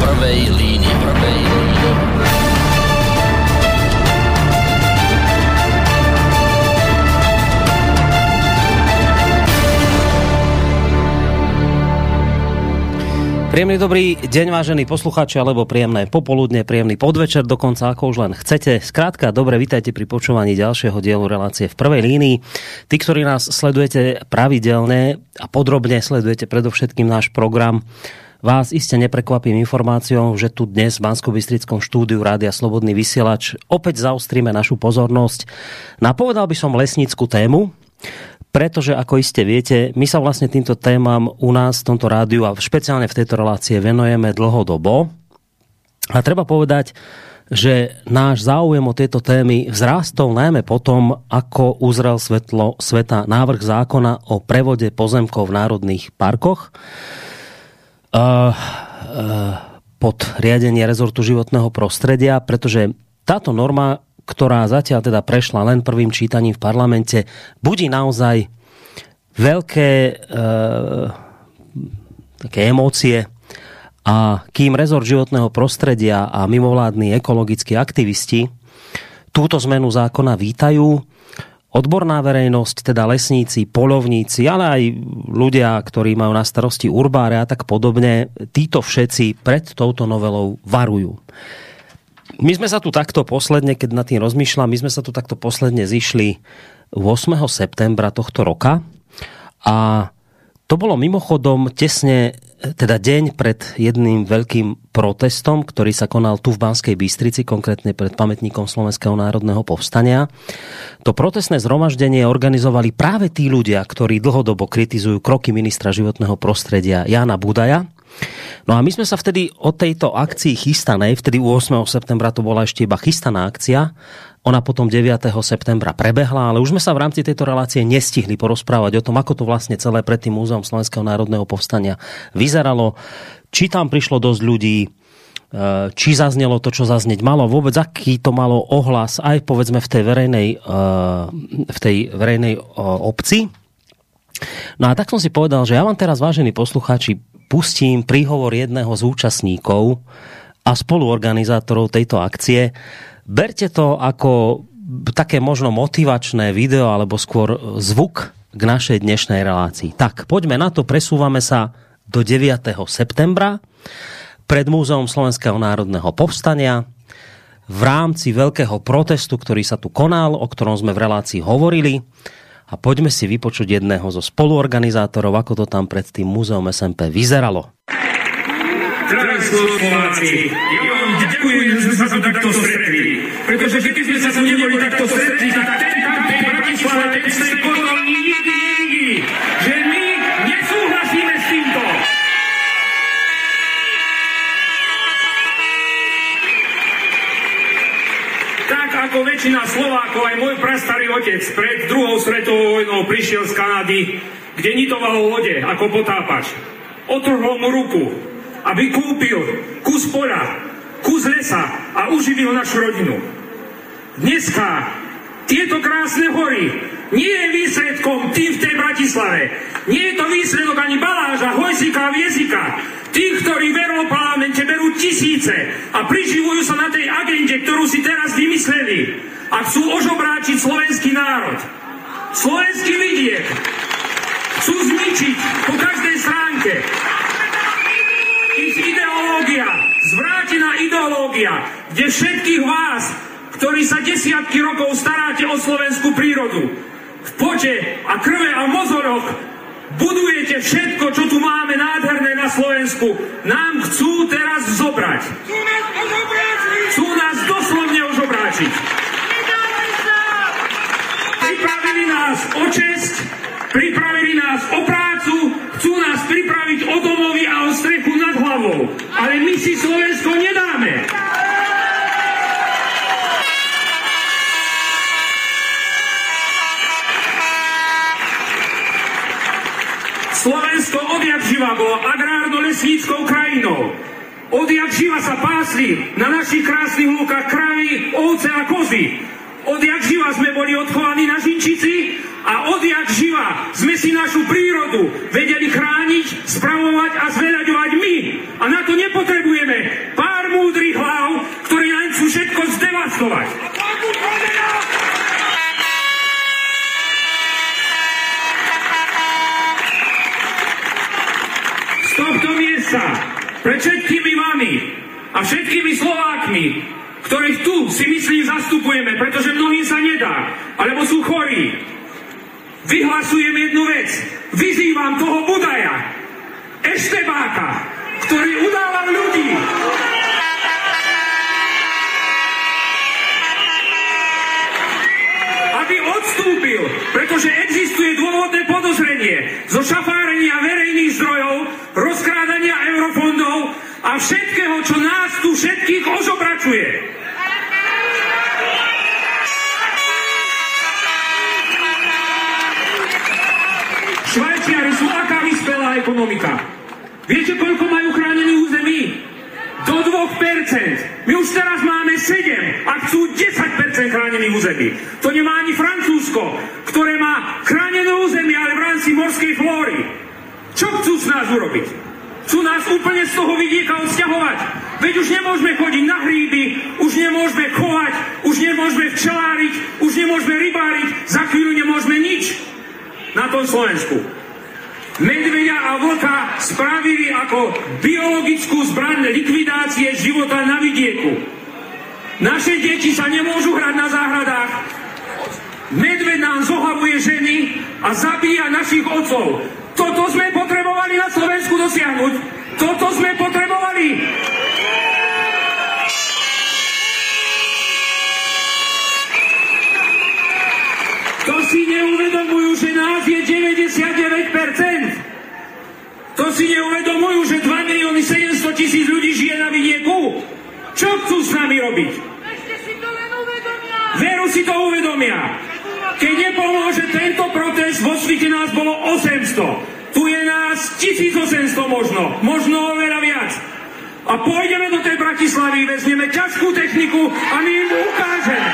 prvej línii. Prvej línii. Príjemný dobrý deň, vážení poslucháči, alebo príjemné popoludne, príjemný podvečer, dokonca ako už len chcete. Skrátka, dobre, vítajte pri počúvaní ďalšieho dielu relácie v prvej línii. Tí, ktorí nás sledujete pravidelne a podrobne sledujete predovšetkým náš program, Vás iste neprekvapím informáciou, že tu dnes v bansko štúdiu Rádia Slobodný vysielač opäť zaostríme našu pozornosť na povedal by som lesnickú tému, pretože, ako iste viete, my sa vlastne týmto témam u nás v tomto rádiu a špeciálne v tejto relácie venujeme dlhodobo. A treba povedať, že náš záujem o tieto témy vzrástol najmä potom, ako uzrel svetlo sveta návrh zákona o prevode pozemkov v národných parkoch uh, uh, pod riadenie rezortu životného prostredia, pretože táto norma ktorá zatiaľ teda prešla len prvým čítaním v parlamente, budí naozaj veľké e, také emócie. A kým rezort životného prostredia a mimovládni ekologickí aktivisti túto zmenu zákona vítajú, odborná verejnosť, teda lesníci, polovníci, ale aj ľudia, ktorí majú na starosti urbáre a tak podobne, títo všetci pred touto novelou varujú my sme sa tu takto posledne, keď nad tým rozmýšľam, my sme sa tu takto posledne zišli 8. septembra tohto roka a to bolo mimochodom tesne, teda deň pred jedným veľkým protestom, ktorý sa konal tu v Banskej Bystrici, konkrétne pred pamätníkom Slovenského národného povstania. To protestné zhromaždenie organizovali práve tí ľudia, ktorí dlhodobo kritizujú kroky ministra životného prostredia Jana Budaja, No a my sme sa vtedy o tejto akcii chystanej, vtedy u 8. septembra to bola ešte iba chystaná akcia, ona potom 9. septembra prebehla, ale už sme sa v rámci tejto relácie nestihli porozprávať o tom, ako to vlastne celé pred tým Múzeum Slovenského národného povstania vyzeralo, či tam prišlo dosť ľudí, e, či zaznelo to, čo zazneť malo, vôbec aký to malo ohlas aj povedzme v tej verejnej, e, v tej verejnej e, obci. No a tak som si povedal, že ja vám teraz, vážení poslucháči, pustím príhovor jedného z účastníkov a spoluorganizátorov tejto akcie. Berte to ako také možno motivačné video alebo skôr zvuk k našej dnešnej relácii. Tak, poďme na to, presúvame sa do 9. septembra pred Múzeum Slovenského národného povstania v rámci veľkého protestu, ktorý sa tu konal, o ktorom sme v relácii hovorili a poďme si vypočuť jedného zo spoluorganizátorov, ako to tam pred tým múzeum SMP vyzeralo. ďakujem, že sme sa takto stretli. Pretože keď sme sa neboli takto stretli, tak ten tam tej Bratislave, ten z tej my nesúhlasíme s týmto. Tak ako väčšina Slovákov, aj môj prastarý otec pred druhou svetovou vojnou prišiel z Kanady, kde nitoval lode ako potápač. Otrhol mu ruku, aby kúpil kus poľa, kus lesa a uživil našu rodinu. Dneska tieto krásne hory nie je výsledkom tým v tej Bratislave. Nie je to výsledok ani Baláža, Hojsika a Viezika. Tých, ktorí v Európarlamente berú tisíce a priživujú sa na tej agende, ktorú si teraz vymysleli a chcú ožobráčiť slovenský národ. Slovenský vidiek chcú zničiť po každej stránke. Ich ideológia, zvrátená ideológia, kde všetkých vás, ktorí sa desiatky rokov staráte o slovenskú prírodu, v pote a krve a mozoroch budujete všetko, čo tu máme nádherné na Slovensku, nám chcú teraz zobrať. Chcú nás doslovne ožobráčiť. Pripravili nás o čest, pripravili nás o prácu, chcú nás pripraviť o domovy a o strechu nad hlavou. Ale my si Slovensko nedáme. Slovensko odjak živa bolo agrárno-lesníckou krajinou. Odjak živa sa pásli na našich krásnych lúkach kravy, ovce a kozy. Odjak živa sme boli odchovaní na žinčici a odjak živa sme si našu prírodu vedeli chrániť, spravovať a zveľaďovať my. A na to nepotrebujeme pár múdrych hlav, ktorí len chcú všetko zdevastovať. A tohto miesta pred všetkými vami a všetkými Slovákmi, ktorých tu si myslím zastupujeme, pretože mnohým sa nedá, alebo sú chorí, vyhlasujem jednu vec. Vyzývam toho Budaja, Eštebáka, ktorý udával ľudí. Aby odstúpil, pretože existuje dôvodné podozrenie zo šafárenia verejných zdrojov, rozkrádania eurofondov a všetkého, čo nás tu všetkých ožobračuje. Švajčiari sú aká vyspelá ekonomika. Viete, koľko majú chránených území? Do 2%. My už teraz máme 7 a chcú 10% chránených území. To nemá ani Francúzsko, ktoré má chránené územie, ale v rámci morskej flóry. Čo chcú s nás urobiť? Chcú nás úplne z toho vidieka odsťahovať. Veď už nemôžeme chodiť na hríby, už nemôžeme chovať, už nemôžeme včeláriť, už nemôžeme rybáriť, za chvíľu nemôžeme nič na tom Slovensku. Medveďa a vlka spravili ako biologickú zbraň likvidácie života na vidieku. Naše deti sa nemôžu hrať na záhradách. Medveď nám zohavuje ženy a zabíja našich otcov. Toto sme potrebovali na Slovensku dosiahnuť. Toto sme potrebovali. Si neuvedomujú, že nás je 99%. To si neuvedomujú, že 2 milióny 700 tisíc ľudí žije na vidieku. Čo chcú s nami robiť? Veru si to uvedomia. Keď nepomôže tento protest, vo svite nás bolo 800. Tu je nás 1800 možno, možno oveľa viac. A pôjdeme do tej Bratislavy, vezmeme ťažkú techniku a my im ukážeme.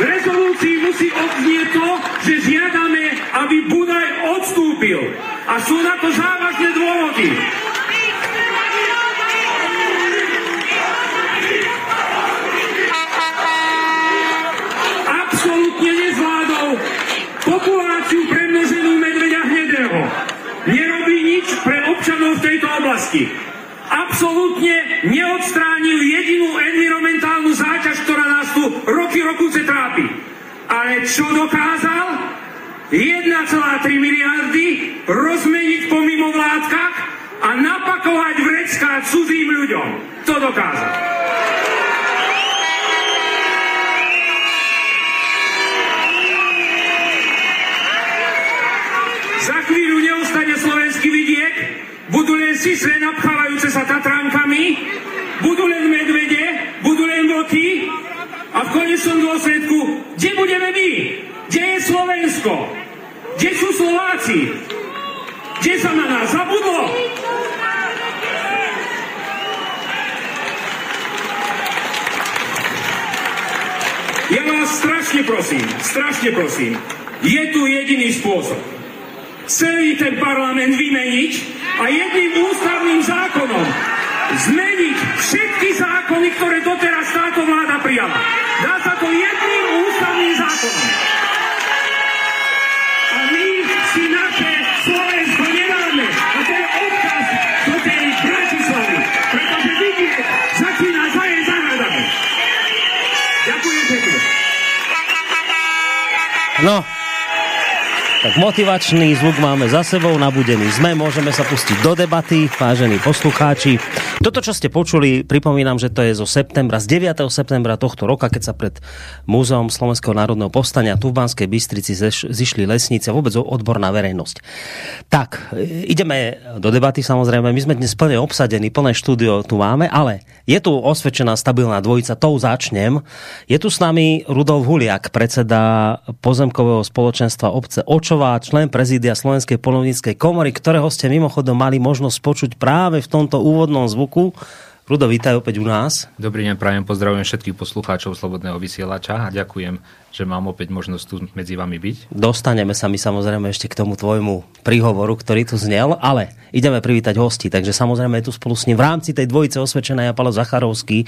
V rezolúcii musí odznieť to, že žiadame, aby Budaj odstúpil. A sú na to závažné dôvody. Absolutne nezvládol populáciu premnoženú medveďa hnedého. Nerobí nič pre občanov v tejto oblasti absolútne neodstránil jedinú environmentálnu záťaž, ktorá nás tu roky rokuce trápi. Ale čo dokázal? 1,3 miliardy rozmeniť po mimovládkach a napakovať vrecká cudzím ľuďom. To dokázal. Za chvíľu neostane slovenský vidiek, budú len sisle napchávajúce sa Tatránkami, budú len medvede, budú len vlky a v konečnom dôsledku, kde budeme my? Kde je Slovensko? Kde sú Slováci? Kde sa na nás zabudlo? Ja vás strašne prosím, strašne prosím, je tu jediný spôsob. Celý ten parlament vymeniť a jedným ústavným zákonom zmeniť všetky zákony, ktoré doteraz táto vláda prijala. Dá sa to jedným ústavným zákonom. A my si naše Slovensko nedáme. A to je odkaz do tej Bratislavy. Pretože vidieť začína zajeť záhradami. Ďakujem pekne. No, tak motivačný zvuk máme za sebou, nabudený sme, môžeme sa pustiť do debaty, vážení poslucháči. Toto, čo ste počuli, pripomínam, že to je zo septembra, z 9. septembra tohto roka, keď sa pred Múzeom Slovenského národného povstania tu v Banskej Bystrici zišli lesníci a vôbec odborná verejnosť. Tak, ideme do debaty samozrejme, my sme dnes plne obsadení, plné štúdio tu máme, ale je tu osvedčená stabilná dvojica, tou začnem. Je tu s nami Rudolf Huliak, predseda pozemkového spoločenstva obce Očová, člen prezídia Slovenskej polovníckej komory, ktorého ste mimochodom mali možnosť počuť práve v tomto úvodnom zvuku, Rudo, vítaj opäť u nás. Dobrý deň, prajem, pozdravujem všetkých poslucháčov Slobodného vysielača a ďakujem, že mám opäť možnosť tu medzi vami byť. Dostaneme sa my samozrejme ešte k tomu tvojmu príhovoru, ktorý tu znel, ale ideme privítať hosti, takže samozrejme je tu spolu s ním v rámci tej dvojice osvedčená Palo Zacharovský,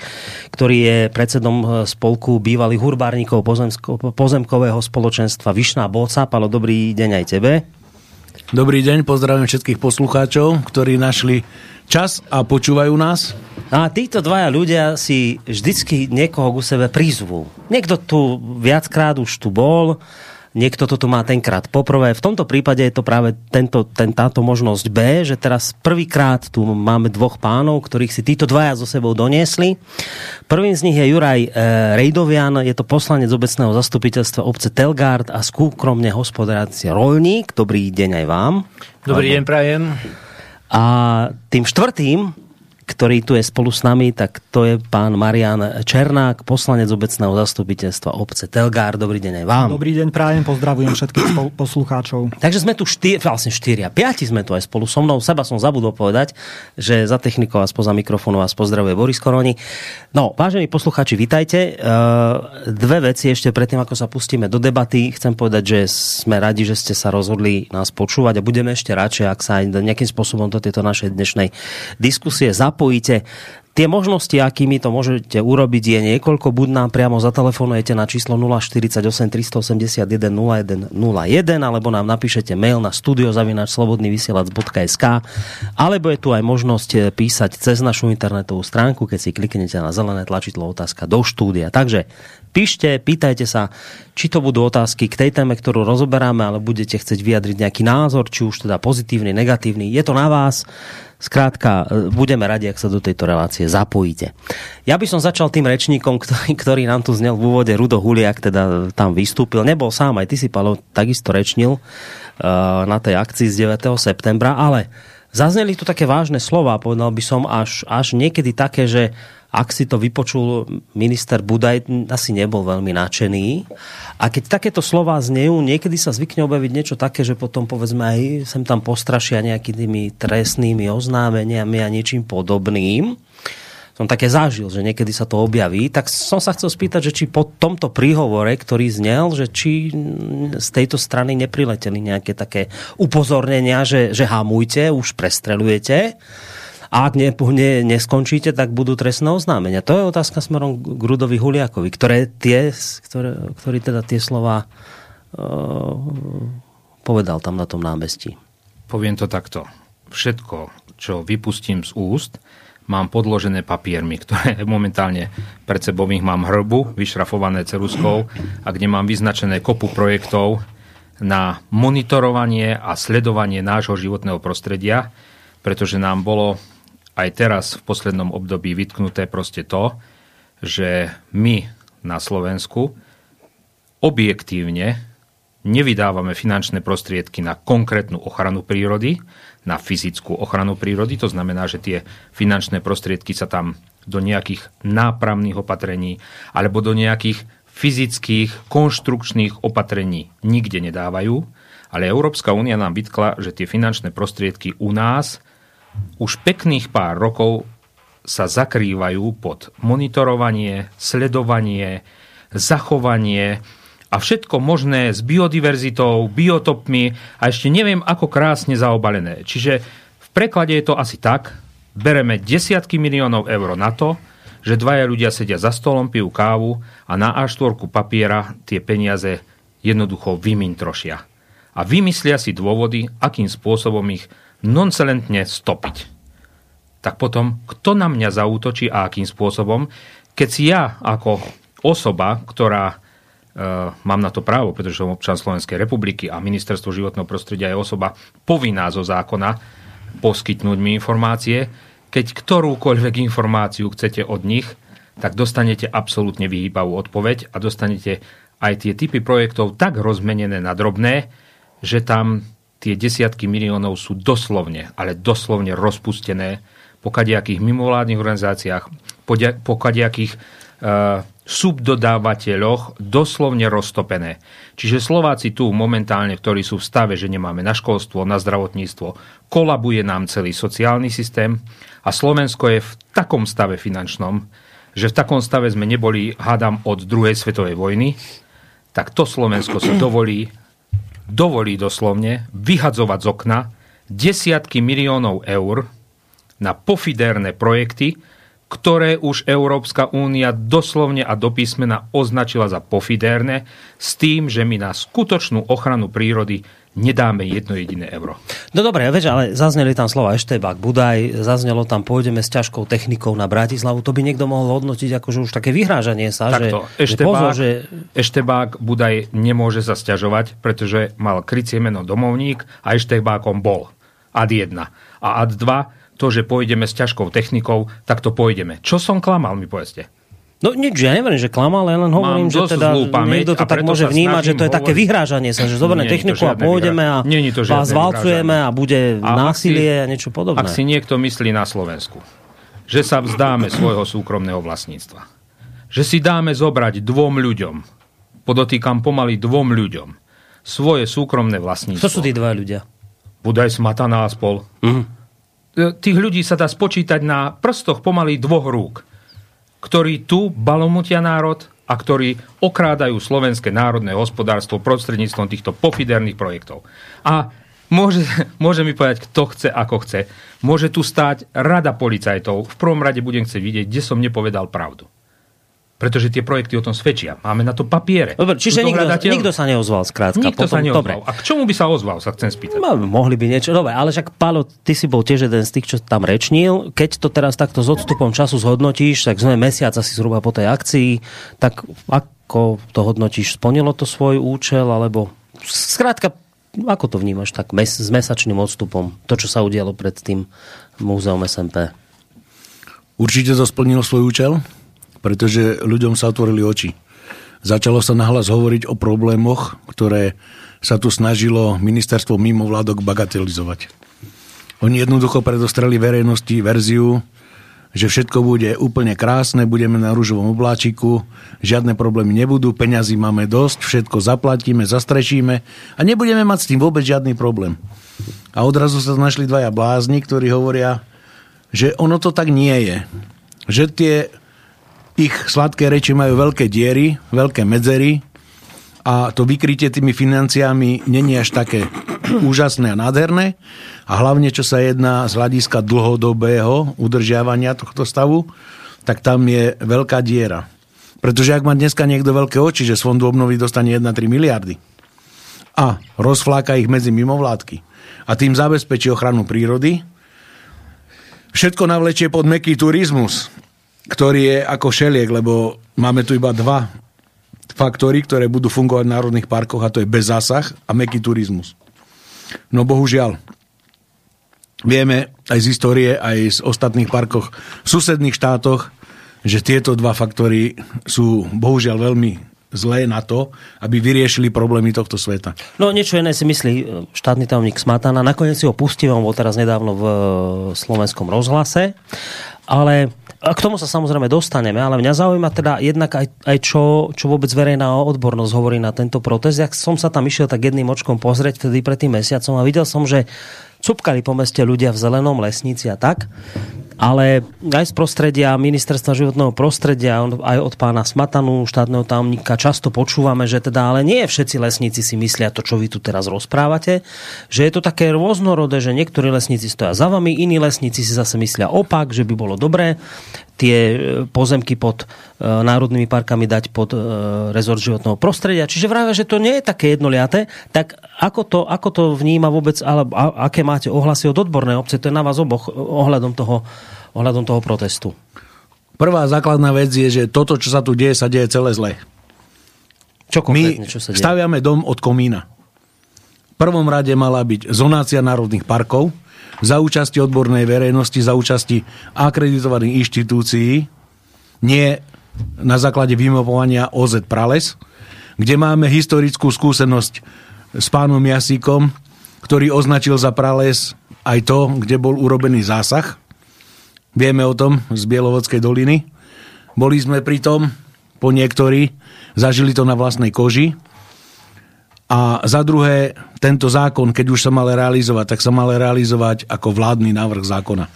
ktorý je predsedom spolku bývalých hurbárnikov pozemsko, pozemkového spoločenstva Vyšná Boca. Palo, dobrý deň aj tebe. Dobrý deň, pozdravím všetkých poslucháčov, ktorí našli čas a počúvajú nás. A títo dvaja ľudia si vždycky niekoho ku sebe prizvú. Niekto tu viackrát už tu bol, niekto to tu má tenkrát poprvé. V tomto prípade je to práve tento, ten, táto možnosť B, že teraz prvýkrát tu máme dvoch pánov, ktorých si títo dvaja so sebou doniesli. Prvým z nich je Juraj e, Rejdovian, je to poslanec obecného zastupiteľstva obce Telgard a skúkromne hospodáracia rolník. Dobrý deň aj vám. Dobrý deň, prajem. A tým štvrtým ktorý tu je spolu s nami, tak to je pán Marian Černák, poslanec obecného zastupiteľstva obce Telgár. Dobrý deň aj vám. Dobrý deň, prajem, pozdravujem všetkých poslucháčov. Takže sme tu štyri, vlastne štyria, piati sme tu aj spolu so mnou. Seba som zabudol povedať, že za technikou a spoza mikrofónu vás pozdravuje Boris Koroni. No, vážení poslucháči, vitajte. E, dve veci ešte predtým, ako sa pustíme do debaty. Chcem povedať, že sme radi, že ste sa rozhodli nás počúvať a budeme ešte radšej, ak sa aj nejakým spôsobom do tejto našej dnešnej diskusie zapojíte. Tie možnosti, akými to môžete urobiť, je niekoľko. Buď nám priamo zatelefonujete na číslo 048 381 0101, alebo nám napíšete mail na studiozavinačslobodnyvysielac.sk, alebo je tu aj možnosť eh, písať cez našu internetovú stránku, keď si kliknete na zelené tlačidlo otázka do štúdia. Takže píšte, pýtajte sa, či to budú otázky k tej téme, ktorú rozoberáme, ale budete chcieť vyjadriť nejaký názor, či už teda pozitívny, negatívny. Je to na vás. Skrátka, e, budeme radi, ak sa do tejto relácie zapojíte. Ja by som začal tým rečníkom, ktorý, ktorý nám tu znel v úvode, Rudo Huliak, teda tam vystúpil. Nebol sám, aj ty si, Palo, takisto rečnil uh, na tej akcii z 9. septembra, ale zazneli tu také vážne slova, povedal by som až, až niekedy také, že ak si to vypočul minister Budaj, asi nebol veľmi nadšený. A keď takéto slova znejú, niekedy sa zvykne objaviť niečo také, že potom povedzme aj sem tam postrašia nejakými trestnými oznámeniami a niečím podobným. Som také zažil, že niekedy sa to objaví, tak som sa chcel spýtať, že či po tomto príhovore, ktorý znel, že či z tejto strany neprileteli nejaké také upozornenia, že, že hamujte, už prestrelujete a ak ne, ne, neskončíte, tak budú trestné oznámenia. To je otázka smerom k Rudovi Huliakovi, ktoré tie, ktoré, ktorý teda tie slova uh, povedal tam na tom námestí. Poviem to takto. Všetko, čo vypustím z úst, mám podložené papiermi, ktoré momentálne pred sebou ich mám hrbu, vyšrafované ceruskou a kde mám vyznačené kopu projektov na monitorovanie a sledovanie nášho životného prostredia, pretože nám bolo aj teraz v poslednom období vytknuté proste to, že my na Slovensku objektívne nevydávame finančné prostriedky na konkrétnu ochranu prírody, na fyzickú ochranu prírody. To znamená, že tie finančné prostriedky sa tam do nejakých nápravných opatrení alebo do nejakých fyzických konštrukčných opatrení nikde nedávajú. Ale Európska únia nám vytkla, že tie finančné prostriedky u nás už pekných pár rokov sa zakrývajú pod monitorovanie, sledovanie, zachovanie a všetko možné s biodiverzitou, biotopmi a ešte neviem ako krásne zaobalené. Čiže v preklade je to asi tak, bereme desiatky miliónov eur na to, že dvaja ľudia sedia za stolom, pijú kávu a na A4 papiera tie peniaze jednoducho vymintrošia. A vymyslia si dôvody, akým spôsobom ich noncelentne stopiť. Tak potom, kto na mňa zautočí a akým spôsobom, keď si ja ako osoba, ktorá e, mám na to právo, pretože som občan Slovenskej republiky a ministerstvo životného prostredia je osoba povinná zo zákona poskytnúť mi informácie, keď ktorúkoľvek informáciu chcete od nich, tak dostanete absolútne vyhýbavú odpoveď a dostanete aj tie typy projektov tak rozmenené na drobné, že tam tie desiatky miliónov sú doslovne, ale doslovne rozpustené po kadejakých mimovládnych organizáciách, po, kadejakých subdodávateľoch doslovne roztopené. Čiže Slováci tu momentálne, ktorí sú v stave, že nemáme na školstvo, na zdravotníctvo, kolabuje nám celý sociálny systém a Slovensko je v takom stave finančnom, že v takom stave sme neboli, hádam, od druhej svetovej vojny, tak to Slovensko si dovolí, dovolí doslovne vyhadzovať z okna desiatky miliónov eur na pofiderné projekty, ktoré už Európska únia doslovne a do písmena označila za pofidérne, s tým, že my na skutočnú ochranu prírody nedáme jedno jediné euro. No dobre, vieš, ale zazneli tam slova Eštebák, Budaj, zaznelo tam, pôjdeme s ťažkou technikou na Bratislavu, to by niekto mohol hodnotiť ako že už také vyhrážanie sa, Takto, že, Eštebák, že, pozor, že... Eštebák Budaj nemôže sa sťažovať, pretože mal krycie meno domovník a Eštebákom bol. Ad 1. A ad 2 to, že pôjdeme s ťažkou technikou, tak to pôjdeme. Čo som klamal, mi povedzte? No nič, ja neviem, že klamal, ale len hovorím, Mám že teda pamäť niekto to a tak môže vnímať, že to je snažím také hovoriť- vyhrážanie sa, že to techniku a pôjdeme a to žiadne vás valcujeme vyhrážanie. a bude A násilie si- a niečo podobné. Ak si niekto myslí na Slovensku, že sa vzdáme svojho súkromného vlastníctva, že si dáme zobrať dvom ľuďom, podotýkam pomaly dvom ľuďom, svoje súkromné vlastníctvo. Kto sú tí dva ľudia? Budaj Smatana a spol. E, Tých ľudí sa dá spočítať na prstoch pomaly dvoch rúk, ktorí tu balomutia národ a ktorí okrádajú slovenské národné hospodárstvo prostredníctvom týchto pofiderných projektov. A môže, môže mi povedať, kto chce, ako chce. Môže tu stáť rada policajtov. V prvom rade budem chcieť vidieť, kde som nepovedal pravdu. Pretože tie projekty o tom svedčia. Máme na to papiere. Dobre, čiže nikto, nikto sa neozval, skrátka. Nikto sa Potom- neozval. Dobre. A k čomu by sa ozval, sa chcem spýtať. No, mohli by niečo. Dobre, ale však Pálo, ty si bol tiež jeden z tých, čo tam rečnil. Keď to teraz takto s odstupom času zhodnotíš, tak sme mesiac asi zhruba po tej akcii, tak ako to hodnotíš? Splnilo to svoj účel, alebo skrátka, ako to vnímaš tak mes, s mesačným odstupom? To, čo sa udialo pred tým múzeum SMP. Určite to splnilo svoj účel, pretože ľuďom sa otvorili oči. Začalo sa nahlas hovoriť o problémoch, ktoré sa tu snažilo ministerstvo mimo vládok bagatelizovať. Oni jednoducho predostreli verejnosti verziu, že všetko bude úplne krásne, budeme na rúžovom obláčiku, žiadne problémy nebudú, peňazí máme dosť, všetko zaplatíme, zastrešíme a nebudeme mať s tým vôbec žiadny problém. A odrazu sa našli dvaja blázni, ktorí hovoria, že ono to tak nie je. Že tie ich sladké reči majú veľké diery, veľké medzery a to vykrytie tými financiami není až také úžasné a nádherné a hlavne čo sa jedná z hľadiska dlhodobého udržiavania tohto stavu, tak tam je veľká diera. Pretože ak má dneska niekto veľké oči, že z fondu obnovy dostane 1,3 miliardy a rozfláka ich medzi mimovládky a tým zabezpečí ochranu prírody, všetko navlečie pod meký turizmus, ktorý je ako šeliek, lebo máme tu iba dva faktory, ktoré budú fungovať v národných parkoch a to je bezzásah a meký turizmus. No bohužiaľ, vieme aj z histórie, aj z ostatných parkoch v susedných štátoch, že tieto dva faktory sú bohužiaľ veľmi zlé na to, aby vyriešili problémy tohto sveta. No niečo iné si myslí e, štátny tajomník Smatana. Nakoniec si ho pustil, on bol teraz nedávno v e, slovenskom rozhlase. Ale a k tomu sa samozrejme dostaneme, ale mňa zaujíma teda jednak aj, aj čo, čo vôbec verejná odbornosť hovorí na tento protest. Ja som sa tam išiel tak jedným očkom pozrieť vtedy pred tým mesiacom a videl som, že cupkali po meste ľudia v zelenom lesnici a tak, ale aj z prostredia ministerstva životného prostredia, aj od pána Smatanu, štátneho tajomníka, často počúvame, že teda ale nie všetci lesníci si myslia to, čo vy tu teraz rozprávate, že je to také rôznorodé, že niektorí lesníci stoja za vami, iní lesníci si zase myslia opak, že by bolo dobré tie e, pozemky pod e, národnými parkami dať pod e, rezort životného prostredia. Čiže vravia, že to nie je také jednoliaté, tak ako to, ako to vníma vôbec, alebo aké máte ohlasy od odbornej obce, to je na vás oboch ohľadom toho, ohľadom toho protestu. Prvá základná vec je, že toto, čo sa tu deje, sa deje celé zle. Čo My čo sa deje? staviame dom od komína. V prvom rade mala byť zonácia národných parkov za účasti odbornej verejnosti, za účasti akreditovaných inštitúcií, nie na základe vymapovania OZ Prales, kde máme historickú skúsenosť s pánom Jasíkom, ktorý označil za prales aj to, kde bol urobený zásah. Vieme o tom z Bielovodskej doliny. Boli sme pri tom po niektorí, zažili to na vlastnej koži. A za druhé, tento zákon, keď už sa mal realizovať, tak sa mal realizovať ako vládny návrh zákona.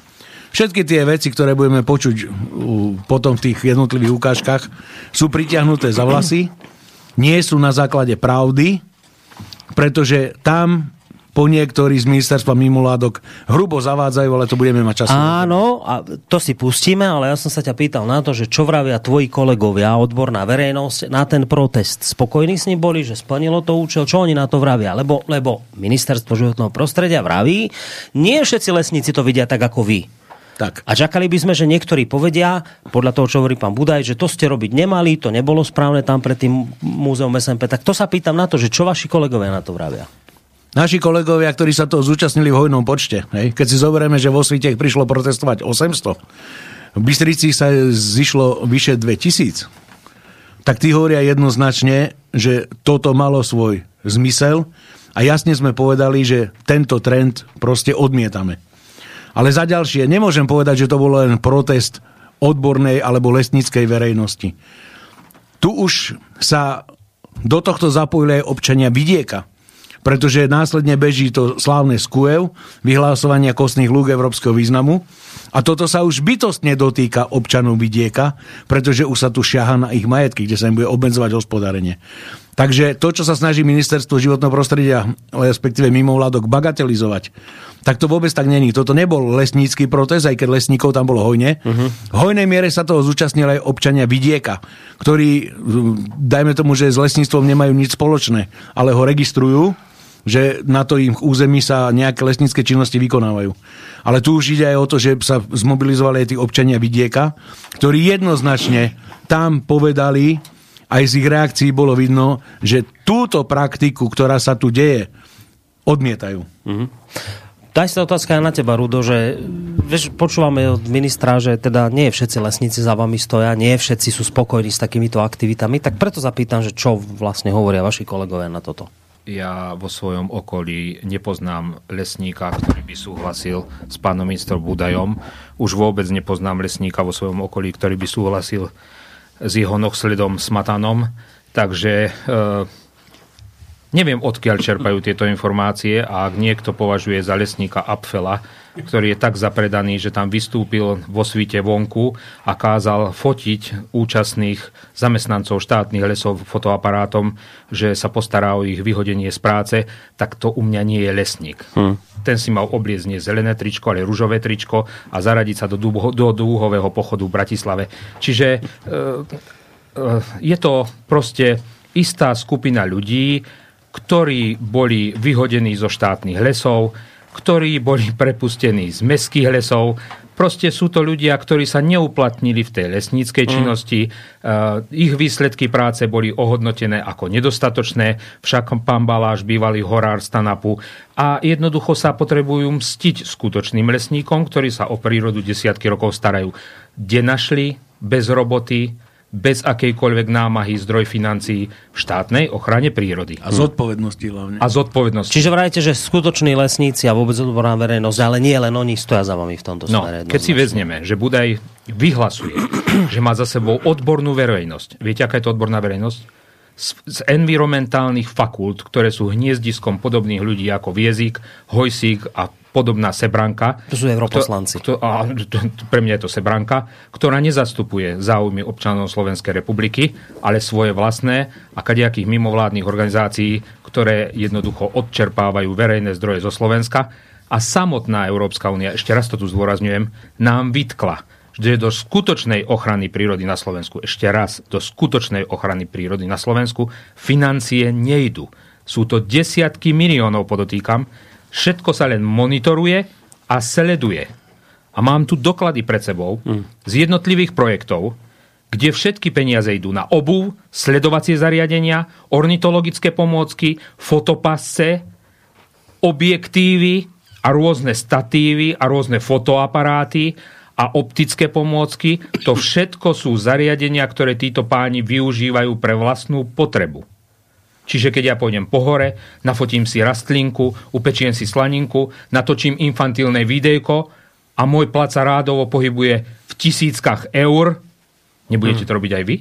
Všetky tie veci, ktoré budeme počuť potom v tých jednotlivých ukážkach, sú pritiahnuté za vlasy, nie sú na základe pravdy, pretože tam po niektorí z ministerstva mimovládok hrubo zavádzajú, ale to budeme mať čas. Áno, a to si pustíme, ale ja som sa ťa pýtal na to, že čo vravia tvoji kolegovia, odborná verejnosť na ten protest. Spokojní s ním boli, že splnilo to účel, čo oni na to vravia? Lebo, lebo ministerstvo životného prostredia vraví, nie všetci lesníci to vidia tak ako vy. Tak. A čakali by sme, že niektorí povedia, podľa toho, čo hovorí pán Budaj, že to ste robiť nemali, to nebolo správne tam pred tým múzeum SMP. Tak to sa pýtam na to, že čo vaši kolegovia na to vravia. Naši kolegovia, ktorí sa toho zúčastnili v hojnom počte, hej, keď si zoberieme, že vo svite prišlo protestovať 800, v Bystrici sa zišlo vyše 2000, tak tí hovoria jednoznačne, že toto malo svoj zmysel a jasne sme povedali, že tento trend proste odmietame. Ale za ďalšie, nemôžem povedať, že to bol len protest odbornej alebo lesníckej verejnosti. Tu už sa do tohto zapojili aj občania vidieka pretože následne beží to slávne SKUEV, vyhlásovania kostných lúk európskeho významu. A toto sa už bytostne dotýka občanov vidieka, pretože už sa tu šiaha na ich majetky, kde sa im bude obmedzovať hospodárenie. Takže to, čo sa snaží ministerstvo životného prostredia, respektíve mimovládok, bagatelizovať, tak to vôbec tak není. Toto nebol lesnícky protest, aj keď lesníkov tam bolo hojne. Uh-huh. V hojnej miere sa toho zúčastnili aj občania vidieka, ktorí, dajme tomu, že s lesníctvom nemajú nič spoločné, ale ho registrujú že na to im území sa nejaké lesnícke činnosti vykonávajú. Ale tu už ide aj o to, že sa zmobilizovali aj tí občania vidieka, ktorí jednoznačne tam povedali, aj z ich reakcií bolo vidno, že túto praktiku, ktorá sa tu deje, odmietajú. Mm-hmm. Daj sa otázka aj na teba, Rudo, že vieš, počúvame od ministra, že teda nie všetci lesníci za vami stoja, nie všetci sú spokojní s takýmito aktivitami, tak preto zapýtam, že čo vlastne hovoria vaši kolegovia na toto ja vo svojom okolí nepoznám lesníka, ktorý by súhlasil s pánom ministrom Budajom. Už vôbec nepoznám lesníka vo svojom okolí, ktorý by súhlasil s jeho nohsledom Smatanom. Takže e, neviem, odkiaľ čerpajú tieto informácie a ak niekto považuje za lesníka Apfela, ktorý je tak zapredaný, že tam vystúpil vo svite vonku a kázal fotiť účastných zamestnancov štátnych lesov fotoaparátom, že sa postará o ich vyhodenie z práce, tak to u mňa nie je lesník. Hmm. Ten si mal obliecť nie zelené tričko, ale ružové tričko a zaradiť sa do, dúho, do dúhového pochodu v Bratislave. Čiže e, e, je to proste istá skupina ľudí, ktorí boli vyhodení zo štátnych lesov, ktorí boli prepustení z mestských lesov. Proste sú to ľudia, ktorí sa neuplatnili v tej lesníckej mm. činnosti. Uh, ich výsledky práce boli ohodnotené ako nedostatočné, však pán Baláš, bývalý horár Stanapu, a jednoducho sa potrebujú mstiť skutočným lesníkom, ktorí sa o prírodu desiatky rokov starajú. Kde našli bez roboty, bez akejkoľvek námahy zdroj financií v štátnej ochrane prírody. A zodpovednosti hlavne. A zodpovednosti. Čiže vrajte, že skutoční lesníci a vôbec odborná verejnosť, ale nie len oni stoja za vami v tomto no, smere. Keď si vezmeme, že Budaj vyhlasuje, že má za sebou odbornú verejnosť. Viete, aká je to odborná verejnosť? Z, z environmentálnych fakult, ktoré sú hniezdiskom podobných ľudí ako Viezik, Hojsík a podobná Sebranka. To sú europoslanci. Kto, a, pre mňa je to Sebranka, ktorá nezastupuje záujmy občanov Slovenskej republiky, ale svoje vlastné a kadejakých mimovládnych organizácií, ktoré jednoducho odčerpávajú verejné zdroje zo Slovenska. A samotná Európska únia, ešte raz to tu zdôrazňujem, nám vytkla, že do skutočnej ochrany prírody na Slovensku, ešte raz, do skutočnej ochrany prírody na Slovensku financie nejdu. Sú to desiatky miliónov, podotýkam, Všetko sa len monitoruje a sleduje. A mám tu doklady pred sebou mm. z jednotlivých projektov, kde všetky peniaze idú na obu, sledovacie zariadenia, ornitologické pomôcky, fotopasce, objektívy a rôzne statívy a rôzne fotoaparáty a optické pomôcky. To všetko sú zariadenia, ktoré títo páni využívajú pre vlastnú potrebu. Čiže keď ja pôjdem po hore, nafotím si rastlinku, upečiem si slaninku, natočím infantilné videjko a môj plac sa rádovo pohybuje v tisíckach eur, nebudete hmm. to robiť aj vy?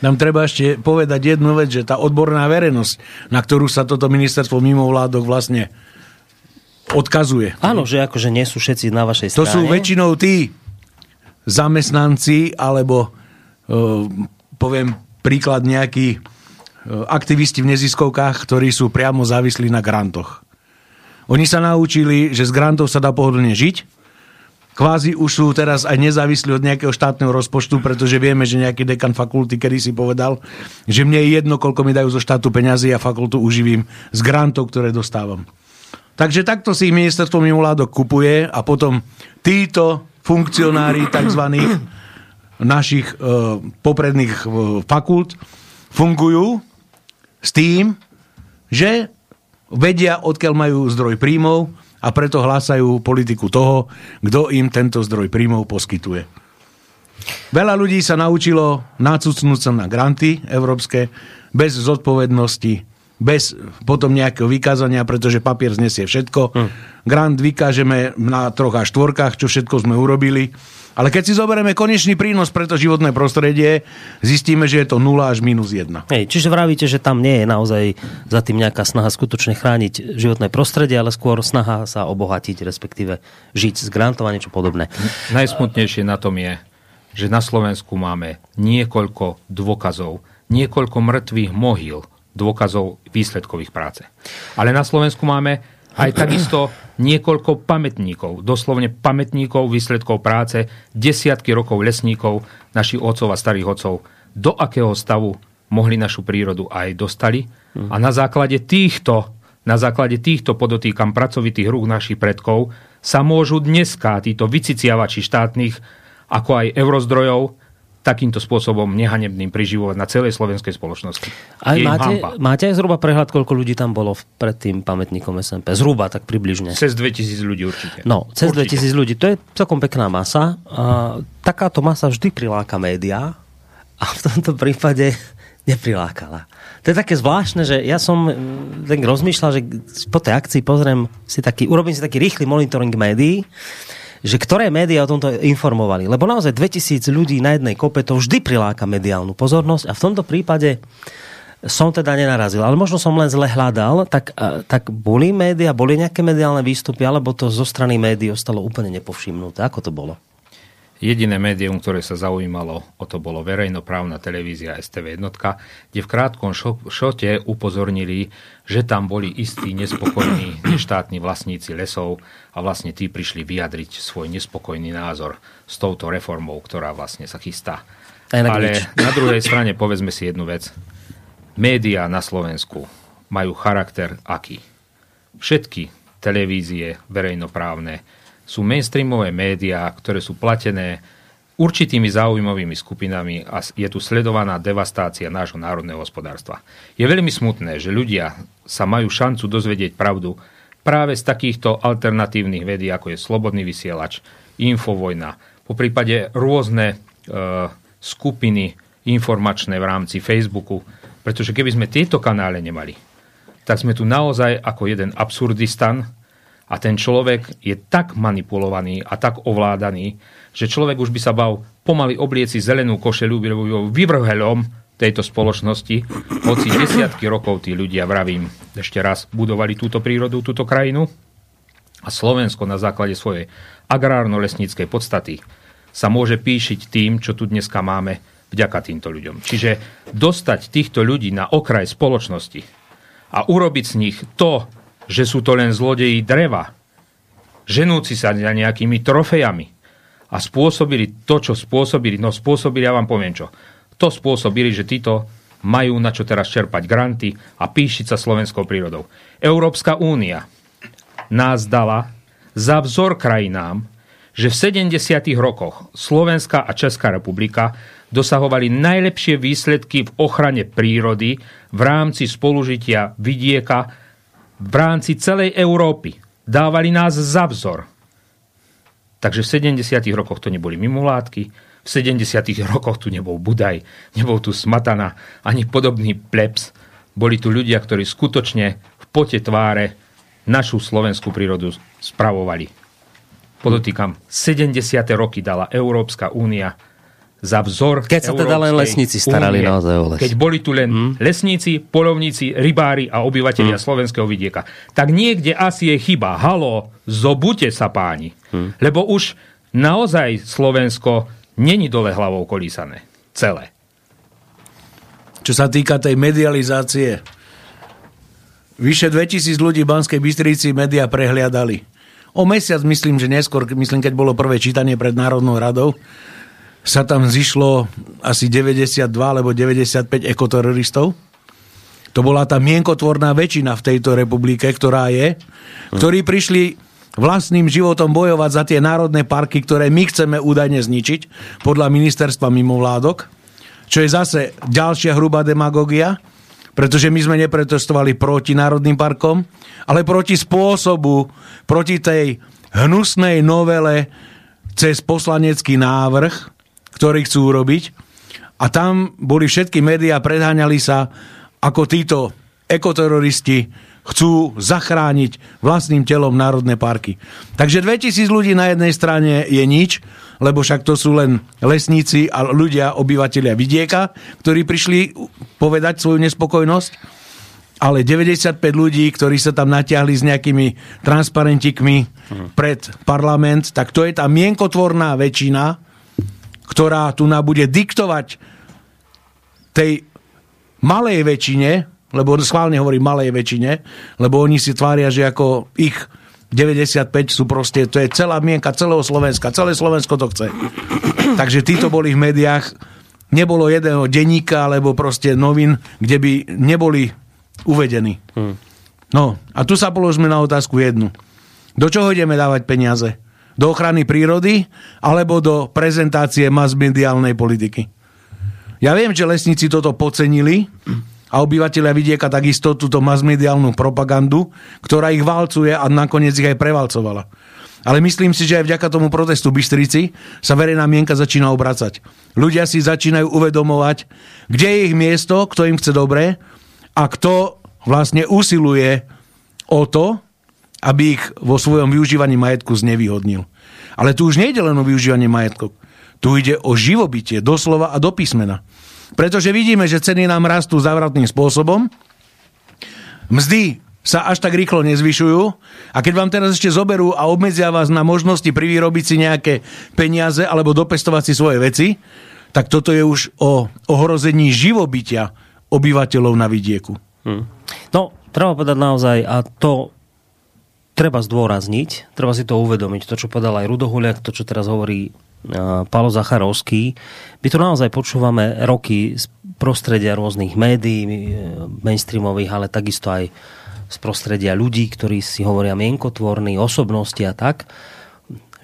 Nám treba ešte povedať jednu vec, že tá odborná verejnosť, na ktorú sa toto ministerstvo mimovládok vlastne odkazuje. Áno, že akože nie sú všetci na vašej strane. To sú väčšinou tí zamestnanci, alebo uh, poviem príklad nejakí uh, aktivisti v neziskovkách, ktorí sú priamo závislí na grantoch. Oni sa naučili, že z grantov sa dá pohodlne žiť, kvázi už sú teraz aj nezávislí od nejakého štátneho rozpočtu, pretože vieme, že nejaký dekan fakulty kedy si povedal, že mne je jedno, koľko mi dajú zo štátu peňazí a fakultu uživím z grantov, ktoré dostávam. Takže takto si ich ministerstvo mimovládok kupuje a potom títo funkcionári tzv. našich e, popredných e, fakult fungujú s tým, že vedia, odkiaľ majú zdroj príjmov a preto hlásajú politiku toho, kto im tento zdroj príjmov poskytuje. Veľa ľudí sa naučilo nacucnúť sa na granty európske bez zodpovednosti, bez potom nejakého vykázania, pretože papier znesie všetko. Hm. Grant vykážeme na troch a štvorkách, čo všetko sme urobili ale keď si zoberieme konečný prínos pre to životné prostredie, zistíme, že je to 0 až minus 1. Hej, čiže vravíte, že tam nie je naozaj za tým nejaká snaha skutočne chrániť životné prostredie, ale skôr snaha sa obohatiť, respektíve žiť z grantov a niečo podobné. Najsmutnejšie na tom je, že na Slovensku máme niekoľko dôkazov, niekoľko mŕtvych mohyl, dôkazov výsledkových práce. Ale na Slovensku máme aj takisto niekoľko pamätníkov, doslovne pamätníkov výsledkov práce, desiatky rokov lesníkov, našich otcov a starých otcov, do akého stavu mohli našu prírodu aj dostali. A na základe týchto, na základe týchto podotýkam pracovitých rúk našich predkov sa môžu dneska títo vyciciavači štátnych, ako aj eurozdrojov, takýmto spôsobom nehanebným priživovať na celej slovenskej spoločnosti. A máte, máte aj zhruba prehľad, koľko ľudí tam bolo pred tým pamätníkom SMP? Zhruba, tak približne. Cez 2000 ľudí určite. No, cez určite. 2000 ľudí. To je celkom pekná masa. A takáto masa vždy priláka médiá a v tomto prípade neprilákala. To je také zvláštne, že ja som mm, tak rozmýšľal, že po tej akcii pozriem si taký, urobím si taký rýchly monitoring médií že ktoré médiá o tomto informovali. Lebo naozaj 2000 ľudí na jednej kope to vždy priláka mediálnu pozornosť a v tomto prípade som teda nenarazil, ale možno som len zle hľadal, tak, tak boli médiá, boli nejaké mediálne výstupy, alebo to zo strany médií ostalo úplne nepovšimnuté. Ako to bolo? Jediné médium, ktoré sa zaujímalo o to, bolo verejnoprávna televízia STV jednotka, kde v krátkom šote upozornili, že tam boli istí nespokojní štátni vlastníci lesov a vlastne tí prišli vyjadriť svoj nespokojný názor s touto reformou, ktorá vlastne sa chystá. Ale na druhej strane povedzme si jednu vec. Média na Slovensku majú charakter aký? Všetky televízie verejnoprávne sú mainstreamové médiá, ktoré sú platené určitými záujmovými skupinami a je tu sledovaná devastácia nášho národného hospodárstva. Je veľmi smutné, že ľudia sa majú šancu dozvedieť pravdu práve z takýchto alternatívnych médií, ako je Slobodný vysielač, Infovojna, po prípade rôzne e, skupiny informačné v rámci Facebooku, pretože keby sme tieto kanále nemali, tak sme tu naozaj ako jeden absurdistan, a ten človek je tak manipulovaný a tak ovládaný, že človek už by sa bal pomaly oblieci zelenú košelu vyvrhelom tejto spoločnosti, hoci desiatky rokov tí ľudia, vravím, ešte raz budovali túto prírodu, túto krajinu a Slovensko na základe svojej agrárno-lesníckej podstaty sa môže píšiť tým, čo tu dneska máme vďaka týmto ľuďom. Čiže dostať týchto ľudí na okraj spoločnosti a urobiť z nich to, že sú to len zlodeji dreva, ženúci sa za nejakými trofejami a spôsobili to, čo spôsobili. No spôsobili, ja vám poviem čo. To spôsobili, že títo majú na čo teraz čerpať granty a píšiť sa slovenskou prírodou. Európska únia nás dala za vzor krajinám, že v 70. rokoch Slovenská a Česká republika dosahovali najlepšie výsledky v ochrane prírody v rámci spolužitia vidieka v rámci celej Európy. Dávali nás za vzor. Takže v 70. rokoch to neboli mimovládky, v 70. rokoch tu nebol Budaj, nebol tu Smatana, ani podobný plebs. Boli tu ľudia, ktorí skutočne v pote tváre našu slovenskú prírodu spravovali. Podotýkam, 70. roky dala Európska únia za vzor Keď sa teda len lesníci starali únie. naozaj o les. Keď boli tu len hmm. lesníci, polovníci, rybári a obyvateľia hmm. slovenského vidieka. Tak niekde asi je chyba. Halo, zobute sa páni. Hmm. Lebo už naozaj Slovensko není dole hlavou kolísané. Celé. Čo sa týka tej medializácie, vyše 2000 ľudí v Banskej Bystrici média prehliadali. O mesiac, myslím, že neskôr, myslím, keď bolo prvé čítanie pred Národnou radou, sa tam zišlo asi 92 alebo 95 ekoteroristov. To bola tá mienkotvorná väčšina v tejto republike, ktorá je, ktorí prišli vlastným životom bojovať za tie národné parky, ktoré my chceme údajne zničiť, podľa ministerstva mimovládok, čo je zase ďalšia hrubá demagogia, pretože my sme neprotestovali proti národným parkom, ale proti spôsobu, proti tej hnusnej novele cez poslanecký návrh, ktorý chcú urobiť. A tam boli všetky médiá, predháňali sa, ako títo ekoteroristi chcú zachrániť vlastným telom národné parky. Takže 2000 ľudí na jednej strane je nič, lebo však to sú len lesníci a ľudia, obyvateľia vidieka, ktorí prišli povedať svoju nespokojnosť ale 95 ľudí, ktorí sa tam natiahli s nejakými transparentikmi pred parlament, tak to je tá mienkotvorná väčšina, ktorá tu nám bude diktovať tej malej väčšine, lebo schválne hovorím malej väčšine, lebo oni si tvária, že ako ich 95 sú proste, to je celá mienka celého Slovenska, celé Slovensko to chce. Takže títo boli v médiách, nebolo jedného denníka alebo proste novin, kde by neboli uvedení. Hmm. No a tu sa položme na otázku jednu. Do čoho ideme dávať peniaze? Do ochrany prírody alebo do prezentácie masmediálnej politiky? Ja viem, že lesníci toto pocenili a obyvateľia vidieka takisto túto masmediálnu propagandu, ktorá ich valcuje a nakoniec ich aj prevalcovala. Ale myslím si, že aj vďaka tomu protestu Bystrici sa verejná mienka začína obracať. Ľudia si začínajú uvedomovať, kde je ich miesto, kto im chce dobre a kto vlastne usiluje o to, aby ich vo svojom využívaní majetku znevýhodnil. Ale tu už nejde len o využívanie majetku. Tu ide o živobytie, doslova a do písmena. Pretože vidíme, že ceny nám rastú zavratným spôsobom, mzdy sa až tak rýchlo nezvyšujú a keď vám teraz ešte zoberú a obmedzia vás na možnosti privyrobiť si nejaké peniaze alebo dopestovať si svoje veci, tak toto je už o ohrození živobytia obyvateľov na vidieku. Hmm. No, treba povedať naozaj, a to treba zdôrazniť, treba si to uvedomiť, to, čo povedal aj Rudohuliak, to, čo teraz hovorí uh, Palo Zacharovský. My to naozaj počúvame roky z prostredia rôznych médií, e, mainstreamových, ale takisto aj z prostredia ľudí, ktorí si hovoria mienkotvorní, osobnosti a tak.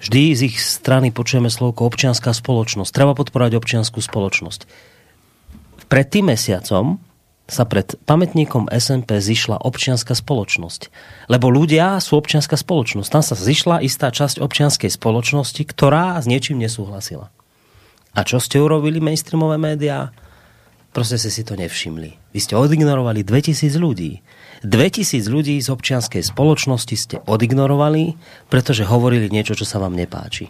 Vždy z ich strany počujeme slovko občianská spoločnosť. Treba podporovať občianskú spoločnosť. Pred tým mesiacom sa pred pamätníkom SMP zišla občianská spoločnosť. Lebo ľudia sú občianská spoločnosť. Tam sa zišla istá časť občianskej spoločnosti, ktorá s niečím nesúhlasila. A čo ste urobili mainstreamové médiá? Proste ste si to nevšimli. Vy ste odignorovali 2000 ľudí. 2000 ľudí z občianskej spoločnosti ste odignorovali, pretože hovorili niečo, čo sa vám nepáči.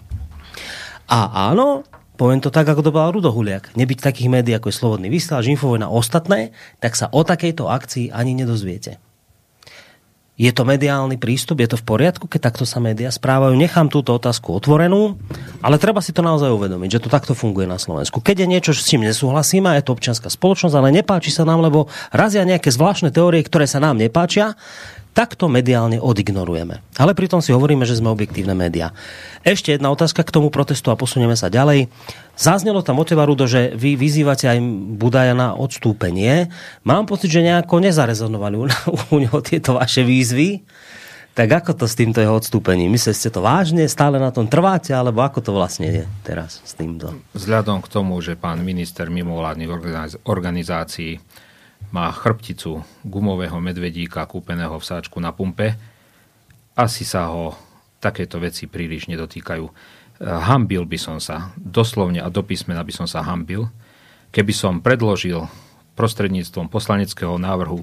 A áno, poviem to tak, ako to povedal Rudo Huliak, nebyť takých médií, ako je Slobodný vysielač, Infovojna ostatné, tak sa o takejto akcii ani nedozviete. Je to mediálny prístup, je to v poriadku, keď takto sa médiá správajú? Nechám túto otázku otvorenú, ale treba si to naozaj uvedomiť, že to takto funguje na Slovensku. Keď je niečo, s čím nesúhlasíme, je to občianská spoločnosť, ale nepáči sa nám, lebo razia nejaké zvláštne teórie, ktoré sa nám nepáčia, tak to mediálne odignorujeme. Ale pritom si hovoríme, že sme objektívne médiá. Ešte jedna otázka k tomu protestu a posunieme sa ďalej. Zaznelo tam od teba, Rudo, že vy vyzývate aj Budaja na odstúpenie. Mám pocit, že nejako nezarezonovali u neho tieto vaše výzvy. Tak ako to s týmto jeho odstúpením? Myslíte ste to vážne? Stále na tom trváte? Alebo ako to vlastne je teraz s týmto? Vzhľadom k tomu, že pán minister mimovládnych organizácií má chrbticu gumového medvedíka kúpeného v sáčku na pumpe, asi sa ho takéto veci príliš nedotýkajú. E, hambil by som sa, doslovne a do písmena by som sa hambil, keby som predložil prostredníctvom poslaneckého návrhu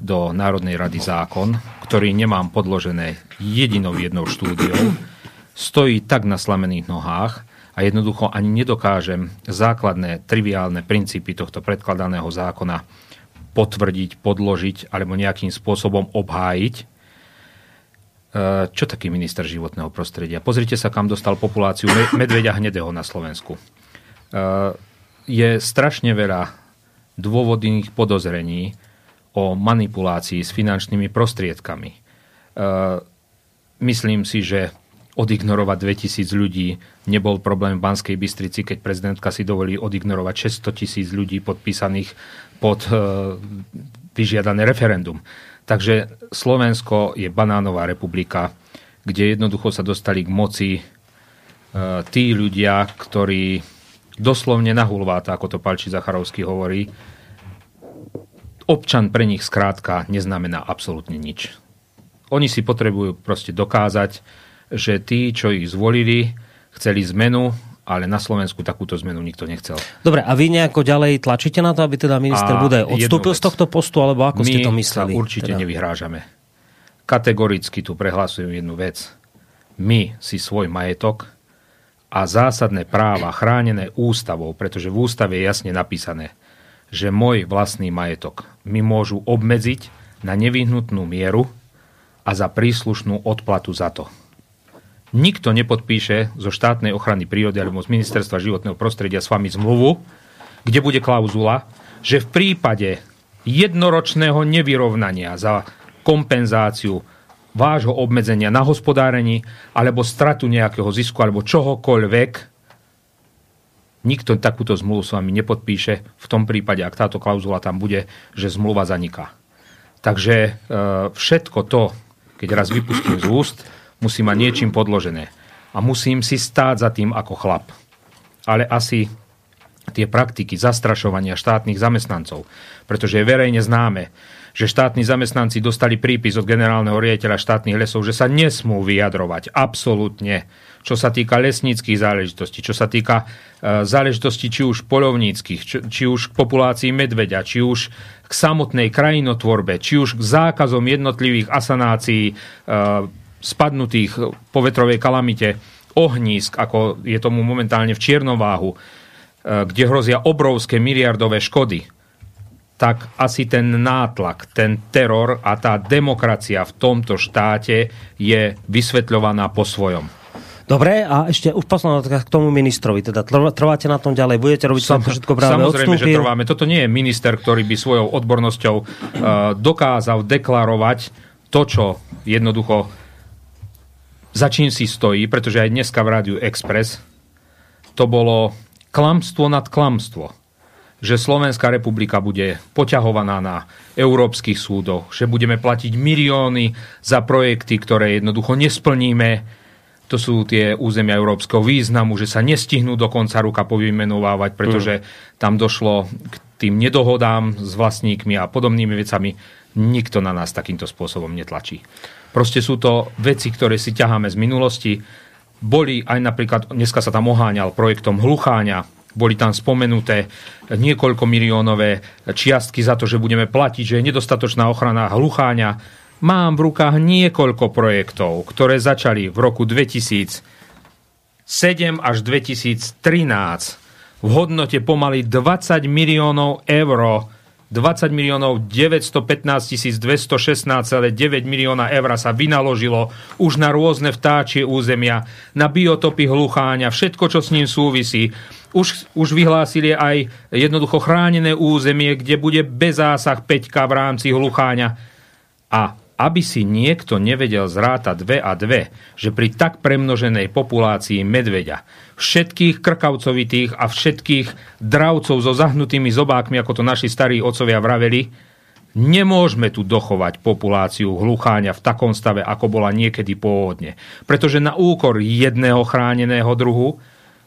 do Národnej rady zákon, ktorý nemám podložené jedinou jednou štúdiou, stojí tak na slamených nohách a jednoducho ani nedokážem základné, triviálne princípy tohto predkladaného zákona potvrdiť, podložiť alebo nejakým spôsobom obhájiť. E, čo taký minister životného prostredia? Pozrite sa, kam dostal populáciu medveďa hnedého na Slovensku. E, je strašne veľa dôvodných podozrení o manipulácii s finančnými prostriedkami. E, myslím si, že odignorovať 2000 ľudí nebol problém v Banskej Bystrici, keď prezidentka si dovolí odignorovať 600 tisíc ľudí podpísaných pod e, vyžiadané referendum. Takže Slovensko je banánová republika, kde jednoducho sa dostali k moci e, tí ľudia, ktorí doslovne na hulváta, ako to Palči Zacharovský hovorí, občan pre nich skrátka neznamená absolútne nič. Oni si potrebujú proste dokázať, že tí, čo ich zvolili, chceli zmenu, ale na Slovensku takúto zmenu nikto nechcel. Dobre, a vy nejako ďalej tlačíte na to, aby teda minister a Budaj odstúpil z tohto postu, alebo ako ste to mysleli? My určite teda? nevyhrážame. Kategoricky tu prehlasujem jednu vec. My si svoj majetok a zásadné práva chránené ústavou, pretože v ústave je jasne napísané, že môj vlastný majetok mi môžu obmedziť na nevyhnutnú mieru a za príslušnú odplatu za to nikto nepodpíše zo štátnej ochrany prírody alebo z ministerstva životného prostredia s vami zmluvu, kde bude klauzula, že v prípade jednoročného nevyrovnania za kompenzáciu vášho obmedzenia na hospodárení alebo stratu nejakého zisku alebo čohokoľvek, nikto takúto zmluvu s vami nepodpíše v tom prípade, ak táto klauzula tam bude, že zmluva zaniká. Takže e, všetko to, keď raz vypustím z úst, musí mať niečím podložené. A musím si stáť za tým ako chlap. Ale asi tie praktiky zastrašovania štátnych zamestnancov, pretože je verejne známe, že štátni zamestnanci dostali prípis od generálneho riaditeľa štátnych lesov, že sa nesmú vyjadrovať. Absolútne. Čo sa týka lesníckých záležitostí, čo sa týka e, záležitostí či už polovníckých, či, či už k populácii medveďa, či už k samotnej krajinotvorbe, či už k zákazom jednotlivých asanácií e, spadnutých po vetrovej kalamite ohnízk, ako je tomu momentálne v Čiernováhu, e, kde hrozia obrovské miliardové škody, tak asi ten nátlak, ten teror a tá demokracia v tomto štáte je vysvetľovaná po svojom. Dobre, a ešte už posledná k tomu ministrovi. Teda trváte na tom ďalej, budete robiť Sam, všetko práve Samozrejme, odstúpil. že trváme. Toto nie je minister, ktorý by svojou odbornosťou uh, dokázal deklarovať to, čo jednoducho za čím si stojí, pretože aj dneska v Rádiu Express to bolo klamstvo nad klamstvo že Slovenská republika bude poťahovaná na európskych súdoch, že budeme platiť milióny za projekty, ktoré jednoducho nesplníme. To sú tie územia európskeho významu, že sa nestihnú do konca ruka povymenovávať, pretože tam došlo k tým nedohodám s vlastníkmi a podobnými vecami. Nikto na nás takýmto spôsobom netlačí. Proste sú to veci, ktoré si ťaháme z minulosti. Boli aj napríklad, dneska sa tam oháňal projektom Hlucháňa, boli tam spomenuté niekoľko miliónové čiastky za to, že budeme platiť, že je nedostatočná ochrana hlucháňa. Mám v rukách niekoľko projektov, ktoré začali v roku 2007 až 2013 v hodnote pomaly 20 miliónov eur 20 miliónov 915 216,9 milióna eur sa vynaložilo už na rôzne vtáčie územia, na biotopy hlucháňa, všetko, čo s ním súvisí. Už, už vyhlásili aj jednoducho chránené územie, kde bude bez zásah Peťka v rámci hlucháňa. A aby si niekto nevedel zrátať dve a dve, že pri tak premnoženej populácii medveďa, všetkých krkavcovitých a všetkých dravcov so zahnutými zobákmi, ako to naši starí otcovia vraveli, nemôžeme tu dochovať populáciu hlucháňa v takom stave, ako bola niekedy pôvodne. Pretože na úkor jedného chráneného druhu,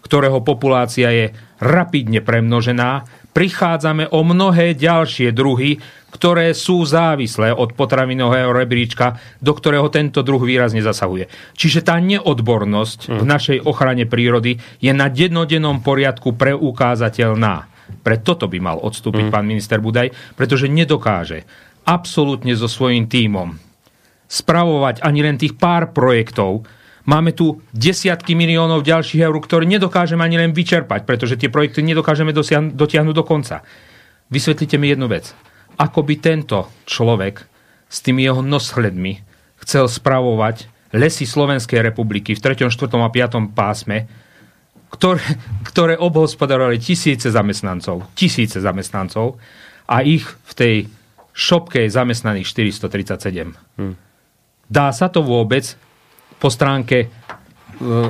ktorého populácia je rapidne premnožená, prichádzame o mnohé ďalšie druhy, ktoré sú závislé od potravinového rebríčka, do ktorého tento druh výrazne zasahuje. Čiže tá neodbornosť v našej ochrane prírody je na dennodennom poriadku preukázateľná. Pre toto by mal odstúpiť pán minister Budaj, pretože nedokáže absolútne so svojím tímom spravovať ani len tých pár projektov, Máme tu desiatky miliónov ďalších eur, ktoré nedokážeme ani len vyčerpať, pretože tie projekty nedokážeme dosiahnu, dotiahnuť do konca. Vysvetlite mi jednu vec. Ako by tento človek s tými jeho noshledmi chcel spravovať lesy Slovenskej republiky v 3., 4. a 5. pásme, ktoré, ktoré obhospodarovali tisíce zamestnancov, tisíce zamestnancov a ich v tej šopke je zamestnaných 437. Hmm. Dá sa to vôbec po stránke e,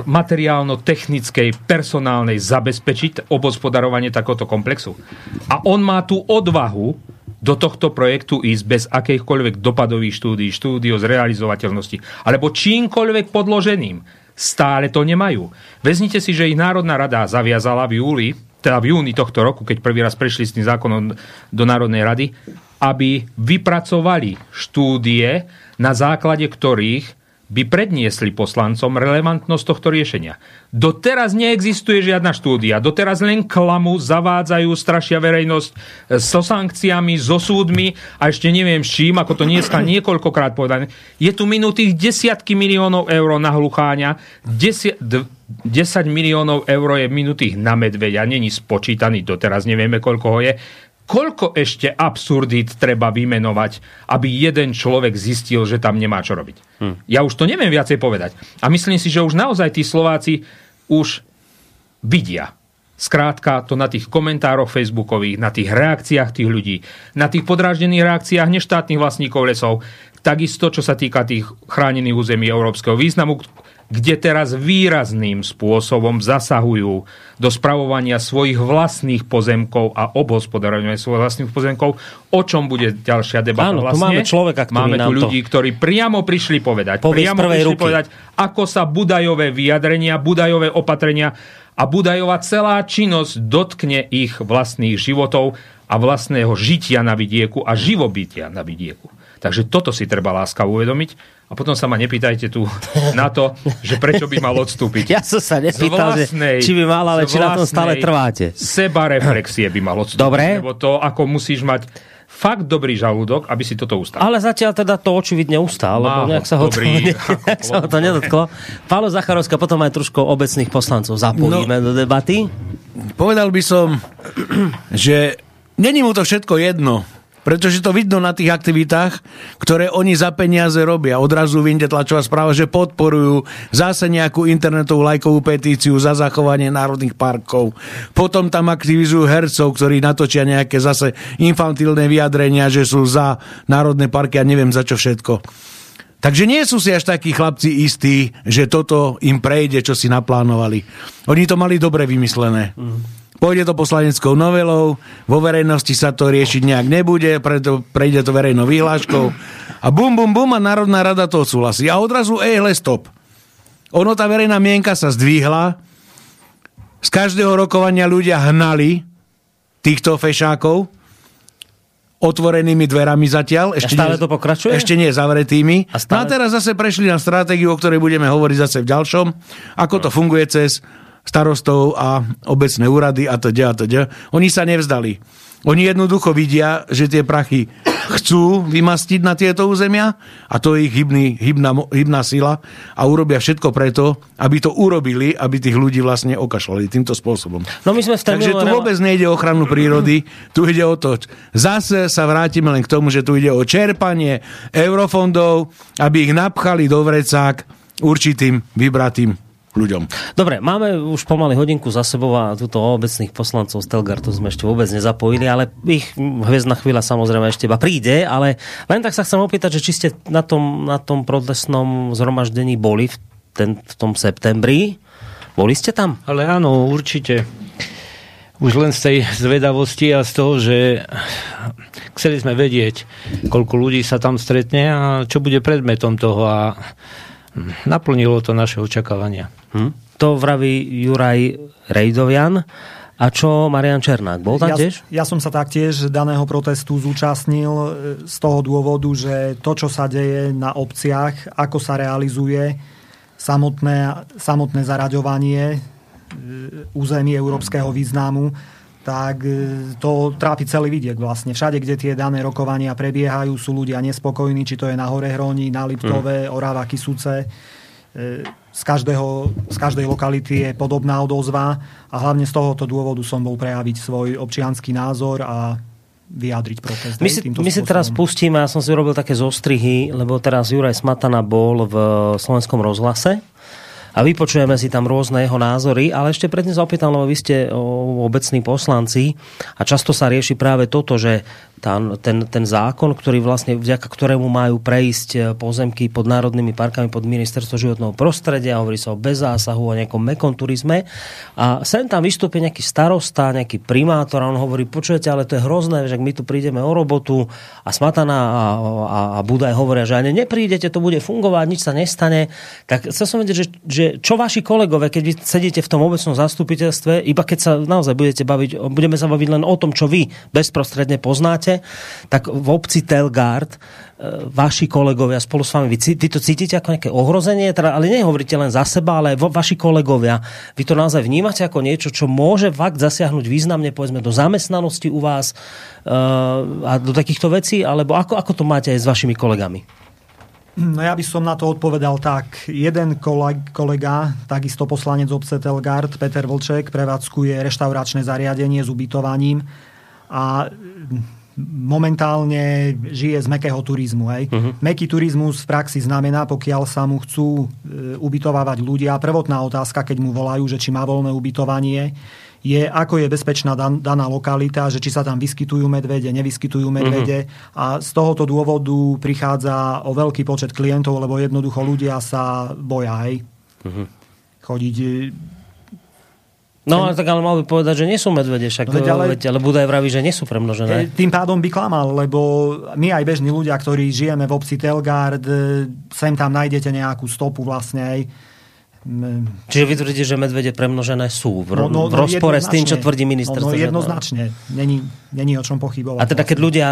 materiálno-technickej, personálnej zabezpečiť obhospodarovanie takéhoto komplexu. A on má tú odvahu do tohto projektu ísť bez akýchkoľvek dopadových štúdí, štúdí o zrealizovateľnosti, alebo čímkoľvek podloženým. Stále to nemajú. Veznite si, že ich Národná rada zaviazala v júli, teda v júni tohto roku, keď prvý raz prešli s tým zákonom do Národnej rady, aby vypracovali štúdie, na základe ktorých by predniesli poslancom relevantnosť tohto riešenia. Doteraz neexistuje žiadna štúdia, doteraz len klamu, zavádzajú, strašia verejnosť e, so sankciami, so súdmi a ešte neviem s čím, ako to dneska niekoľkokrát povedané. Je tu minutých desiatky miliónov eur na hlucháňa, 10, 10 miliónov eur je minutých na medveďa, není spočítaný, doteraz nevieme, koľko ho je koľko ešte absurdít treba vymenovať, aby jeden človek zistil, že tam nemá čo robiť. Hm. Ja už to neviem viacej povedať. A myslím si, že už naozaj tí Slováci už vidia. Skrátka to na tých komentároch facebookových, na tých reakciách tých ľudí, na tých podráždených reakciách neštátnych vlastníkov lesov, takisto čo sa týka tých chránených území európskeho významu, kde teraz výrazným spôsobom zasahujú do spravovania svojich vlastných pozemkov a obhospodarovania svojich vlastných pozemkov, o čom bude ďalšia debata. Áno, vlastne, tu máme človeka, ktorý máme tu ľudí, to... ktorí priamo prišli povedať, Povie priamo prišli ruky. povedať, ako sa budajové vyjadrenia, budajové opatrenia a budajová celá činnosť dotkne ich vlastných životov a vlastného žitia na vidieku a živobytia na vidieku. Takže toto si treba láskavo uvedomiť a potom sa ma nepýtajte tu na to, že prečo by mal odstúpiť. Ja som sa nepýtal, vlastnej, že či by mal, ale či na tom stále trváte. Seba reflexie by mal odstúpiť. Dobre. Lebo to, ako musíš mať fakt dobrý žalúdok, aby si toto ustal. Ale zatiaľ teda to očividne ustál, lebo nejak sa ho, dobrý, to, nejak sa ho to nedotklo. Pálo Zacharovská, potom aj trošku obecných poslancov zapojíme no, do debaty. Povedal by som, že není mu to všetko jedno, pretože to vidno na tých aktivitách, ktoré oni za peniaze robia. Odrazu vyjde tlačová správa, že podporujú zase nejakú internetovú lajkovú petíciu za zachovanie národných parkov. Potom tam aktivizujú hercov, ktorí natočia nejaké zase infantilné vyjadrenia, že sú za národné parky a neviem za čo všetko. Takže nie sú si až takí chlapci istí, že toto im prejde, čo si naplánovali. Oni to mali dobre vymyslené. Mm. Pôjde to poslaneckou novelou, vo verejnosti sa to riešiť nejak nebude, preto prejde to verejnou výhláškou a bum, bum, bum a Národná rada to odsúhlasí. A odrazu, ej, le, stop. Ono, tá verejná mienka sa zdvihla, z každého rokovania ľudia hnali týchto fešákov, otvorenými dverami zatiaľ. Ešte a stále nie, to pokračuje? Ešte nie zavretými. A, stále... no a teraz zase prešli na stratégiu, o ktorej budeme hovoriť zase v ďalšom. Ako to funguje cez starostov a obecné úrady a teda a teda. Oni sa nevzdali. Oni jednoducho vidia, že tie prachy chcú vymastiť na tieto územia a to je ich hybný, hybná, hybná sila a urobia všetko preto, aby to urobili, aby tých ľudí vlastne okašľali týmto spôsobom. No my sme Takže tu vôbec nejde o ochranu prírody, tu ide o to, zase sa vrátime len k tomu, že tu ide o čerpanie eurofondov, aby ich napchali do vrecák určitým vybratým ľuďom. Dobre, máme už pomaly hodinku za sebou a túto obecných poslancov z Telgartu sme ešte vôbec nezapojili, ale ich hviezna chvíľa samozrejme ešte iba príde, ale len tak sa chcem opýtať, že či ste na tom, na tom protestnom zhromaždení boli v, ten, v tom septembri? Boli ste tam? Ale áno, určite. Už len z tej zvedavosti a z toho, že chceli sme vedieť, koľko ľudí sa tam stretne a čo bude predmetom toho a naplnilo to naše očakávania. Hm? To vraví Juraj Rejdovian. A čo Marian Černák? Bol tam ja, tiež? Ja som sa taktiež daného protestu zúčastnil e, z toho dôvodu, že to, čo sa deje na obciach, ako sa realizuje samotné, samotné zaraďovanie e, území európskeho významu, tak e, to trápi celý vidiek vlastne. Všade, kde tie dané rokovania prebiehajú, sú ľudia nespokojní, či to je na Hore Hroni, na Liptove, mm. Oráva, Kisuce z, každého, z každej lokality je podobná odozva a hlavne z tohoto dôvodu som bol prejaviť svoj občianský názor a vyjadriť protest. My si, my si teraz pustíme, ja som si urobil také zostrihy, lebo teraz Juraj Smatana bol v slovenskom rozhlase a vypočujeme si tam rôzne jeho názory, ale ešte predtým sa opýtam, lebo vy ste obecní poslanci a často sa rieši práve toto, že tá, ten, ten zákon, ktorý vlastne, vďaka ktorému majú prejsť e, pozemky pod národnými parkami pod ministerstvo životného prostredia, hovorí sa o bezásahu, o nejakom mekonturizme a sem tam vystúpi nejaký starosta, nejaký primátor a on hovorí, počujete, ale to je hrozné, že my tu prídeme o robotu a Smatana a, a, a Budaj hovoria, že ani neprídete, to bude fungovať, nič sa nestane. Tak chcel som vedieť, že, že čo vaši kolegové, keď vy sedíte v tom obecnom zastupiteľstve, iba keď sa naozaj budete baviť, budeme sa baviť len o tom, čo vy bezprostredne poznáte, tak v obci Telgard e, vaši kolegovia spolu s vami, vy, vy to cítite ako nejaké ohrozenie, teda, ale nehovoríte len za seba, ale aj vaši kolegovia. Vy to naozaj vnímate ako niečo, čo môže fakt zasiahnuť významne, povedzme, do zamestnanosti u vás uh, a do takýchto vecí, alebo ako, ako to máte aj s vašimi kolegami? No ja by som na to odpovedal tak. Jeden kolega, takisto poslanec obce Telgard, Peter Vlček, prevádzkuje reštauračné zariadenie s ubytovaním a momentálne žije z mekého turizmu. Hej. Uh-huh. Meký turizmus v praxi znamená, pokiaľ sa mu chcú e, ubytovávať ľudia, prvotná otázka, keď mu volajú, že či má voľné ubytovanie, je, ako je bezpečná dan- daná lokalita, že či sa tam vyskytujú medvede, nevyskytujú medvede. Uh-huh. A z tohoto dôvodu prichádza o veľký počet klientov, lebo jednoducho ľudia sa boja. Hej. Uh-huh. Chodiť No, ale tak ale mal by povedať, že nie sú medvede, však no, ale, ale Budaj vraví, že nie sú premnožené. Tým pádom by klamal, lebo my aj bežní ľudia, ktorí žijeme v obci Telgard, e, sem tam nájdete nejakú stopu vlastne aj Čiže vy tvrdíte, že medvede premnožené sú v, no, no, v rozpore s tým, čo tvrdí ministerstvo? No, no jednoznačne. Není, není o čom pochybovať. A teda keď ľudia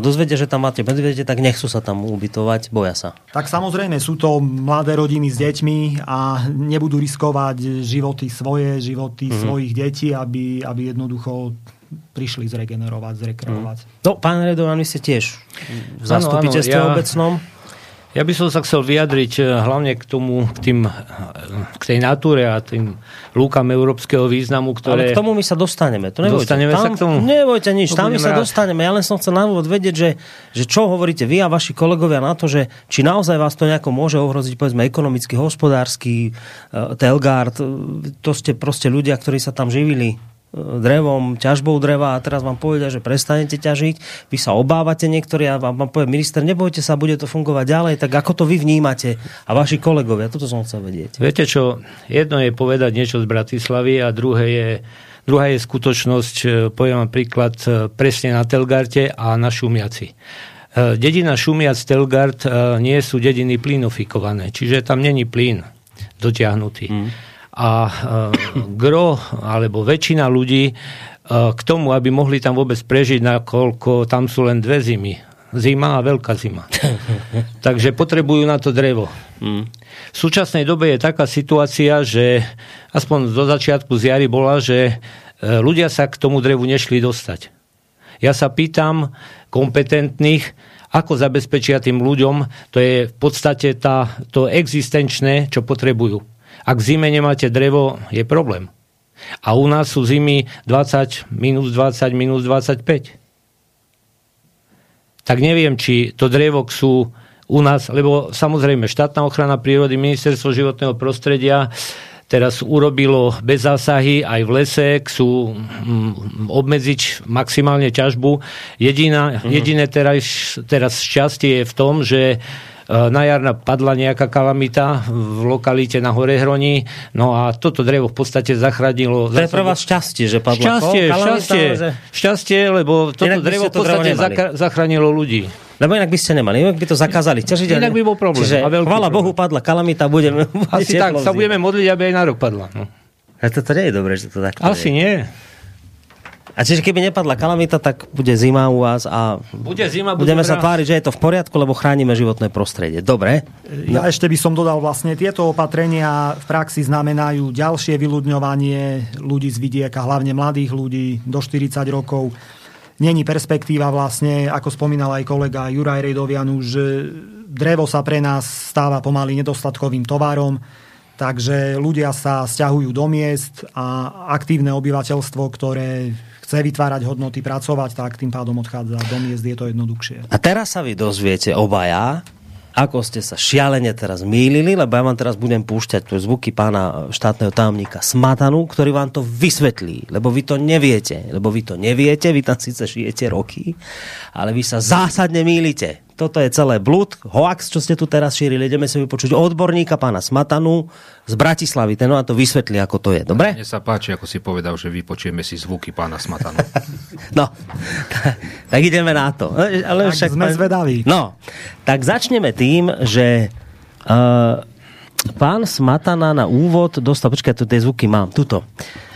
dozvedia, že tam máte medvede, tak nechcú sa tam ubytovať, boja sa. Tak samozrejme, sú to mladé rodiny s deťmi a nebudú riskovať životy svoje, životy mm-hmm. svojich detí, aby, aby jednoducho prišli zregenerovať, zrekreovať. Mm. No, pán Redovan, vy ste tiež v zastupiteľstve ja... obecnom. Ja by som sa chcel vyjadriť eh, hlavne k tomu, k, tým, eh, k tej natúre a tým lúkam európskeho významu, ktoré... Ale k tomu my sa dostaneme. To nebojte. Dostaneme tam, sa k tomu? Nebojte nič, tam my sa rád. dostaneme. Ja len som chcel na úvod vedieť, že, že čo hovoríte vy a vaši kolegovia na to, že či naozaj vás to nejako môže ohroziť, povedzme, ekonomicky, hospodársky, uh, Telgard, to ste proste ľudia, ktorí sa tam živili drevom, ťažbou dreva a teraz vám povedia, že prestanete ťažiť, vy sa obávate niektorí a vám, vám povie minister, nebojte sa, bude to fungovať ďalej, tak ako to vy vnímate a vaši kolegovia, toto som chcel vedieť. Viete čo, jedno je povedať niečo z Bratislavy a druhé je, druhá je skutočnosť, e, poviem príklad e, presne na Telgarte a na Šumiaci. E, dedina Šumiac Telgard nie sú dediny plynofikované, čiže tam není plyn dotiahnutý. Mm a e, gro alebo väčšina ľudí e, k tomu, aby mohli tam vôbec prežiť, nakoľko tam sú len dve zimy. Zima a veľká zima. Takže potrebujú na to drevo. Mm. V súčasnej dobe je taká situácia, že aspoň do začiatku z jary bola, že e, ľudia sa k tomu drevu nešli dostať. Ja sa pýtam kompetentných, ako zabezpečia tým ľuďom, to je v podstate tá, to existenčné, čo potrebujú. Ak v zime nemáte drevo, je problém. A u nás sú zimy 20, minus 20, minus 25. Tak neviem, či to drevo sú u nás, lebo samozrejme štátna ochrana prírody, ministerstvo životného prostredia teraz urobilo bez zásahy aj v lese, chcú mm, obmedziť maximálne ťažbu. Jediná, mm-hmm. Jediné teraz, teraz šťastie je v tom, že na jar padla nejaká kalamita v lokalite na Horehroni, no a toto drevo v podstate zachránilo... To je pre vás šťastie, že padlo šťastie, kalamita, šťastie, že... šťastie, lebo toto drevo v podstate zachránilo ľudí. Lebo inak by ste nemali, inak by to zakázali ťažiť. Inak by bol problém. Čiže, chvála Bohu, padla kalamita, budeme... Asi tak, sa budeme modliť, aby aj na rok padla. No. A to nie je dobré, že to takto Asi je. nie. A čiže keby nepadla kalamita, tak bude zima u vás a bude zima, budeme sa tváriť, že je to v poriadku, lebo chránime životné prostredie. Dobre? Ja ešte by som dodal vlastne, tieto opatrenia v praxi znamenajú ďalšie vyľudňovanie ľudí z vidieka, hlavne mladých ľudí do 40 rokov. není perspektíva vlastne, ako spomínal aj kolega Juraj Redovian, už drevo sa pre nás stáva pomaly nedostatkovým tovarom, takže ľudia sa stiahujú do miest a aktívne obyvateľstvo, ktoré chce vytvárať hodnoty, pracovať, tak tým pádom odchádza do miest, je to jednoduchšie. A teraz sa vy dozviete obaja, ako ste sa šialene teraz mýlili, lebo ja vám teraz budem púšťať tu zvuky pána štátneho tajomníka Smatanu, ktorý vám to vysvetlí, lebo vy to neviete, lebo vy to neviete, vy tam síce šijete roky, ale vy sa zásadne mýlite toto je celé blud, hoax, čo ste tu teraz šírili. Ideme si vypočuť odborníka pána Smatanu z Bratislavy. Ten vám to vysvetlí, ako to je. Dobre? Mne sa páči, ako si povedal, že vypočujeme si zvuky pána Smatanu. no, tak ideme na to. Ale tak však, sme zvedaví. No, tak začneme tým, že uh, pán Smatana na úvod dostal, počkaj, tu tie zvuky mám, tuto.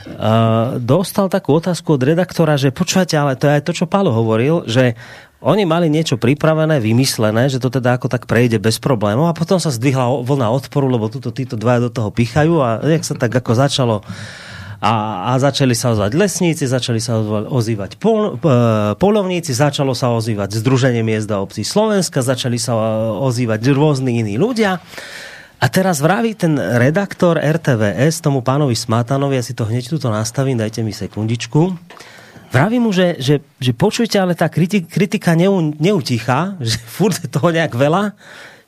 Uh, dostal takú otázku od redaktora, že počúvate, ale to je aj to, čo Pálo hovoril, že oni mali niečo pripravené, vymyslené, že to teda ako tak prejde bez problémov a potom sa zdvihla vlna odporu, lebo tuto títo dvaja do toho pichajú a jak sa tak ako začalo a, a začali sa ozvať lesníci, začali sa ozývať pol, e, polovníci, začalo sa ozývať Združenie miest a obcí Slovenska, začali sa ozývať rôzni iní ľudia. A teraz vraví ten redaktor RTVS tomu pánovi Smatanovi, ja si to hneď tuto nastavím, dajte mi sekundičku. Vraví mu, že, že, že počujte, ale tá kritika, kritika neu, neutichá, že furt je toho nejak veľa.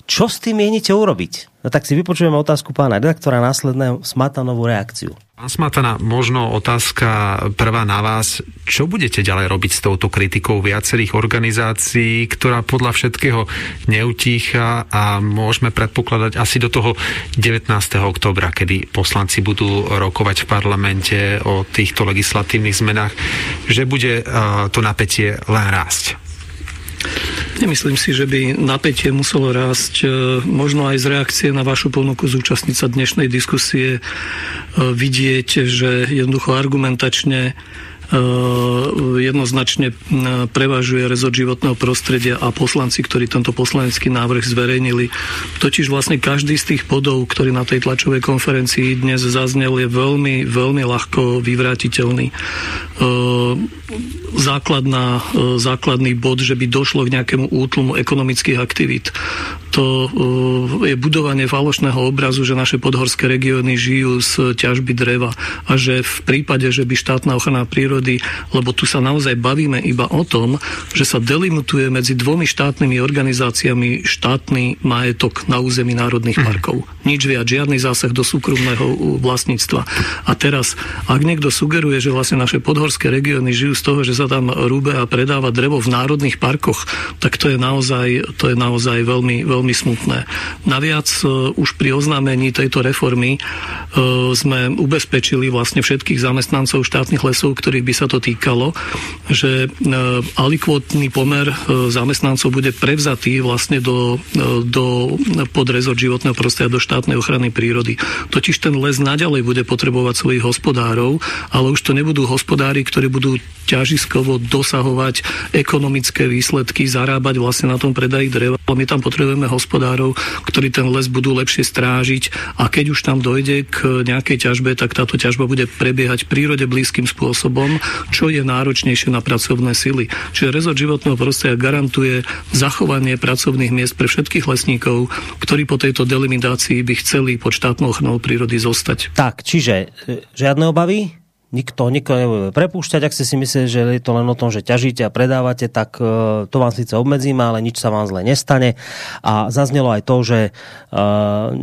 Čo s tým mienite urobiť? No tak si vypočujeme otázku pána redaktora, následného Smatanovú reakciu. Pán Smatana, možno otázka prvá na vás. Čo budete ďalej robiť s touto kritikou viacerých organizácií, ktorá podľa všetkého neutícha a môžeme predpokladať asi do toho 19. oktobra, kedy poslanci budú rokovať v parlamente o týchto legislatívnych zmenách, že bude to napätie len rásť? Nemyslím si, že by napätie muselo rásť. E, možno aj z reakcie na vašu ponuku zúčastniť sa dnešnej diskusie e, vidieť, že jednoducho argumentačne jednoznačne eh, prevažuje rezort životného prostredia a poslanci, ktorí tento poslanecký návrh zverejnili. Totiž vlastne každý z tých bodov, ktorý na tej tlačovej konferencii dnes zaznel, je veľmi, veľmi ľahko vyvrátiteľný. Eh, základná, základný bod, že by došlo k nejakému útlumu ekonomických aktivít. To je budovanie falošného obrazu, že naše podhorské regióny žijú z ťažby dreva a že v prípade, že by štátna ochrana prírody lebo tu sa naozaj bavíme iba o tom, že sa delimituje medzi dvomi štátnymi organizáciami štátny majetok na území národných mhm. parkov. Nič viac, žiadny zásah do súkromného vlastníctva. A teraz, ak niekto sugeruje, že vlastne naše podhorské regióny žijú z toho, že sa tam rúbe a predáva drevo v národných parkoch, tak to je naozaj, to je naozaj veľmi, veľmi smutné. Naviac uh, už pri oznámení tejto reformy uh, sme ubezpečili vlastne všetkých zamestnancov štátnych lesov, ktorí by sa to týkalo, že e, alikvotný pomer e, zamestnancov bude prevzatý vlastne do, e, do podrezort životného prostredia, do štátnej ochrany prírody. Totiž ten les naďalej bude potrebovať svojich hospodárov, ale už to nebudú hospodári, ktorí budú ťažiskovo dosahovať ekonomické výsledky, zarábať vlastne na tom predaji dreva. My tam potrebujeme hospodárov, ktorí ten les budú lepšie strážiť a keď už tam dojde k nejakej ťažbe, tak táto ťažba bude prebiehať prírode blízkym spôsobom čo je náročnejšie na pracovné sily. Čiže rezort životného prostredia garantuje zachovanie pracovných miest pre všetkých lesníkov, ktorí po tejto delimitácii by chceli pod štátnou ochranou prírody zostať. Tak, čiže e, žiadne obavy? Nikto, nikto nebude prepúšťať. Ak ste si myslíte, že je to len o tom, že ťažíte a predávate, tak uh, to vám síce obmedzíme, ale nič sa vám zle nestane. A zaznelo aj to, že uh,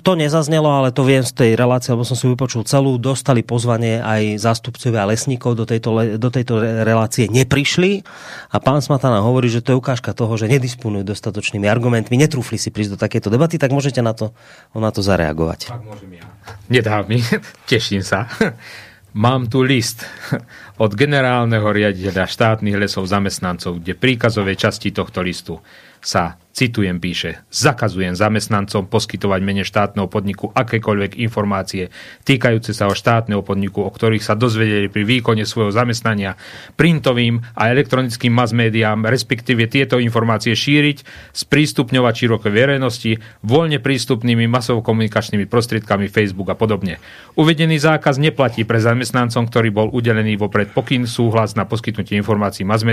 to nezaznelo, ale to viem z tej relácie, lebo som si vypočul celú, dostali pozvanie aj zástupcovia lesníkov do tejto, do tejto relácie neprišli a pán Smatana hovorí, že to je ukážka toho, že nedisponujú dostatočnými argumentmi, netrúfli si prísť do takéto debaty, tak môžete na to, na to zareagovať. Tak môžem ja. Nedá mi, teším sa. Mám tu list od generálneho riaditeľa štátnych lesov zamestnancov, kde príkazové časti tohto listu sa citujem, píše, zakazujem zamestnancom poskytovať mene štátneho podniku akékoľvek informácie týkajúce sa o štátneho podniku, o ktorých sa dozvedeli pri výkone svojho zamestnania printovým a elektronickým mass respektíve tieto informácie šíriť, sprístupňovať široké verejnosti, voľne prístupnými masovo-komunikačnými prostriedkami Facebook a podobne. Uvedený zákaz neplatí pre zamestnancom, ktorý bol udelený vopred pokyn súhlas na poskytnutie informácií mass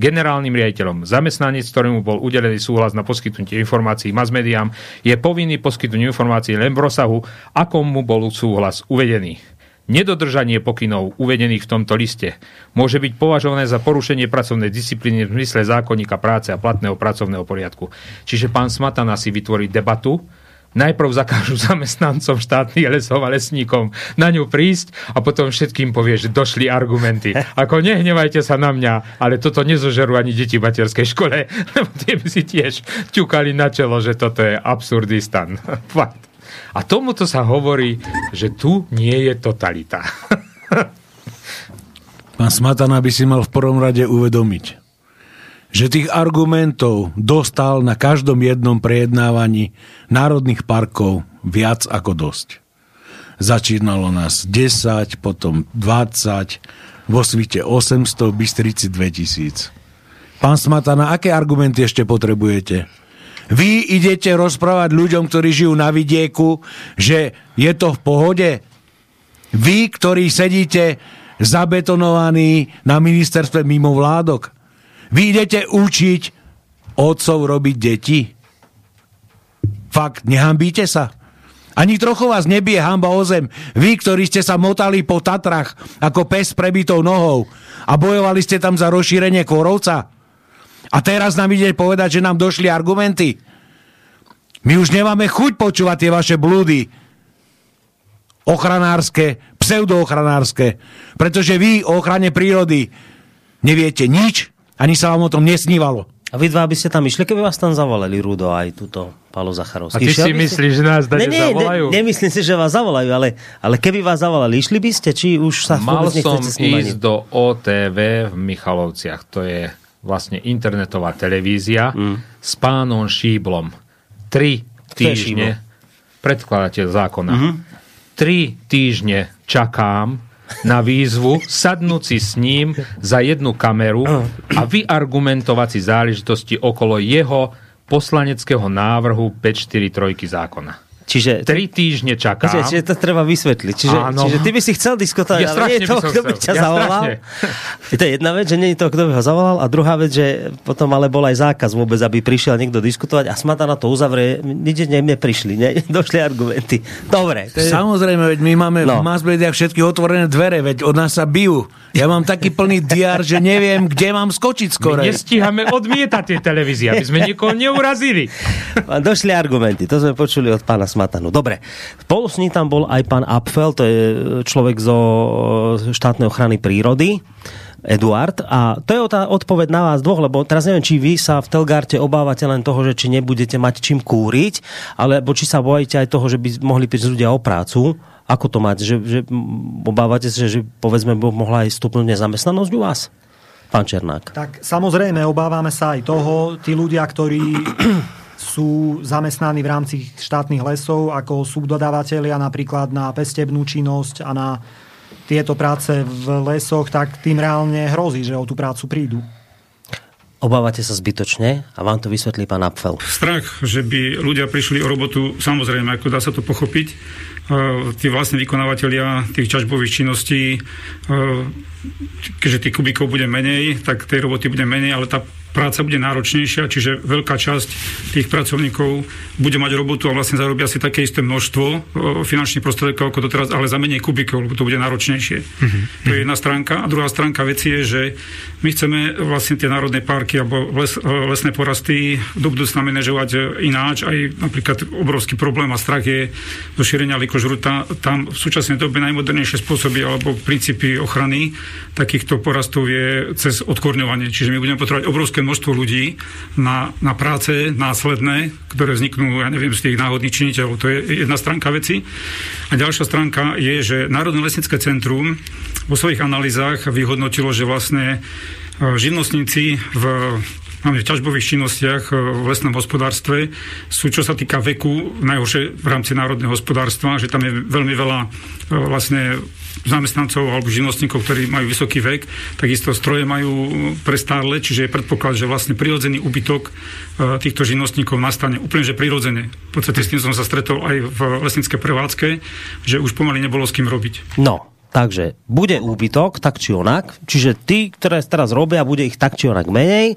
generálnym riaditeľom. Zamestnanec, ktorému bol udelený súhlas súhlas na poskytnutie informácií mass médiám, je povinný poskytnúť informácie len v rozsahu, akom mu bol súhlas uvedený. Nedodržanie pokynov uvedených v tomto liste môže byť považované za porušenie pracovnej disciplíny v zmysle zákonníka práce a platného pracovného poriadku. Čiže pán Smatana si vytvorí debatu, najprv zakážu zamestnancom štátnych lesov a lesníkom na ňu prísť a potom všetkým povie, že došli argumenty. Ako nehnevajte sa na mňa, ale toto nezožerú ani deti v materskej škole, lebo tie by si tiež ťukali na čelo, že toto je absurdistan. Fakt. A tomuto sa hovorí, že tu nie je totalita. Pán Smatana by si mal v prvom rade uvedomiť, že tých argumentov dostal na každom jednom prejednávaní národných parkov viac ako dosť. Začínalo nás 10, potom 20, vo svite 800, v Bystrici 2000. Pán Smatana, aké argumenty ešte potrebujete? Vy idete rozprávať ľuďom, ktorí žijú na vidieku, že je to v pohode? Vy, ktorí sedíte zabetonovaní na ministerstve mimo vládok, vy idete učiť otcov robiť deti? Fakt, nehambíte sa? Ani trochu vás nebije hamba o zem. Vy, ktorí ste sa motali po Tatrach ako pes prebitou nohou a bojovali ste tam za rozšírenie Kôrovca. A teraz nám ide povedať, že nám došli argumenty. My už nemáme chuť počúvať tie vaše blúdy. Ochranárske, pseudoochranárske. Pretože vy o ochrane prírody neviete nič ani sa vám o tom nesnívalo. A vy dva by ste tam išli, keby vás tam zavolali Rudo aj túto Palo Zacharovský. A ty Išiel si myslíš, že nás dať ne, zavolajú? Ne, nemyslím si, že vás zavolajú, ale, ale keby vás zavolali, išli by ste, či už sa Mal som ísť do OTV v Michalovciach, to je vlastne internetová televízia, mm. s pánom Šíblom. Tri týždne, predkladateľ zákona, mm-hmm. tri týždne čakám, na výzvu, sadnúť si s ním za jednu kameru a vyargumentovať si záležitosti okolo jeho poslaneckého návrhu 543 zákona. Čiže... Tri týždne čakám. Čiže, čiže to treba vysvetliť. Čiže, Áno. čiže ty by si chcel diskutovať, ja ale nie je to, kto by ťa ja zavolal. Strašne. To je jedna vec, že nie je to, kto by ho zavolal a druhá vec, že potom ale bol aj zákaz vôbec, aby prišiel niekto diskutovať a smata na to uzavrie, nič ne, neprišli, ne, došli argumenty. Dobre. To je... Samozrejme, veď my máme no. v mass všetky otvorené dvere, veď od nás sa bijú. Ja mám taký plný diar, že neviem, kde mám skočiť skoro. My nestíhame odmietať tie televízie, aby sme nikoho neurazili. Došli argumenty, to sme počuli od pána Smatanu. Dobre, spolu s ním tam bol aj pán Apfel, to je človek zo štátnej ochrany prírody. Eduard. A to je tá odpoveď na vás dvoch, lebo teraz neviem, či vy sa v Telgarte obávate len toho, že či nebudete mať čím kúriť, alebo či sa bojíte aj toho, že by mohli prísť ľudia o prácu. Ako to máte? Že, že obávate sa, že, že povedzme mohla aj stupnúť nezamestnanosť u vás? Pán Černák. Tak samozrejme, obávame sa aj toho. Tí ľudia, ktorí sú zamestnaní v rámci štátnych lesov ako subdodávateľia napríklad na pestebnú činnosť a na tieto práce v lesoch, tak tým reálne hrozí, že o tú prácu prídu. Obávate sa zbytočne a vám to vysvetlí pán Apfel. Strach, že by ľudia prišli o robotu, samozrejme, ako dá sa to pochopiť, tí vlastní vykonávateľia tých ťažbových činností, keďže tých kubíkov bude menej, tak tej roboty bude menej, ale tá práca bude náročnejšia, čiže veľká časť tých pracovníkov bude mať robotu a vlastne zarobia si také isté množstvo finančných prostriedkov ako doteraz, ale za menej kubikov, lebo to bude náročnejšie. Mm-hmm. To je jedna stránka. A druhá stránka veci je, že my chceme vlastne tie národné parky alebo les, lesné porasty do budúcna manažovať ináč. Aj napríklad obrovský problém a strach je do šírenia likožruta. Tam v súčasnej dobe najmodernejšie spôsoby alebo princípy ochrany takýchto porastov je cez odkorňovanie. Čiže my budeme potrebovať obrovské množstvo ľudí na, na práce následné, ktoré vzniknú, ja neviem, z tých náhodných činiteľov. To je jedna stránka veci. A ďalšia stránka je, že Národné lesnické centrum vo svojich analýzach vyhodnotilo, že vlastne e, živnostníci v v ťažbových činnostiach v lesnom hospodárstve, sú čo sa týka veku najhoršie v rámci národného hospodárstva, že tam je veľmi veľa vlastne zamestnancov alebo živnostníkov, ktorí majú vysoký vek, takisto stroje majú prestárle, čiže je predpoklad, že vlastne prirodzený úbytok týchto živnostníkov nastane úplne že prirodzene. V podstate s tým som sa stretol aj v lesníckej prevádzke, že už pomaly nebolo s kým robiť. No, Takže bude úbytok, tak či onak. Čiže tí, ktoré teraz robia, bude ich tak či onak menej.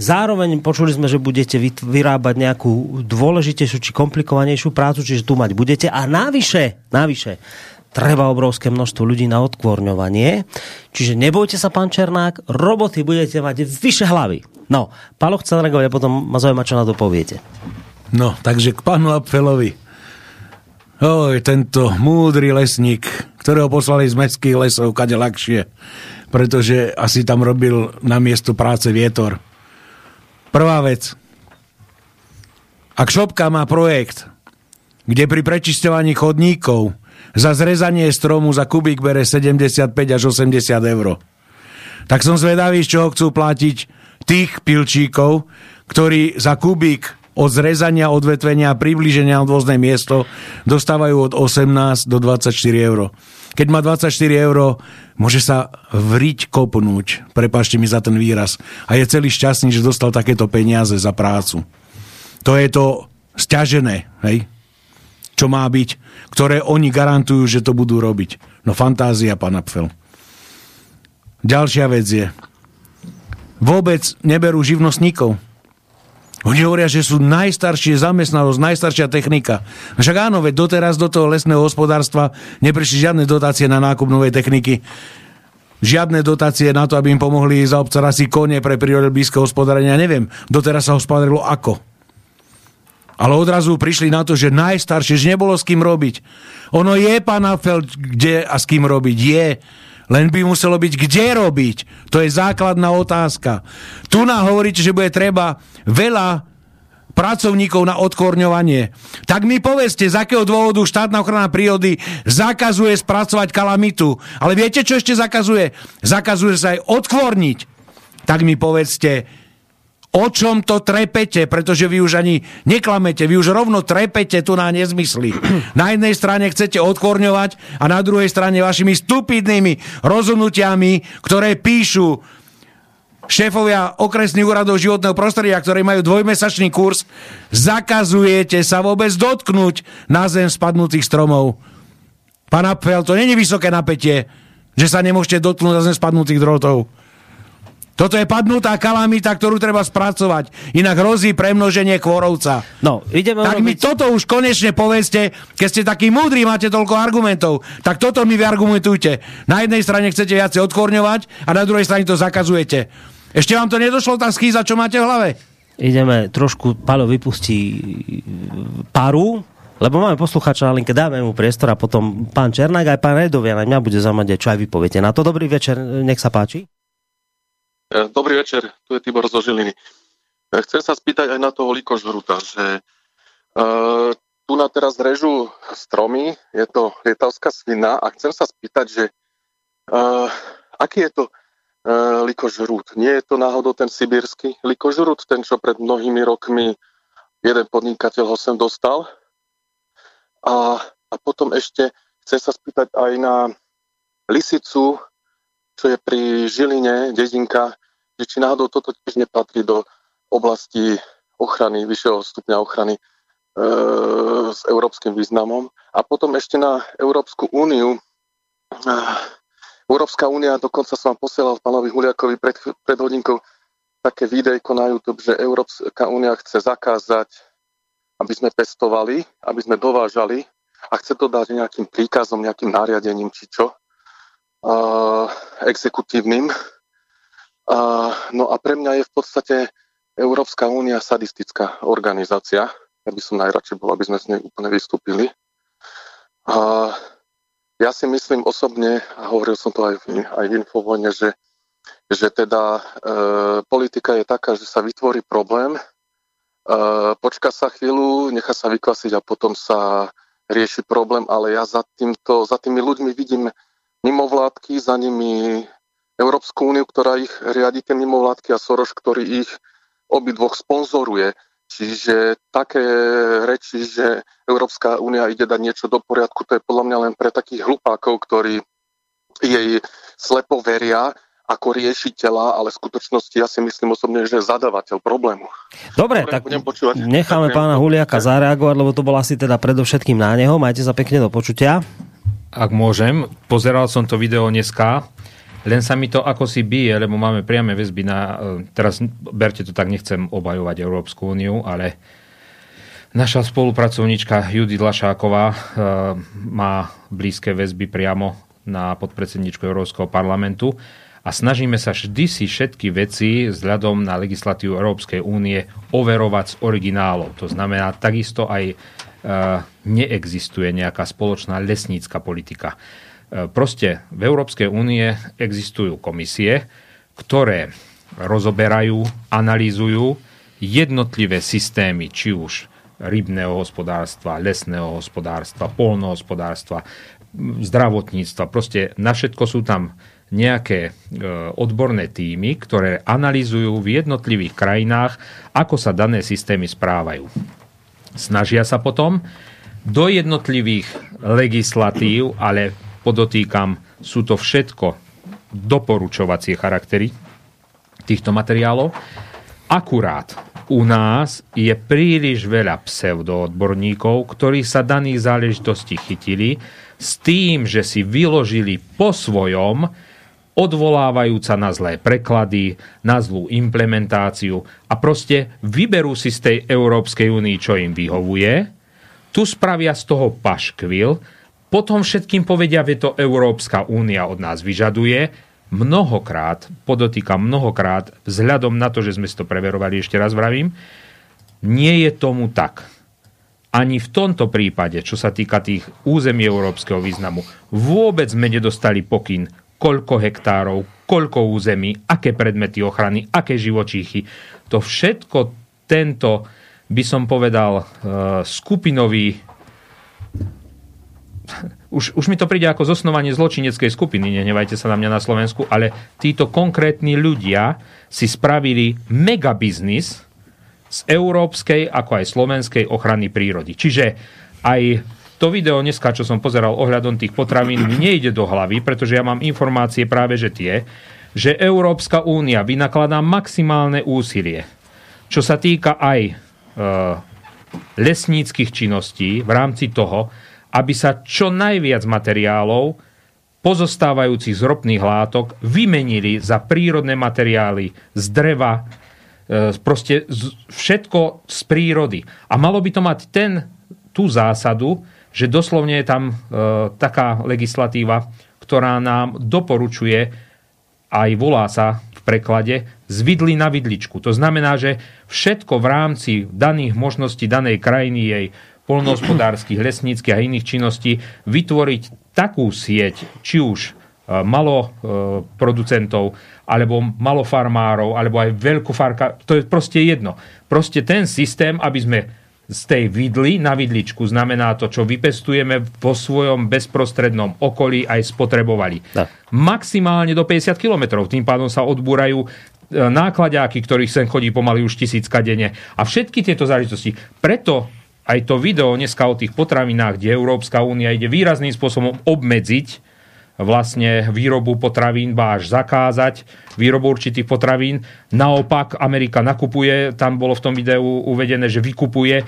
Zároveň počuli sme, že budete vyrábať nejakú dôležitejšiu či komplikovanejšiu prácu, čiže tu mať budete. A navyše, navyše, treba obrovské množstvo ľudí na odkvorňovanie. Čiže nebojte sa, pán Černák, roboty budete mať vyše hlavy. No, Palo chcel reagovať a potom ma zaujíma, čo na to poviete. No, takže k pánu Apfelovi. Oj, tento múdry lesník, ktorého poslali z mestských lesov kade ľahšie, pretože asi tam robil na miesto práce vietor. Prvá vec. Ak šopka má projekt, kde pri prečisťovaní chodníkov za zrezanie stromu za kubík bere 75 až 80 eur, tak som zvedavý, z čoho chcú platiť tých pilčíkov, ktorí za kubík od zrezania, odvetvenia a priblíženia na dôzne miesto dostávajú od 18 do 24 eur. Keď má 24 eur, môže sa vriť kopnúť, prepášte mi za ten výraz, a je celý šťastný, že dostal takéto peniaze za prácu. To je to stiažené, hej? čo má byť, ktoré oni garantujú, že to budú robiť. No fantázia, pán Apfel. Ďalšia vec je, vôbec neberú živnostníkov oni hovoria, že sú najstaršie zamestnanosť, najstaršia technika. Však áno, veď doteraz do toho lesného hospodárstva neprišli žiadne dotácie na nákup novej techniky. Žiadne dotácie na to, aby im pomohli zaobcarať si kone pre prírode blízke hospodárenia. Neviem, doteraz sa hospodárilo ako. Ale odrazu prišli na to, že najstaršie, že nebolo s kým robiť. Ono je, pán Afel, kde a s kým robiť. Je. Len by muselo byť kde robiť. To je základná otázka. Tu nám hovoríte, že bude treba veľa pracovníkov na odkorňovanie. Tak mi povedzte, z akého dôvodu štátna ochrana prírody zakazuje spracovať kalamitu. Ale viete, čo ešte zakazuje? Zakazuje sa aj odkvorniť. Tak mi povedzte, o čom to trepete, pretože vy už ani neklamete, vy už rovno trepete tu na nezmysly. Na jednej strane chcete odkorňovať a na druhej strane vašimi stupidnými rozhodnutiami, ktoré píšu šéfovia okresných úradov životného prostredia, ktorí majú dvojmesačný kurz, zakazujete sa vôbec dotknúť na zem spadnutých stromov. Pán Apfel, to není vysoké napätie, že sa nemôžete dotknúť na zem spadnutých drotov. Toto je padnutá kalamita, ktorú treba spracovať. Inak hrozí premnoženie kvorovca. No, ideme tak urobiť... mi toto už konečne povedzte, keď ste takí múdri, máte toľko argumentov, tak toto mi vyargumentujte. Na jednej strane chcete viacej odkorňovať a na druhej strane to zakazujete. Ešte vám to nedošlo, tá schýza, čo máte v hlave? Ideme trošku, Palo vypustí paru, lebo máme posluchača na linke, dáme mu priestor a potom pán Černák aj pán Redovia na mňa bude zaujímať, čo aj vy poviete. Na to dobrý večer, nech sa páči. E, dobrý večer, tu je Tibor zo Žiliny. E, chcem sa spýtať aj na toho likožruta, že uh, tu na teraz režu stromy, je to lietavská svina a chcem sa spýtať, že uh, aký je to uh, likožrút? Nie je to náhodou ten sibírsky likožrút, ten, čo pred mnohými rokmi jeden podnikateľ ho sem dostal? A, a potom ešte chcem sa spýtať aj na lisicu, čo je pri Žiline, dedinka, že či náhodou toto tiež nepatrí do oblasti ochrany, vyššieho stupňa ochrany e, s európskym významom. A potom ešte na Európsku úniu. E, Európska únia, dokonca som vám posielal pánovi Huliakovi pred, pred hodinkou také videjko na YouTube, že Európska únia chce zakázať, aby sme pestovali, aby sme dovážali a chce to dať nejakým príkazom, nejakým nariadením či čo, uh, exekutívnym. A, no a pre mňa je v podstate Európska únia sadistická organizácia. Ja by som najradšej bol, aby sme z nej úplne vystúpili. A ja si myslím osobne, a hovoril som to aj v, aj v Infovojne, že, že teda e, politika je taká, že sa vytvorí problém, e, počka sa chvíľu, nechá sa vykvasiť a potom sa rieši problém, ale ja za, týmto, za tými ľuďmi vidím mimovládky, za nimi Európsku úniu, ktorá ich riadi tie mimovládky a Soros, ktorý ich obidvoch sponzoruje. Čiže také reči, že Európska únia ide dať niečo do poriadku, to je podľa mňa len pre takých hlupákov, ktorí jej slepo veria ako riešiteľa, ale v skutočnosti ja si myslím osobne, že je zadavateľ problému. Dobre, Dobre tak necháme Ďakujem. pána Huliaka zareagovať, lebo to bolo asi teda predovšetkým na neho. Majte sa pekne do počutia. Ak môžem, pozeral som to video dneska len sa mi to ako si bije, lebo máme priame väzby na... E, teraz berte to tak, nechcem obhajovať Európsku úniu, ale naša spolupracovníčka Judy Lašáková e, má blízke väzby priamo na podpredsedničku Európskeho parlamentu a snažíme sa vždy si všetky veci vzhľadom na legislatívu Európskej únie overovať z originálov. To znamená, takisto aj e, neexistuje nejaká spoločná lesnícka politika. E, proste v Európskej únie existujú komisie, ktoré rozoberajú, analýzujú jednotlivé systémy, či už rybného hospodárstva, lesného hospodárstva, polnohospodárstva, zdravotníctva. Proste na všetko sú tam nejaké e, odborné týmy, ktoré analýzujú v jednotlivých krajinách, ako sa dané systémy správajú. Snažia sa potom do jednotlivých legislatív, ale Podotýkam, sú to všetko doporučovacie charaktery týchto materiálov. Akurát u nás je príliš veľa pseudoodborníkov, ktorí sa daných záležitostí chytili s tým, že si vyložili po svojom, odvolávajúca na zlé preklady, na zlú implementáciu a proste vyberú si z tej Európskej únii, čo im vyhovuje, tu spravia z toho paškvil, potom všetkým povedia, že to Európska únia od nás vyžaduje. Mnohokrát, podotýkam mnohokrát, vzhľadom na to, že sme si to preverovali, ešte raz vravím, nie je tomu tak. Ani v tomto prípade, čo sa týka tých území európskeho významu, vôbec sme nedostali pokyn, koľko hektárov, koľko území, aké predmety ochrany, aké živočíchy. To všetko tento, by som povedal, eh, skupinový už, už mi to príde ako zosnovanie zločineckej skupiny, nehnevajte sa na mňa na Slovensku, ale títo konkrétni ľudia si spravili megabiznis z európskej ako aj slovenskej ochrany prírody. Čiže aj to video dneska, čo som pozeral ohľadom tých potravín, mi nejde do hlavy, pretože ja mám informácie práve, že tie, že Európska únia vynakladá maximálne úsilie, čo sa týka aj e, lesníckých činností v rámci toho, aby sa čo najviac materiálov pozostávajúcich z ropných látok vymenili za prírodné materiály z dreva, e, proste všetko z prírody. A malo by to mať ten, tú zásadu, že doslovne je tam e, taká legislatíva, ktorá nám doporučuje, aj volá sa v preklade, z vidly na vidličku. To znamená, že všetko v rámci daných možností danej krajiny jej polnohospodárskych, lesníckých a iných činností vytvoriť takú sieť, či už e, malo e, producentov, alebo malofarmárov, alebo aj veľkofarka, to je proste jedno. Proste ten systém, aby sme z tej vidly na vidličku, znamená to, čo vypestujeme vo svojom bezprostrednom okolí aj spotrebovali. Da. Maximálne do 50 km. Tým pádom sa odbúrajú e, nákladáky, ktorých sem chodí pomaly už tisícka denne. A všetky tieto záležitosti. Preto aj to video dneska o tých potravinách, kde Európska únia ide výrazným spôsobom obmedziť vlastne výrobu potravín, ba až zakázať výrobu určitých potravín. Naopak Amerika nakupuje, tam bolo v tom videu uvedené, že vykupuje e,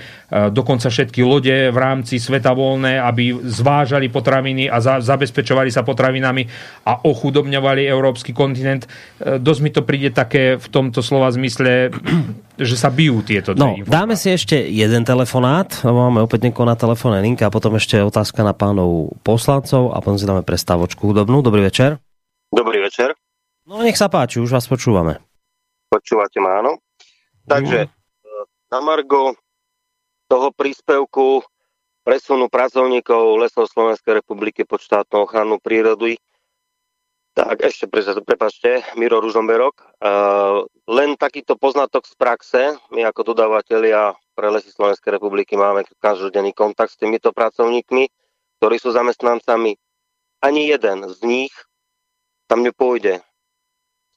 dokonca všetky lode v rámci sveta voľné, aby zvážali potraviny a za, zabezpečovali sa potravinami a ochudobňovali európsky kontinent. E, dosť mi to príde také v tomto slova zmysle, že sa bijú tieto No, dáme si ešte jeden telefonát, máme opäť niekoho na telefónne linke a potom ešte otázka na pánov poslancov a potom si dáme prestávočku hudobnú. Dobrý večer. Dobrý večer. No nech sa páči, už vás počúvame. Počúvate ma, áno. Takže mm. na Margo toho príspevku presunu pracovníkov Lesov Slovenskej republiky pod štátnu ochranu prírody. Tak ešte, prepačte, Miro Ružomberok. Uh, len takýto poznatok z praxe, my ako dodávateľia pre Lesy Slovenskej republiky máme každodenný kontakt s týmito pracovníkmi, ktorí sú zamestnancami ani jeden z nich tam nepôjde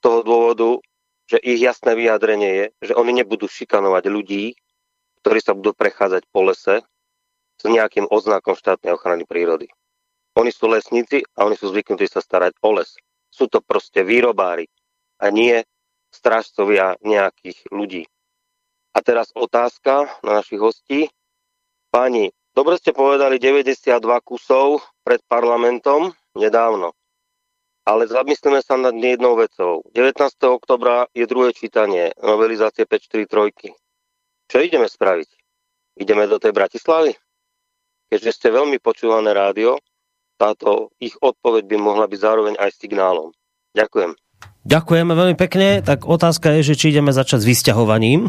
toho dôvodu, že ich jasné vyjadrenie je, že oni nebudú šikanovať ľudí, ktorí sa budú prechádzať po lese s nejakým oznakom štátnej ochrany prírody. Oni sú lesníci a oni sú zvyknutí sa starať o les. Sú to proste výrobári a nie strážcovia nejakých ľudí. A teraz otázka na našich hostí. Páni, dobre ste povedali 92 kusov pred parlamentom nedávno. Ale zamyslíme sa nad jednou vecou. 19. oktobra je druhé čítanie novelizácie 543. Čo ideme spraviť? Ideme do tej Bratislavy? Keďže ste veľmi počúvané rádio, táto ich odpoveď by mohla byť zároveň aj signálom. Ďakujem. Ďakujeme veľmi pekne. Tak otázka je, že či ideme začať s vysťahovaním.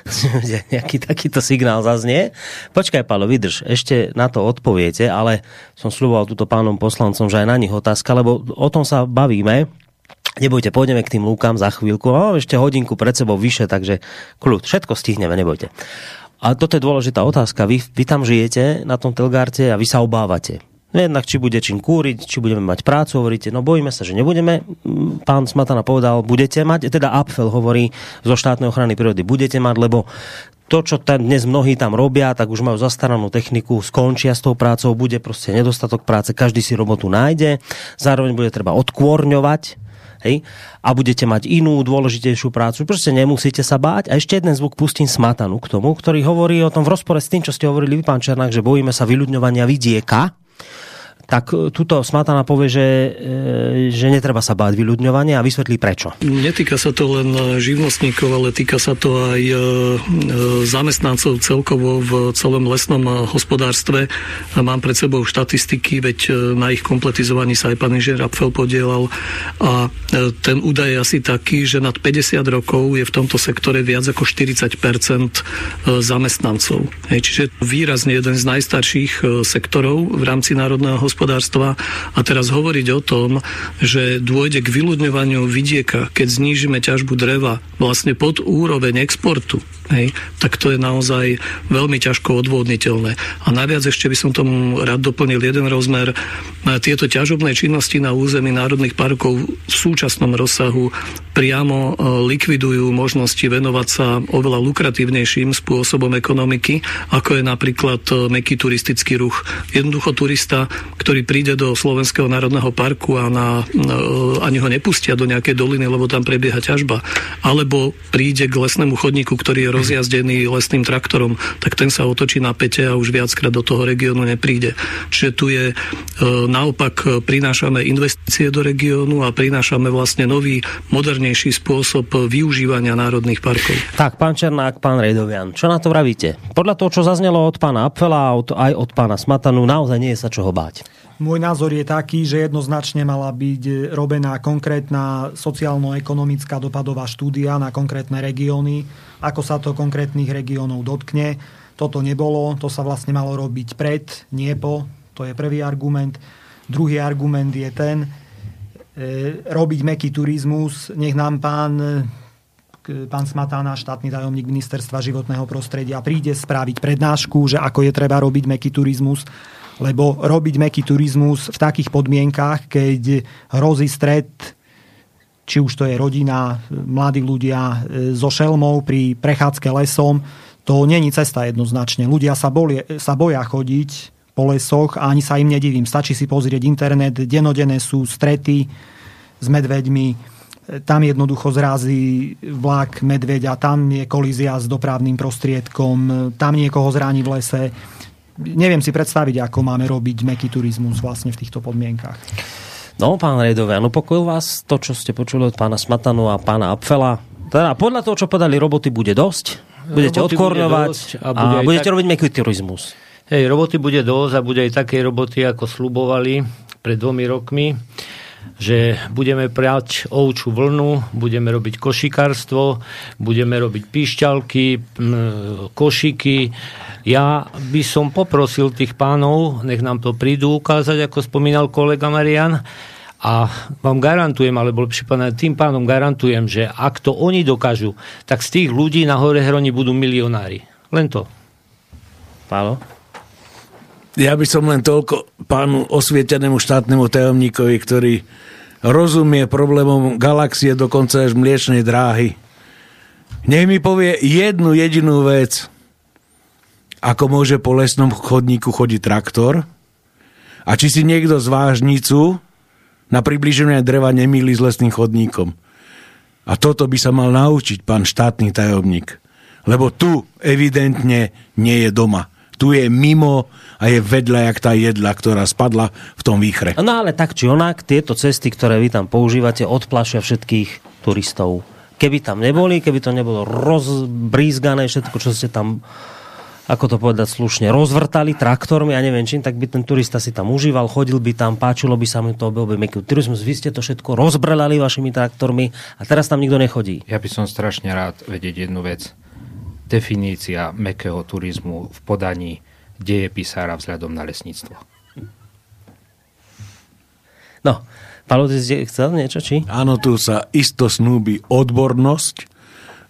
Nejaký takýto signál zaznie. Počkaj, Pálo, vydrž. Ešte na to odpoviete, ale som sluboval túto pánom poslancom, že aj na nich otázka, lebo o tom sa bavíme. Nebojte, pôjdeme k tým lúkam za chvíľku. No, ešte hodinku pred sebou vyše, takže kľud. Všetko stihneme, nebojte. A toto je dôležitá otázka. Vy, vy tam žijete na tom Telgárte a vy sa obávate Jednak či bude čím kúriť, či budeme mať prácu, hovoríte, no bojíme sa, že nebudeme. Pán Smatana povedal, budete mať, teda Apfel hovorí zo štátnej ochrany prírody, budete mať, lebo to, čo tam dnes mnohí tam robia, tak už majú zastaranú techniku, skončia s tou prácou, bude proste nedostatok práce, každý si robotu nájde, zároveň bude treba odkôrňovať, hej, a budete mať inú dôležitejšiu prácu. Proste nemusíte sa báť. A ešte jeden zvuk pustím Smatanu k tomu, ktorý hovorí o tom v rozpore s tým, čo ste hovorili vy, pán Černák, že bojíme sa vyľudňovania vidieka tak e, tuto Smatana povie, že, e, že netreba sa báť vyľudňovania a vysvetlí prečo. Netýka sa to len živnostníkov, ale týka sa to aj e, zamestnancov celkovo v celom lesnom hospodárstve. Mám pred sebou štatistiky, veď na ich kompletizovaní sa aj pán inžinier Apfel podielal a ten údaj je asi taký, že nad 50 rokov je v tomto sektore viac ako 40% zamestnancov. Čiže výrazne jeden z najstarších sektorov v rámci národného hospodárstva hospodárstva a teraz hovoriť o tom, že dôjde k vyľudňovaniu vidieka, keď znížime ťažbu dreva vlastne pod úroveň exportu, hej, tak to je naozaj veľmi ťažko odvodniteľné. A najviac ešte by som tomu rád doplnil jeden rozmer. Tieto ťažobné činnosti na území národných parkov v súčasnom rozsahu priamo e, likvidujú možnosti venovať sa oveľa lukratívnejším spôsobom ekonomiky, ako je napríklad e, meký turistický ruch. Jednoducho turista, ktorý príde do Slovenského národného parku a na, e, ani ho nepustia do nejakej doliny, lebo tam prebieha ťažba, alebo príde k lesnému chodníku, ktorý je rozjazdený lesným traktorom, tak ten sa otočí na pete a už viackrát do toho regiónu nepríde. Čiže tu je naopak prinášame investície do regiónu a prinášame vlastne nový, moderný efektívnejší spôsob využívania národných parkov. Tak, pán Černák, pán Rejdovian, čo na to vravíte? Podľa toho, čo zaznelo od pána Apfela a aj od pána Smatanu, naozaj nie je sa čoho báť. Môj názor je taký, že jednoznačne mala byť robená konkrétna sociálno-ekonomická dopadová štúdia na konkrétne regióny, ako sa to konkrétnych regiónov dotkne. Toto nebolo, to sa vlastne malo robiť pred, nie po. To je prvý argument. Druhý argument je ten, E, robiť meký turizmus. Nech nám pán, e, pán Smatana, štátny tajomník ministerstva životného prostredia, príde spraviť prednášku, že ako je treba robiť meký turizmus, lebo robiť meký turizmus v takých podmienkách, keď hrozí stred či už to je rodina, mladí ľudia e, so šelmou pri prechádzke lesom, to není cesta jednoznačne. Ľudia sa, bolie, sa boja chodiť po lesoch a ani sa im nedivím. Stačí si pozrieť internet, denodené sú strety s medveďmi, tam jednoducho zrazí vlak medveďa, tam je kolízia s dopravným prostriedkom, tam niekoho zráni v lese. Neviem si predstaviť, ako máme robiť meký turizmus vlastne v týchto podmienkach. No, pán Rejdové, no pokojil vás to, čo ste počuli od pána Smatanu a pána Apfela. Teda podľa toho, čo podali roboty, bude dosť. Budete odkorňovať a, bude a budete tak... robiť meký turizmus. Hej, roboty bude dosť a bude aj také roboty, ako slubovali pred dvomi rokmi, že budeme prať ovčú vlnu, budeme robiť košikárstvo, budeme robiť píšťalky, košiky. Ja by som poprosil tých pánov, nech nám to prídu ukázať, ako spomínal kolega Marian, a vám garantujem, alebo povedané, tým pánom garantujem, že ak to oni dokážu, tak z tých ľudí na hore hroni budú milionári. Len to. Pálo? Ja by som len toľko pánu osvietenému štátnemu tajomníkovi, ktorý rozumie problémom galaxie, dokonca až mliečnej dráhy. Nech mi povie jednu jedinú vec, ako môže po lesnom chodníku chodiť traktor a či si niekto z vážnicu na približenie dreva nemýli s lesným chodníkom. A toto by sa mal naučiť pán štátny tajomník. Lebo tu evidentne nie je doma. Tu je mimo a je vedľa jak tá jedla, ktorá spadla v tom výchre. No ale tak či onak, tieto cesty, ktoré vy tam používate, odplašia všetkých turistov. Keby tam neboli, keby to nebolo rozbrízgané, všetko, čo ste tam ako to povedať slušne, rozvrtali traktormi a neviem čím, tak by ten turista si tam užíval, chodil by tam, páčilo by sa mu to obehobený turizmus. Vy ste to všetko rozbrelali vašimi traktormi a teraz tam nikto nechodí. Ja by som strašne rád vedieť jednu vec. Definícia mekého turizmu v podaní deje písara vzhľadom na lesníctvo. No, Paolo, ty ste chcel niečo, či? Áno, tu sa isto snúbi odbornosť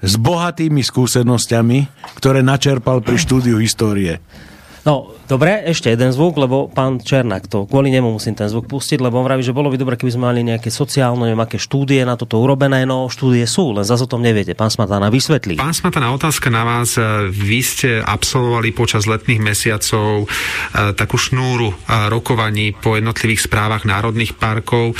s bohatými skúsenosťami, ktoré načerpal pri štúdiu histórie. No, dobre, ešte jeden zvuk, lebo pán Černák, to kvôli nemu musím ten zvuk pustiť, lebo on vraví, že bolo by dobre, keby sme mali nejaké sociálne, neviem, aké štúdie na toto urobené, no štúdie sú, len zase o tom neviete. Pán Smatana, vysvetlí. Pán Smatana, otázka na vás. Vy ste absolvovali počas letných mesiacov e, takú šnúru e, rokovaní po jednotlivých správach národných parkov, e,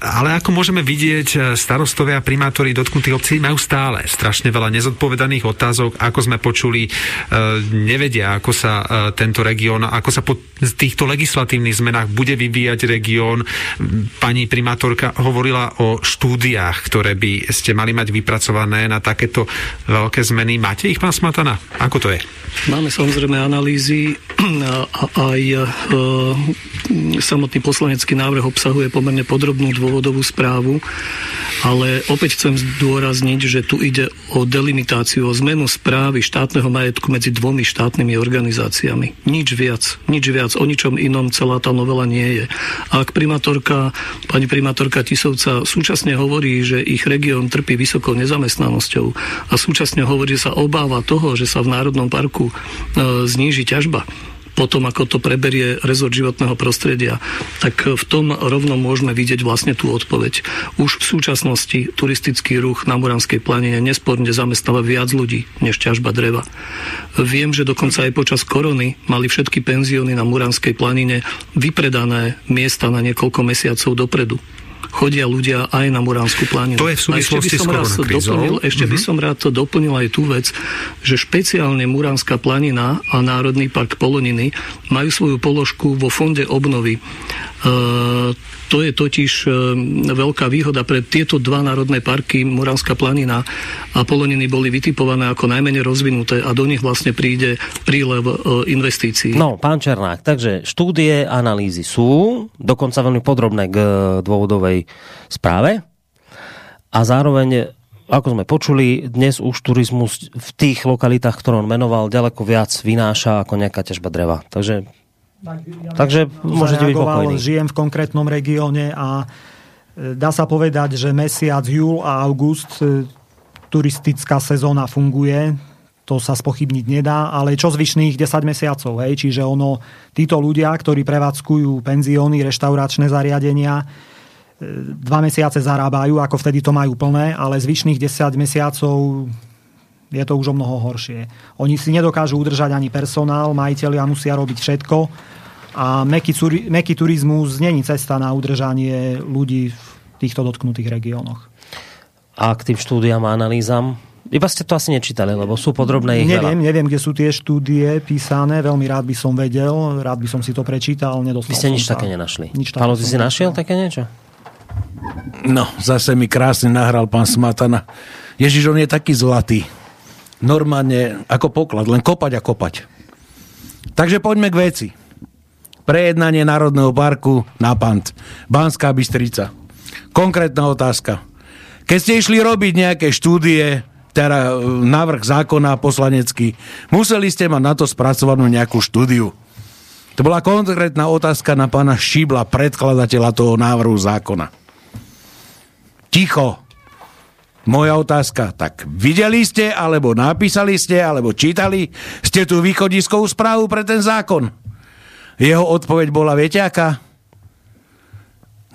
ale ako môžeme vidieť, starostovia a primátori dotknutých obcí majú stále strašne veľa nezodpovedaných otázok, ako sme počuli, nevedia, ako sa tento región, ako sa po týchto legislatívnych zmenách bude vyvíjať región. Pani primátorka hovorila o štúdiách, ktoré by ste mali mať vypracované na takéto veľké zmeny. Máte ich, pán Smatana? Ako to je? Máme samozrejme analýzy a aj e, samotný poslanecký návrh obsahuje pomerne podrobnú dôvodovú správu, ale opäť chcem zdôrazniť, že tu ide o delimitáciu, o zmenu správy štátneho majetku medzi dvomi štátnymi organizáciami problémy. Nič viac. Nič viac. O ničom inom celá tá novela nie je. Ak primátorka, pani primátorka Tisovca súčasne hovorí, že ich región trpí vysokou nezamestnanosťou a súčasne hovorí, že sa obáva toho, že sa v Národnom parku e, zníži ťažba, potom, ako to preberie rezort životného prostredia, tak v tom rovno môžeme vidieť vlastne tú odpoveď. Už v súčasnosti turistický ruch na Muranskej planine nesporne zamestnáva viac ľudí než ťažba dreva. Viem, že dokonca aj počas korony mali všetky penzióny na Muranskej planine vypredané miesta na niekoľko mesiacov dopredu chodia ľudia aj na Muránsku planinu. To je v súvislosti s doplnil, Ešte uh-huh. by mhm. som rád to doplnil aj tú vec, že špeciálne Muránska planina a Národný park Poloniny majú svoju položku vo fonde obnovy. To je totiž e, veľká výhoda pre tieto dva národné parky, Muránska planina a Poloniny boli vytipované ako najmenej rozvinuté a do nich vlastne príde prílev e, investícií. No, pán Černák, takže štúdie, analýzy sú, dokonca veľmi podrobné k e, dôvodovej správe a zároveň ako sme počuli, dnes už turizmus v tých lokalitách, ktoré on menoval, ďaleko viac vynáša ako nejaká ťažba dreva. Takže Takže môžete byť pokojní. Žijem v konkrétnom regióne a e, dá sa povedať, že mesiac júl a august e, turistická sezóna funguje, to sa spochybniť nedá, ale čo zvyšných 10 mesiacov, hej? čiže ono, títo ľudia, ktorí prevádzkujú penzióny, reštauračné zariadenia, e, dva mesiace zarábajú, ako vtedy to majú plné, ale zvyšných 10 mesiacov je to už o mnoho horšie. Oni si nedokážu udržať ani personál, majiteľia musia robiť všetko a meký, turizmus není cesta na udržanie ľudí v týchto dotknutých regiónoch. A k tým štúdiám a analýzam? Iba ste to asi nečítali, lebo sú podrobné ich Neviem, veľa. neviem, kde sú tie štúdie písané, veľmi rád by som vedel, rád by som si to prečítal, nedostal Vy ste nič také nenašli? Nič také Palo, ty si našiel také niečo? No, zase mi krásne nahral pán Smatana. Ježiš, on je taký zlatý normálne ako poklad, len kopať a kopať. Takže poďme k veci. Prejednanie Národného parku na Pant. Banská Bystrica. Konkrétna otázka. Keď ste išli robiť nejaké štúdie, teda e, návrh zákona poslanecký, museli ste mať na to spracovanú nejakú štúdiu. To bola konkrétna otázka na pána Šíbla, predkladateľa toho návrhu zákona. Ticho. Moja otázka, tak videli ste, alebo napísali ste, alebo čítali ste tú východiskovú správu pre ten zákon? Jeho odpoveď bola, viete aká?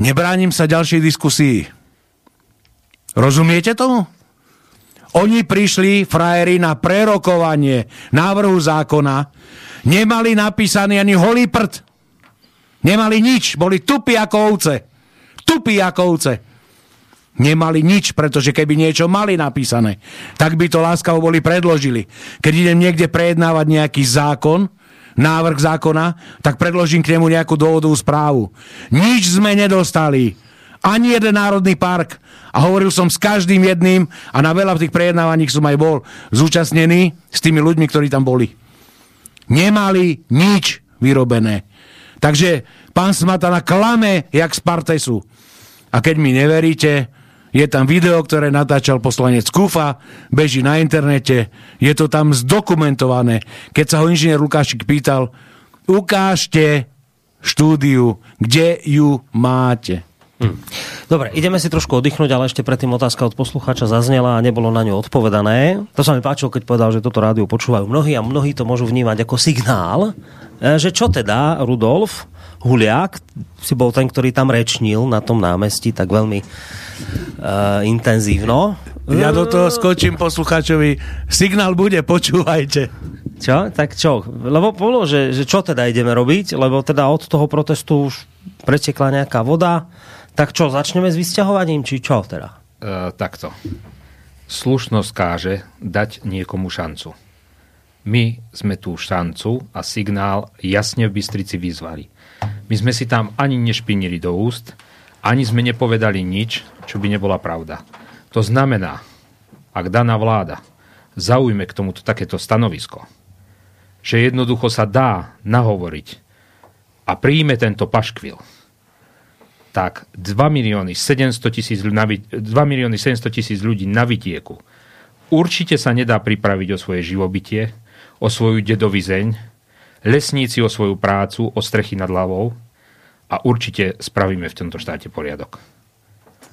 Nebránim sa ďalšej diskusii. Rozumiete tomu? Oni prišli, frajeri, na prerokovanie návrhu zákona, nemali napísaný ani holý prd. Nemali nič, boli tupí ako ovce. Tupí ako ovce. Nemali nič, pretože keby niečo mali napísané, tak by to láskavo boli predložili. Keď idem niekde prejednávať nejaký zákon, návrh zákona, tak predložím k nemu nejakú dôvodovú správu. Nič sme nedostali. Ani jeden národný park. A hovoril som s každým jedným a na veľa tých prejednávaní som aj bol zúčastnený s tými ľuďmi, ktorí tam boli. Nemali nič vyrobené. Takže pán Smatana klame jak z Partesu. A keď mi neveríte, je tam video, ktoré natáčal poslanec Kufa, beží na internete, je to tam zdokumentované. Keď sa ho inžinier Lukášik pýtal, ukážte štúdiu, kde ju máte. Hm. Dobre, ideme si trošku oddychnúť, ale ešte predtým otázka od poslucháča zaznela a nebolo na ňu odpovedané. To sa mi páčilo, keď povedal, že toto rádio počúvajú mnohí a mnohí to môžu vnímať ako signál, e, že čo teda Rudolf Huliak, si bol ten, ktorý tam rečnil na tom námestí tak veľmi uh, intenzívno. Ja do toho skočím poslucháčovi. Signál bude, počúvajte. Čo? Tak čo? Lebo bolo, že, že čo teda ideme robiť? Lebo teda od toho protestu už pretekla nejaká voda. Tak čo, začneme s vysťahovaním, či čo teda? Uh, takto. Slušnosť káže dať niekomu šancu. My sme tú šancu a signál jasne v Bystrici vyzvali. My sme si tam ani nešpinili do úst, ani sme nepovedali nič, čo by nebola pravda. To znamená, ak daná vláda zaujme k tomuto takéto stanovisko, že jednoducho sa dá nahovoriť a príjme tento paškvil, tak 2 milióny 700 tisíc, 2 milióny 700 tisíc ľudí na vidieku určite sa nedá pripraviť o svoje živobytie, o svoju dedovizeň, lesníci o svoju prácu, o strechy nad hlavou a určite spravíme v tomto štáte poriadok.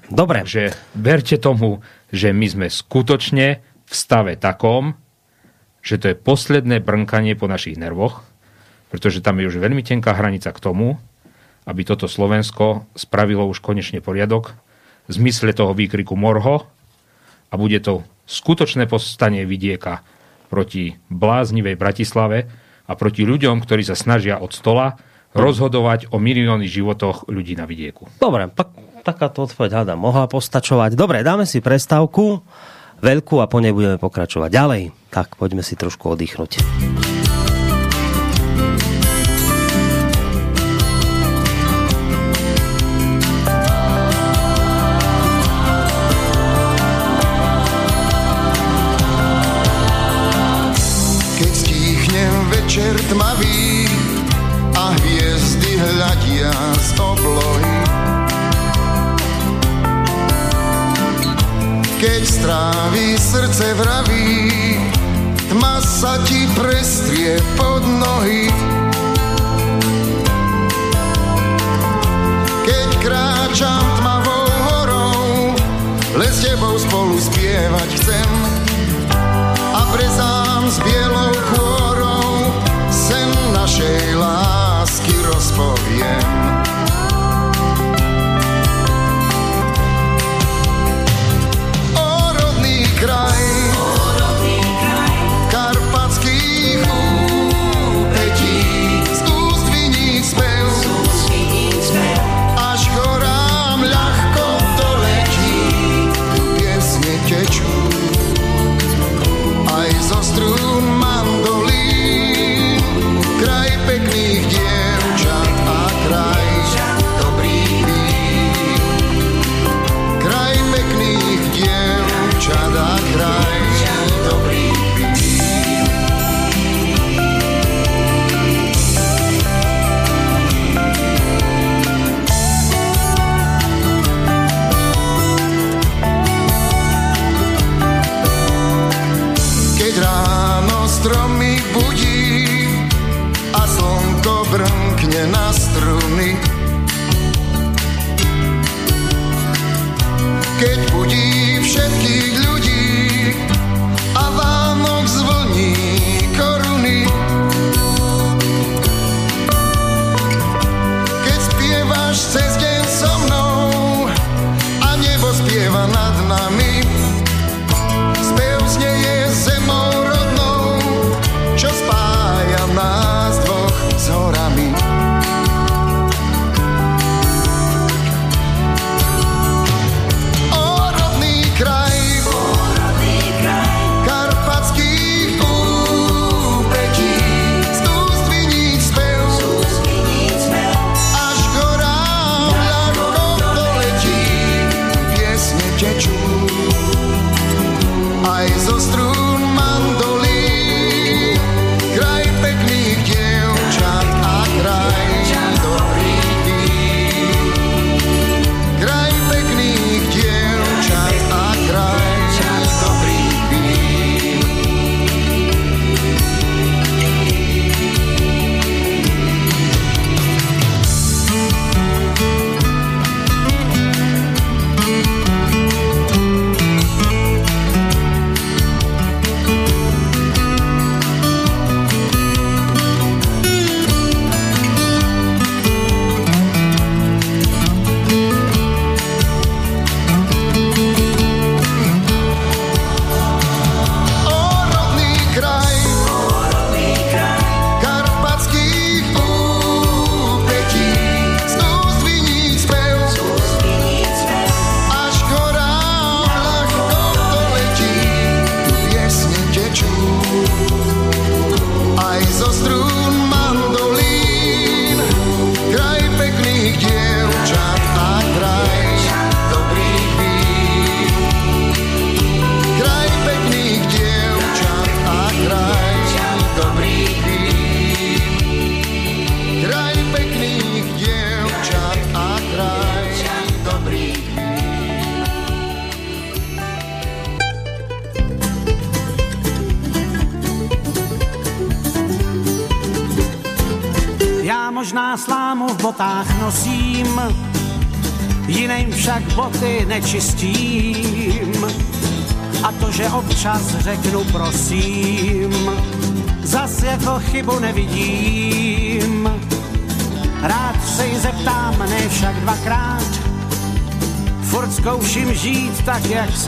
Dobre. Takže verte tomu, že my sme skutočne v stave takom, že to je posledné brnkanie po našich nervoch, pretože tam je už veľmi tenká hranica k tomu, aby toto Slovensko spravilo už konečne poriadok v zmysle toho výkriku Morho a bude to skutočné postanie vidieka proti bláznivej Bratislave, a proti ľuďom, ktorí sa snažia od stola rozhodovať o milióny životoch ľudí na vidieku. Dobre, tak, takáto odpoveď hádam mohla postačovať. Dobre, dáme si prestávku veľkú a po nej budeme pokračovať ďalej. Tak, poďme si trošku oddychnúť. Keď strávi srdce vraví, tma sa ti prestrie pod nohy.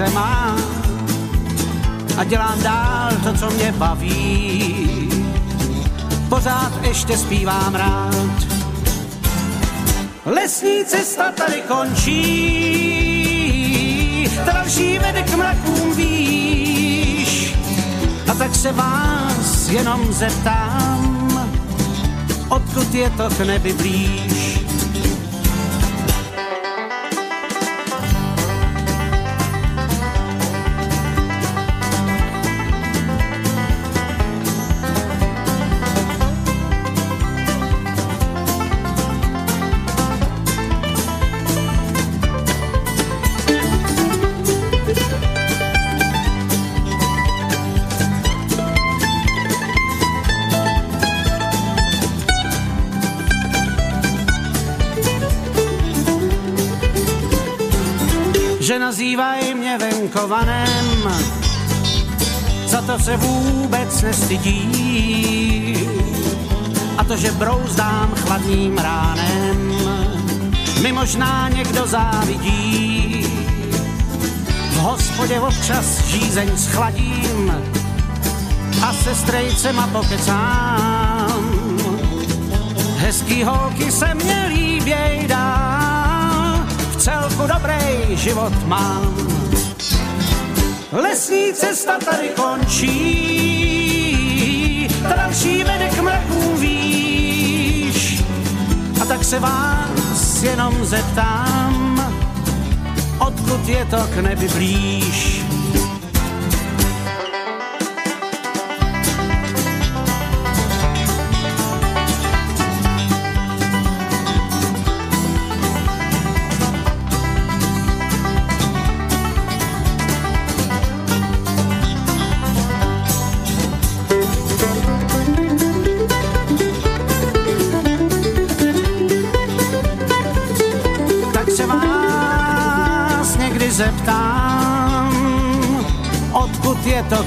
Se má. A dělám dál to, co mě baví. Pořád ještě zpívám rád. Lesní cesta tady končí, ta další vede k mrakům výš. A tak se vás jenom zeptám, odkud je to k nebi blíž. Mě venkovanem, za to se vůbec nestydí. A to, že brouzdám chladným ránem, mi možná někdo závidí. V hospodě občas žízeň schladím a se strejcema pokecám. Hezký holky se mně líběj dál, v celku dobrý život mám. Lesní cesta tady končí, ta vede k mrakům výš. A tak se vás jenom zeptám, odkud je to k nebi blíž.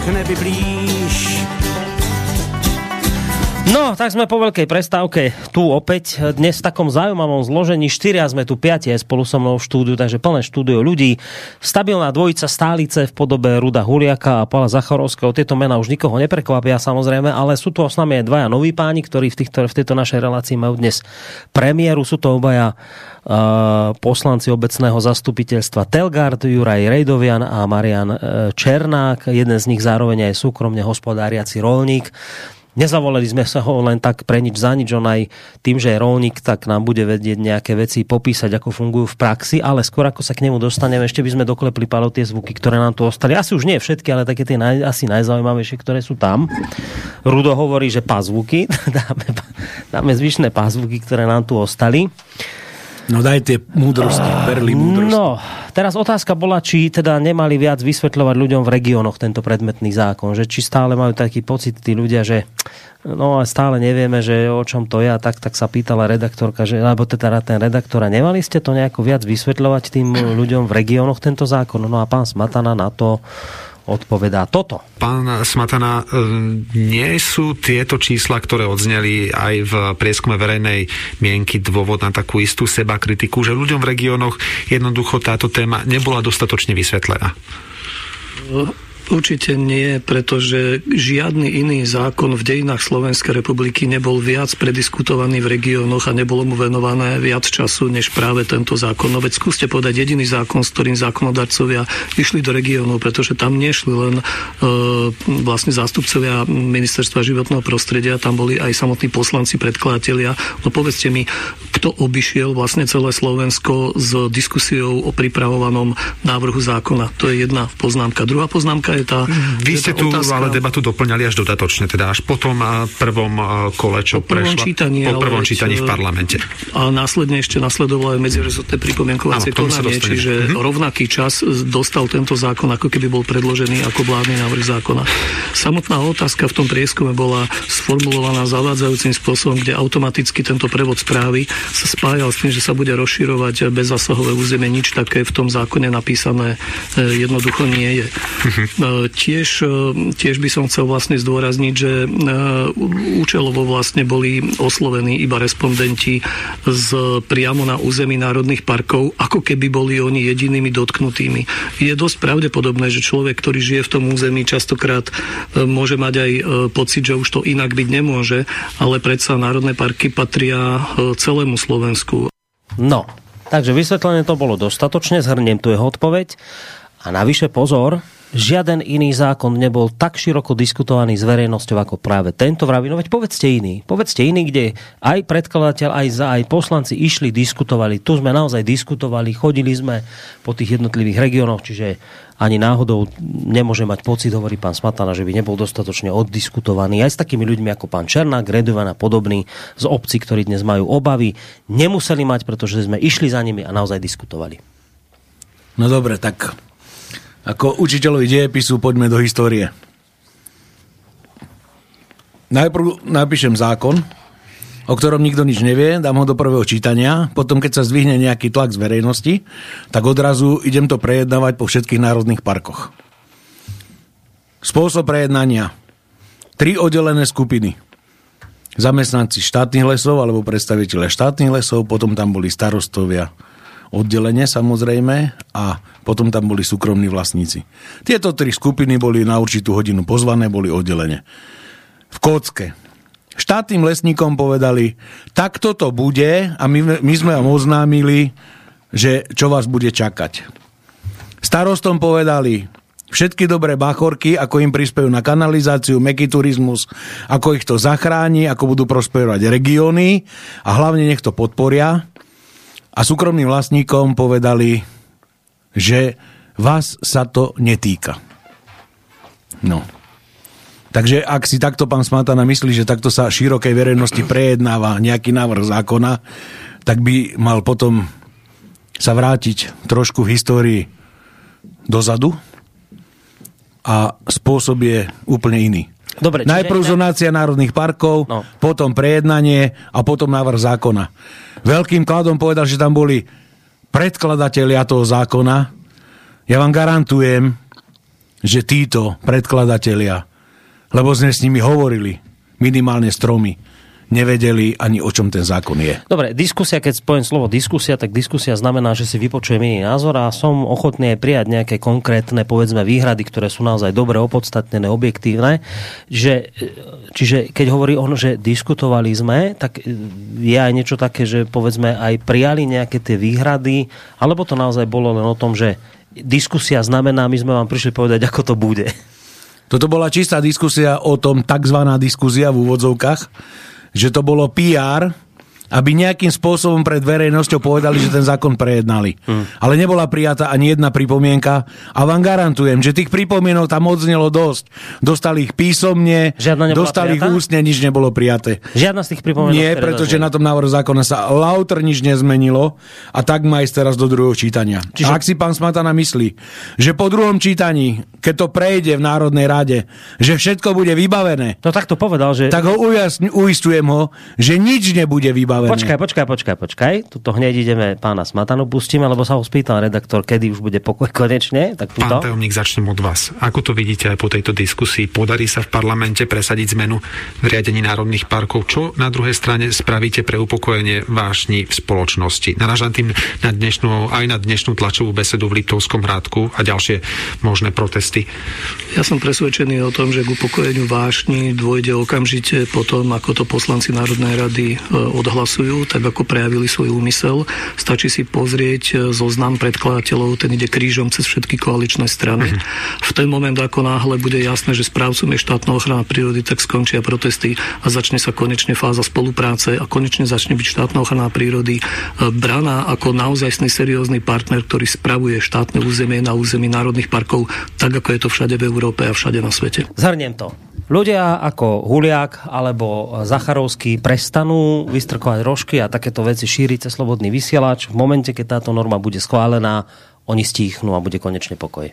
K nebi blíž. No, tak sme po veľkej prestávke tu opäť dnes v takom zaujímavom zložení. Štyria sme tu, piati aj spolu so mnou v štúdiu, takže plné štúdio ľudí. Stabilná dvojica stálice v podobe Ruda Huliaka a Pala Zachorovského. Tieto mená už nikoho neprekvapia samozrejme, ale sú tu s nami aj dvaja noví páni, ktorí v, týchto, v tejto našej relácii majú dnes premiéru. Sú to obaja uh, poslanci obecného zastupiteľstva Telgard, Juraj Rejdovian a Marian uh, Černák. Jeden z nich zároveň aj súkromne hospodáriaci rolník. Nezavolali sme sa ho len tak pre nič za nič, on aj tým, že je rolník, tak nám bude vedieť nejaké veci popísať, ako fungujú v praxi, ale skôr ako sa k nemu dostaneme, ešte by sme doklepli palo tie zvuky, ktoré nám tu ostali. Asi už nie všetky, ale také tie naj, asi najzaujímavejšie, ktoré sú tam. Rudo hovorí, že pázvuky, dáme, dáme zvyšné pázvuky, ktoré nám tu ostali. No daj tie múdrosti, perly múdrosti. No, teraz otázka bola, či teda nemali viac vysvetľovať ľuďom v regiónoch tento predmetný zákon, že či stále majú taký pocit tí ľudia, že no a stále nevieme, že o čom to je a tak, tak sa pýtala redaktorka, že, alebo teda ten redaktora, nemali ste to nejako viac vysvetľovať tým ľuďom v regiónoch tento zákon? No a pán Smatana na to odpovedá toto. Pán Smatana, e, nie sú tieto čísla, ktoré odzneli aj v prieskume verejnej mienky dôvod na takú istú seba kritiku, že ľuďom v regiónoch jednoducho táto téma nebola dostatočne vysvetlená? Určite nie, pretože žiadny iný zákon v dejinách Slovenskej republiky nebol viac prediskutovaný v regiónoch a nebolo mu venované viac času než práve tento zákon. No veď skúste povedať jediný zákon, s ktorým zákonodarcovia išli do regiónov, pretože tam nešli len e, vlastne zástupcovia ministerstva životného prostredia, tam boli aj samotní poslanci, predkladatelia. No povedzte mi, kto obišiel vlastne celé Slovensko s diskusiou o pripravovanom návrhu zákona. To je jedna poznámka. Druhá poznámka je tá... Vy ste tu otázka... ale debatu doplňali až dodatočne, teda až po tom prvom kole, čo po prvom prešla, čítaní, po prvom čítaní v parlamente. A následne ešte nasledovalo aj medzirezortné pripomienkovacie konanie, čiže mm-hmm. rovnaký čas dostal tento zákon, ako keby bol predložený ako vládny návrh zákona. Samotná otázka v tom prieskume bola sformulovaná zavádzajúcim spôsobom, kde automaticky tento prevod správy sa spájal s tým, že sa bude rozširovať bezzasahové územie. Nič také v tom zákone napísané e, jednoducho nie je. Mhm. E, tiež, e, tiež by som chcel vlastne zdôrazniť, že účelovo vlastne boli oslovení iba respondenti z priamo na území národných parkov, ako keby boli oni jedinými dotknutými. Je dosť pravdepodobné, že človek, ktorý žije v tom území, častokrát môže mať aj pocit, že už to inak byť nemôže, ale predsa národné parky patria celému Slovensku. No, takže vysvetlenie to bolo dostatočne, zhrniem tu jeho odpoveď. A navyše pozor, žiaden iný zákon nebol tak široko diskutovaný s verejnosťou ako práve tento. Vraví, no veď povedzte iný. Povedzte iný, kde aj predkladateľ, aj za, aj poslanci išli, diskutovali. Tu sme naozaj diskutovali, chodili sme po tých jednotlivých regiónoch, čiže ani náhodou nemôže mať pocit, hovorí pán Smatana, že by nebol dostatočne oddiskutovaný. Aj s takými ľuďmi ako pán Černák, Redovan a podobný z obcí, ktorí dnes majú obavy, nemuseli mať, pretože sme išli za nimi a naozaj diskutovali. No dobre, tak ako učiteľovi dejepisu poďme do histórie. Najprv napíšem zákon, o ktorom nikto nič nevie, dám ho do prvého čítania, potom keď sa zdvihne nejaký tlak z verejnosti, tak odrazu idem to prejednávať po všetkých národných parkoch. Spôsob prejednania. Tri oddelené skupiny. Zamestnanci štátnych lesov alebo predstaviteľe štátnych lesov, potom tam boli starostovia, oddelenie samozrejme a potom tam boli súkromní vlastníci. Tieto tri skupiny boli na určitú hodinu pozvané, boli oddelenie. V Kocke. Štátnym lesníkom povedali, tak toto bude a my, my sme vám oznámili, že čo vás bude čakať. Starostom povedali, všetky dobré bachorky, ako im prispejú na kanalizáciu, meký turizmus, ako ich to zachráni, ako budú prosperovať regióny a hlavne nech to podporia a súkromným vlastníkom povedali, že vás sa to netýka. No. Takže ak si takto pán Smatana myslí, že takto sa širokej verejnosti prejednáva nejaký návrh zákona, tak by mal potom sa vrátiť trošku v histórii dozadu a spôsob je úplne iný. Dobre, Najprv čiže... zonácia národných parkov, no. potom prejednanie a potom návrh zákona. Veľkým kladom povedal, že tam boli predkladatelia toho zákona. Ja vám garantujem, že títo predkladatelia, lebo sme s nimi hovorili, minimálne stromy, nevedeli ani o čom ten zákon je. Dobre, diskusia, keď spojím slovo diskusia, tak diskusia znamená, že si vypočujem iný názor a som ochotný aj prijať nejaké konkrétne, povedzme, výhrady, ktoré sú naozaj dobre opodstatnené, objektívne. Že, čiže keď hovorí on, že diskutovali sme, tak je aj niečo také, že povedzme aj prijali nejaké tie výhrady, alebo to naozaj bolo len o tom, že diskusia znamená, my sme vám prišli povedať, ako to bude. Toto bola čistá diskusia o tom, takzvaná diskusia v úvodzovkách, že to bolo PR, aby nejakým spôsobom pred verejnosťou povedali, že ten zákon prejednali. Hmm. Ale nebola prijatá ani jedna pripomienka a vám garantujem, že tých pripomienok tam odznelo dosť. Dostali ich písomne, dostali prijatá? ich ústne, nič nebolo prijaté. Žiadna z tých pripomienok? Nie, pretože na tom návrhu zákona sa lauter nič nezmenilo a tak má ísť teraz do druhého čítania. Čiže... A ak si pán Smatana myslí, že po druhom čítaní, keď to prejde v Národnej rade, že všetko bude vybavené, no tak to povedal, že... tak ho ujasň, uistujem ho, že nič nebude vybavené vybavené. Počkaj, počkaj, počkaj, počkaj. Tuto hneď ideme pána Smatanu pustíme, lebo sa ho spýtal redaktor, kedy už bude pokoj konečne. Tak tuto. Pán tajomník, začnem od vás. Ako to vidíte aj po tejto diskusii? Podarí sa v parlamente presadiť zmenu v riadení národných parkov? Čo na druhej strane spravíte pre upokojenie vášni v spoločnosti? Narážam tým na dnešnú, aj na dnešnú tlačovú besedu v Litovskom hrádku a ďalšie možné protesty. Ja som presvedčený o tom, že k upokojeniu vášni dôjde okamžite potom, ako to poslanci Národnej rady e, odhlasujú neodhlasujú, tak ako prejavili svoj úmysel. Stačí si pozrieť e, zoznam predkladateľov, ten ide krížom cez všetky koaličné strany. V ten moment, ako náhle bude jasné, že správcom je štátna ochrana prírody, tak skončia protesty a začne sa konečne fáza spolupráce a konečne začne byť štátna ochrana prírody e, braná ako naozajstný seriózny partner, ktorý spravuje štátne územie na území národných parkov, tak ako je to všade v Európe a všade na svete. Zhrniem to. Ľudia ako Huliak alebo Zacharovský prestanú vystrkovať rožky a takéto veci šíriť cez slobodný vysielač. V momente, keď táto norma bude schválená, oni stíchnú a bude konečne pokoj.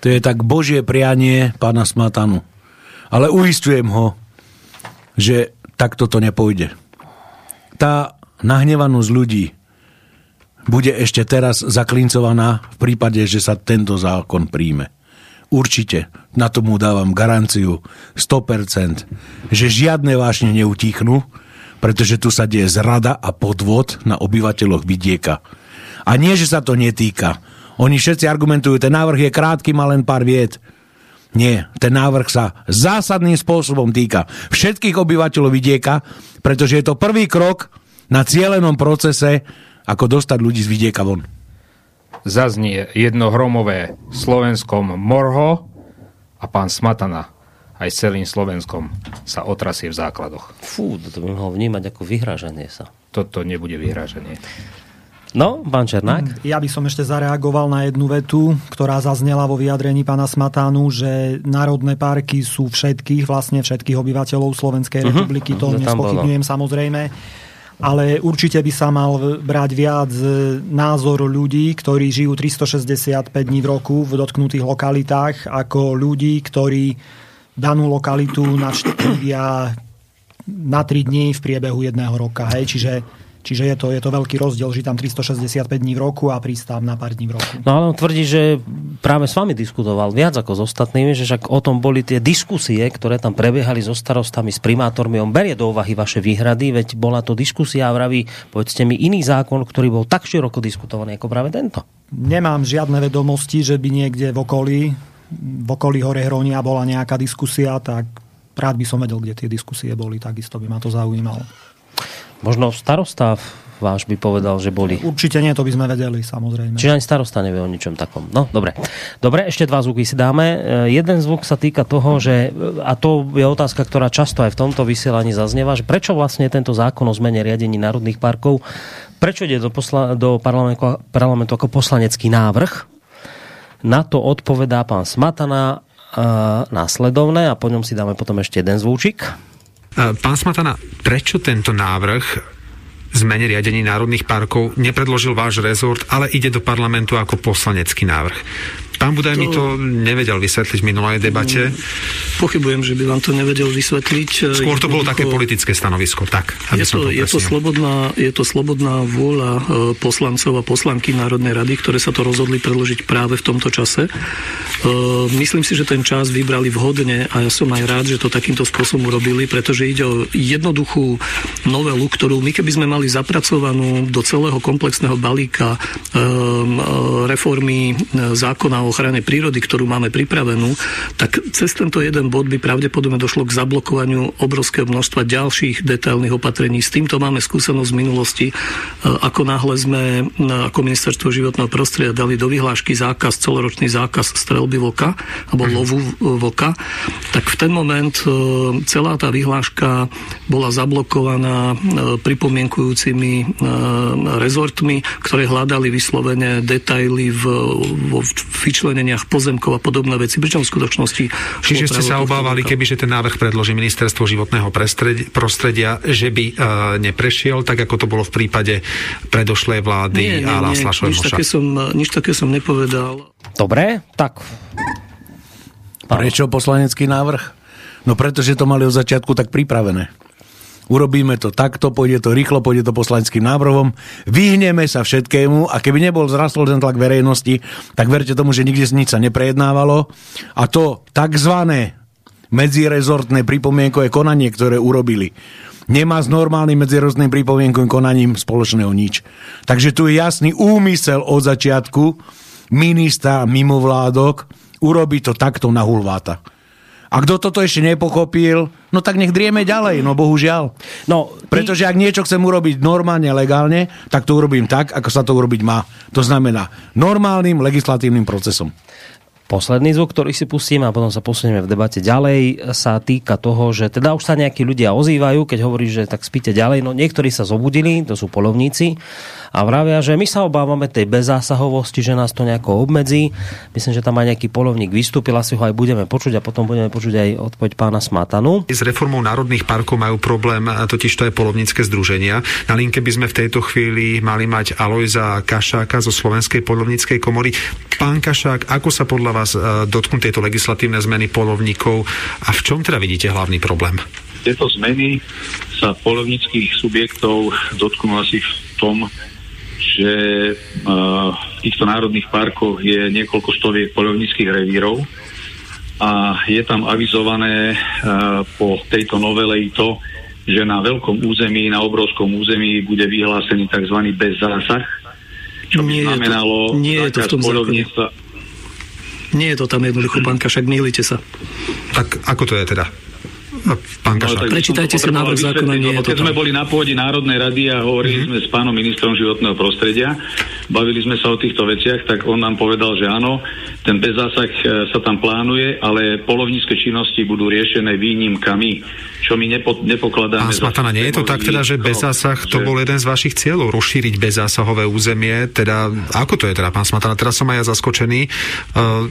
To je tak božie prianie pána Smatanu. Ale uistujem ho, že takto to nepôjde. Tá nahnevanosť ľudí bude ešte teraz zaklincovaná v prípade, že sa tento zákon príjme. Určite, na tomu dávam garanciu 100%, že žiadne vášne neutíchnú, pretože tu sa deje zrada a podvod na obyvateľoch vidieka. A nie, že sa to netýka. Oni všetci argumentujú, ten návrh je krátky, má len pár viet. Nie, ten návrh sa zásadným spôsobom týka všetkých obyvateľov vidieka, pretože je to prvý krok na cielenom procese, ako dostať ľudí z vidieka von zaznie jedno hromové Slovenskom morho a pán Smatana aj s celým Slovenskom sa otrasie v základoch. Fú, to by mohol vnímať ako vyhraženie sa. Toto nebude vyhraženie. No, pán Černák? Mm, ja by som ešte zareagoval na jednu vetu, ktorá zaznela vo vyjadrení pána Smatánu, že národné parky sú všetkých, vlastne všetkých obyvateľov Slovenskej uh-huh. republiky. To nespochybňujem samozrejme ale určite by sa mal brať viac názor ľudí, ktorí žijú 365 dní v roku v dotknutých lokalitách, ako ľudí, ktorí danú lokalitu navštívia na 3 dní v priebehu jedného roka. Hej? Čiže Čiže je to, je to veľký rozdiel, že tam 365 dní v roku a prístav na pár dní v roku. No ale on tvrdí, že práve s vami diskutoval viac ako s ostatnými, že však o tom boli tie diskusie, ktoré tam prebiehali so starostami, s primátormi. On berie do úvahy vaše výhrady, veď bola to diskusia a vraví, povedzte mi, iný zákon, ktorý bol tak široko diskutovaný ako práve tento. Nemám žiadne vedomosti, že by niekde v okolí, v okolí Hore Hronia bola nejaká diskusia, tak rád by som vedel, kde tie diskusie boli, takisto by ma to zaujímalo. Možno starosta váš by povedal, že boli. Určite nie, to by sme vedeli, samozrejme. Čiže ani starosta nevie o ničom takom. No, dobre. Dobre, ešte dva zvuky si dáme. E, jeden zvuk sa týka toho, že, a to je otázka, ktorá často aj v tomto vysielaní zaznieva, že prečo vlastne tento zákon o zmene riadení národných parkov, prečo ide do, posla, do parlamentu, parlamentu ako poslanecký návrh? Na to odpovedá pán Smatana uh, následovné a po ňom si dáme potom ešte jeden zvúčik. Pán Smatana, prečo tento návrh zmene riadení národných parkov nepredložil váš rezort, ale ide do parlamentu ako poslanecký návrh? Pán Budaj to... mi to nevedel vysvetliť v minulej debate. Pochybujem, že by vám to nevedel vysvetliť. Skôr to bolo také politické stanovisko, tak. je, to, to je, to slobodná, je to slobodná vôľa e, poslancov a poslanky Národnej rady, ktoré sa to rozhodli predložiť práve v tomto čase. E, myslím si, že ten čas vybrali vhodne a ja som aj rád, že to takýmto spôsobom urobili, pretože ide o jednoduchú novelu, ktorú my keby sme mali zapracovanú do celého komplexného balíka reformy zákona o ochrane prírody, ktorú máme pripravenú, tak cez tento jeden bod by pravdepodobne došlo k zablokovaniu obrovského množstva ďalších detailných opatrení. S týmto máme skúsenosť z minulosti. E, ako náhle sme ako ministerstvo životného prostredia dali do vyhlášky zákaz, celoročný zákaz strelby vlka alebo mhm. lovu vlka, tak v ten moment e, celá tá vyhláška bola zablokovaná e, pripomienkujúcimi rezortmi, ktoré hľadali vyslovene detaily v, vo vyčleneniach pozemkov a podobné veci, pričom v skutočnosti... Čiže ste sa obávali, keby že ten návrh predloží ministerstvo životného prostredia, že by uh, neprešiel, tak ako to bolo v prípade predošlej vlády nie, nie, a nie, nič také, som, nič také som nepovedal. Dobre, tak... Prečo poslanecký návrh? No pretože to mali od začiatku tak pripravené urobíme to takto, pôjde to rýchlo, pôjde to poslaneckým návrhom, vyhneme sa všetkému a keby nebol zrastol ten tlak verejnosti, tak verte tomu, že nikde nič sa neprejednávalo a to takzvané medzirezortné pripomienkové konanie, ktoré urobili, nemá s normálnym medziroztným pripomienkovým konaním spoločného nič. Takže tu je jasný úmysel od začiatku ministra mimovládok urobiť to takto na hulváta. A kto toto ešte nepochopil, no tak nech drieme ďalej, no bohužiaľ. No, Pretože ak niečo chcem urobiť normálne, legálne, tak to urobím tak, ako sa to urobiť má. To znamená normálnym legislatívnym procesom. Posledný zvuk, ktorý si pustíme a potom sa posunieme v debate ďalej, sa týka toho, že teda už sa nejakí ľudia ozývajú, keď hovorí, že tak spíte ďalej. No niektorí sa zobudili, to sú polovníci a vravia, že my sa obávame tej bezzásahovosti, že nás to nejako obmedzí. Myslím, že tam aj nejaký polovník vystúpil, asi ho aj budeme počuť a potom budeme počuť aj odpoveď pána Smatanu. S reformou národných parkov majú problém totiž to je polovnícke združenia. Na linke by sme v tejto chvíli mali mať Alojza Kašáka zo Slovenskej polovníckej komory. Pán Kašák, ako sa podľa vás e, dotknú tieto legislatívne zmeny polovníkov a v čom teda vidíte hlavný problém? Tieto zmeny sa polovníckých subjektov dotknú asi v tom, že e, v týchto národných parkoch je niekoľko stoviek polovníckých revírov a je tam avizované e, po tejto novele i to, že na veľkom území, na obrovskom území bude vyhlásený tzv. bezzásah, čo by Nie je to- znamenalo nie je to v tom. Nie je to tam jednoducho, pán Kašak, mýlite sa. Tak ako to je teda? Pán No, tak by som Prečítajte si návrh zákona, nie lebo je to Keď sme tam. boli na pôde Národnej rady a hovorili sme s pánom ministrom životného prostredia, bavili sme sa o týchto veciach, tak on nám povedal, že áno, ten bezzásah e, sa tam plánuje, ale polovnícke činnosti budú riešené výnimkami, čo my nepo, nepokladáme Pán Smatana, nie je to tak teda, že bezzásah to že- bol jeden z vašich cieľov, rozšíriť bezzásahové územie, teda ako to je teda, pán Smatana, teraz som aj ja zaskočený. Uh,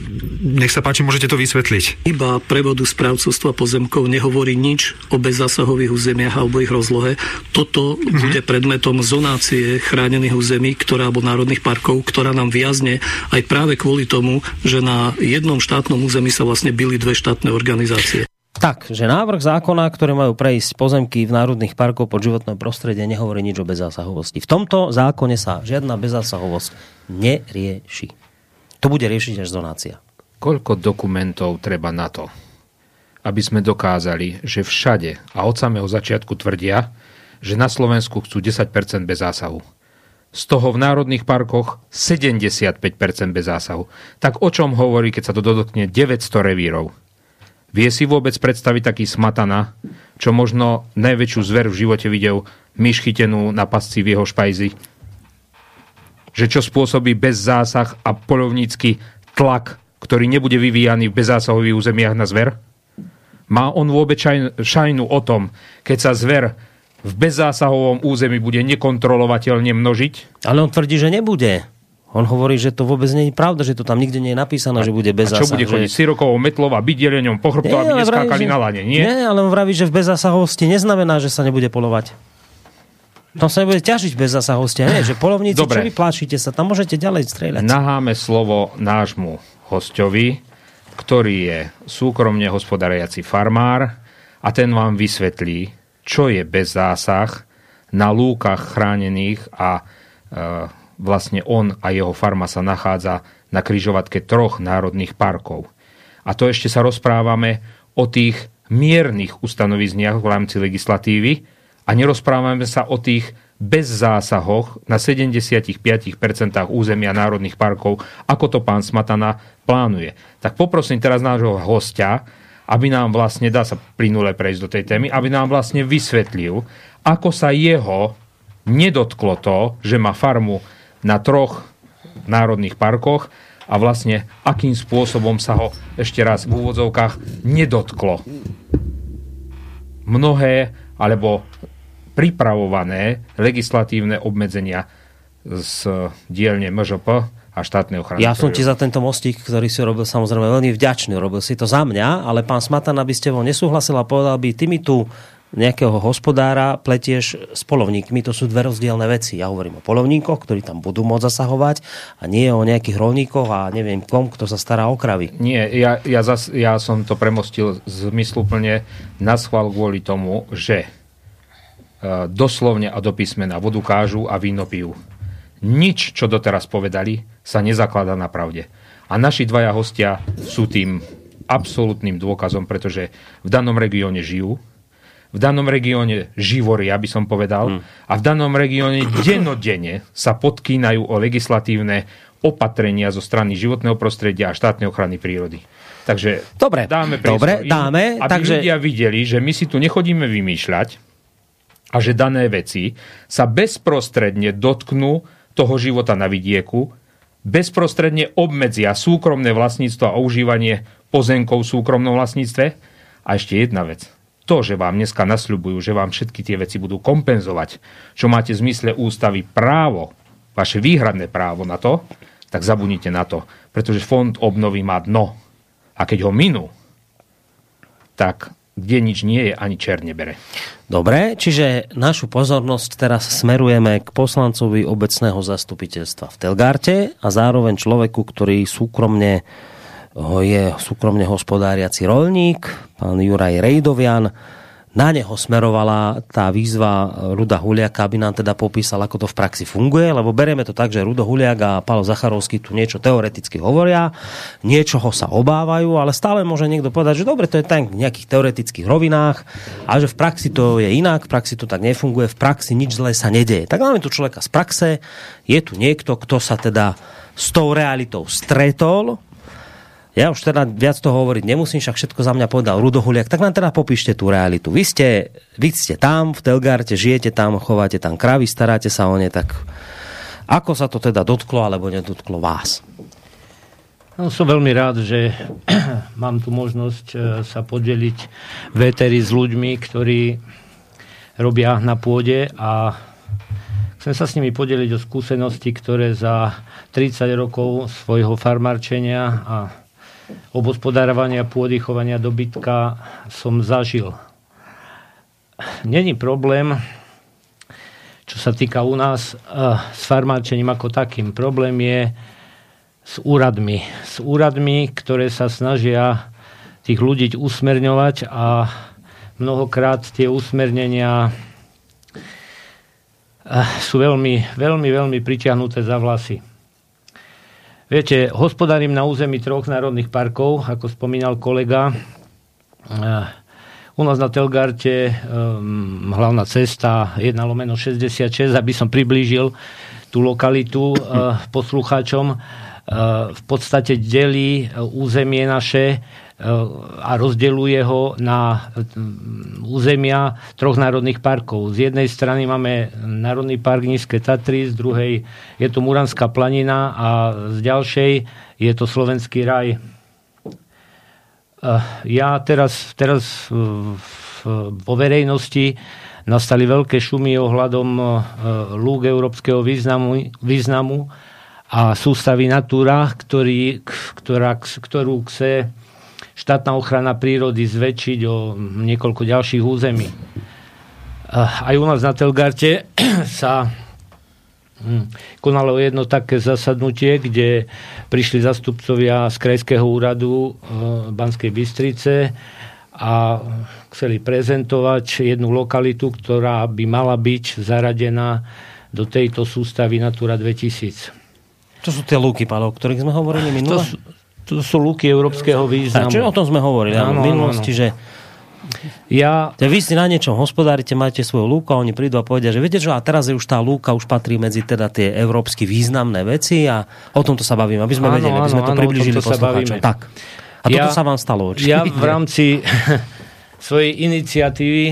nech sa páči, môžete to vysvetliť. Iba prevodu správcovstva pozemkov nehovorí nič o bezzásahových územiach alebo ich rozlohe. Toto Mhm. bude predmetom zonácie chránených území, ktorá alebo národných parkov, ktorá nám viazne aj práve kvôli tomu, že na jednom štátnom území sa vlastne byli dve štátne organizácie. Tak, že návrh zákona, ktoré majú prejsť pozemky v národných parkoch pod životné prostredie, nehovorí nič o bezzásahovosti. V tomto zákone sa žiadna bezzásahovosť nerieši. To bude riešiť až zonácia. Koľko dokumentov treba na to, aby sme dokázali, že všade a od samého začiatku tvrdia, že na Slovensku chcú 10% bez zásahu. Z toho v národných parkoch 75% bez zásahu. Tak o čom hovorí, keď sa to dotkne 900 revírov? Vie si vôbec predstaviť taký smatana, čo možno najväčšiu zver v živote videl myš chytenú na pasci v jeho špajzi? Že čo spôsobí bez zásah a polovnícky tlak, ktorý nebude vyvíjaný v bezzásahových územiach na zver? Má on vôbec šajn- šajnu o tom, keď sa zver v bezzásahovom území bude nekontrolovateľne množiť? Ale on tvrdí, že nebude. On hovorí, že to vôbec nie je pravda, že to tam nikde nie je napísané, že bude bez A čo zásah, bude že- chodiť sirokovou metlou a byť jeleňom po chrbtu, aby neskákali že- na lane, nie? Nie, ale on vraví, že v bezzásahovosti neznamená, že sa nebude polovať. Tam sa nebude ťažiť bez zásahosti. Nie, že polovníci, Dobre. čo vy pláčite sa, tam môžete ďalej strieľať. Naháme slovo nášmu hostovi, ktorý je súkromne hospodariaci farmár a ten vám vysvetlí, čo je bez zásah na lúkach chránených a e, vlastne on a jeho farma sa nachádza na kryžovatke troch národných parkov. A to ešte sa rozprávame o tých miernych ustanovizniach v rámci legislatívy a nerozprávame sa o tých bez zásahoch na 75% územia národných parkov, ako to pán Smatana plánuje. Tak poprosím teraz nášho hostia, aby nám vlastne, dá sa plynule prejsť do tej témy, aby nám vlastne vysvetlil, ako sa jeho nedotklo to, že má farmu na troch národných parkoch a vlastne akým spôsobom sa ho ešte raz v úvodzovkách nedotklo. Mnohé alebo pripravované legislatívne obmedzenia z dielne MŽP a štátnej ochrany. Ja som ti za tento mostík, ktorý si robil samozrejme veľmi vďačný. Robil si to za mňa, ale pán Smatan, aby ste ho nesúhlasil a povedal by, ty mi tu nejakého hospodára pletieš s polovníkmi, to sú dve rozdielne veci. Ja hovorím o polovníkoch, ktorí tam budú môcť zasahovať a nie o nejakých rolníkoch a neviem kom, kto sa stará o kravy. Nie, ja, ja, zas, ja som to premostil zmysluplne na schvál kvôli tomu, že doslovne a do písmena vodu kážu a víno pijú. Nič, čo doteraz povedali, sa nezakladá na pravde. A naši dvaja hostia sú tým absolútnym dôkazom, pretože v danom regióne žijú, v danom regióne živoria, by som povedal, a v danom regióne denodene sa podkýnajú o legislatívne opatrenia zo strany životného prostredia a štátnej ochrany prírody. Takže dobre, dáme dobre, im, dáme, aby takže... ľudia videli, že my si tu nechodíme vymýšľať a že dané veci sa bezprostredne dotknú toho života na vidieku, bezprostredne obmedzia súkromné vlastníctvo a užívanie pozemkov v súkromnom vlastníctve. A ešte jedna vec. To, že vám dneska nasľubujú, že vám všetky tie veci budú kompenzovať, čo máte v zmysle ústavy právo, vaše výhradné právo na to, tak zabudnite na to. Pretože fond obnovy má dno. A keď ho minú, tak kde nič nie je, ani čer nebere. Dobre, čiže našu pozornosť teraz smerujeme k poslancovi obecného zastupiteľstva v Telgarte a zároveň človeku, ktorý súkromne je súkromne hospodáriaci rolník, pán Juraj Rejdovian na neho smerovala tá výzva Ruda Huliaka, aby nám teda popísal, ako to v praxi funguje, lebo berieme to tak, že Rudo Huliak a Paolo Zacharovský tu niečo teoreticky hovoria, niečoho sa obávajú, ale stále môže niekto povedať, že dobre, to je tak v nejakých teoretických rovinách a že v praxi to je inak, v praxi to tak nefunguje, v praxi nič zlé sa nedeje. Tak máme tu človeka z praxe, je tu niekto, kto sa teda s tou realitou stretol, ja už teda viac toho hovoriť nemusím, však všetko za mňa povedal Rudo tak nám teda popíšte tú realitu. Vy ste, vy ste tam v Telgarte, žijete tam, chováte tam kravy, staráte sa o ne, tak ako sa to teda dotklo alebo nedotklo vás? No, som veľmi rád, že mám tu možnosť e, sa podeliť véteri s ľuďmi, ktorí robia na pôde a chcem sa s nimi podeliť o skúsenosti, ktoré za 30 rokov svojho farmarčenia a obospodárovania pôdy, chovania dobytka som zažil. Není problém, čo sa týka u nás, eh, s farmáčením ako takým. Problém je s úradmi. S úradmi, ktoré sa snažia tých ľudí usmerňovať a mnohokrát tie usmernenia eh, sú veľmi, veľmi, veľmi pritiahnuté za vlasy. Viete, hospodárím na území troch národných parkov, ako spomínal kolega. U nás na Telgarte um, hlavná cesta 1 lomeno 66, aby som priblížil tú lokalitu uh, poslucháčom. Uh, v podstate delí územie naše a rozdeluje ho na mm, územia troch národných parkov. Z jednej strany máme Národný park Nízke Tatry, z druhej je to Muranská planina a z ďalšej je to Slovenský raj. Ja teraz, teraz vo verejnosti nastali veľké šumy ohľadom e, lúk európskeho významu, významu a sústavy Natura, ktorý, ktorá, ktorú chce štátna ochrana prírody zväčšiť o niekoľko ďalších území. Aj u nás na Telgarte sa hm, konalo jedno také zasadnutie, kde prišli zastupcovia z Krajského úradu e, Banskej Bystrice a chceli prezentovať jednu lokalitu, ktorá by mala byť zaradená do tejto sústavy Natura 2000. To sú tie lúky, Pálo, o ktorých sme hovorili minule? To sú, to sú luky európskeho významu. Čiže o tom sme hovorili áno, v minulosti, áno. že ja... Vy si na niečom hospodárite, máte svoju lúku a oni prídu a povedia, že viete čo, a teraz je už tá lúka už patrí medzi teda tie európsky významné veci a o tomto sa bavíme, aby sme áno, vedeli, aby sme to áno, približili poslucháčom. Tak. A ja, toto sa vám stalo určite. Ja v rámci svojej iniciatívy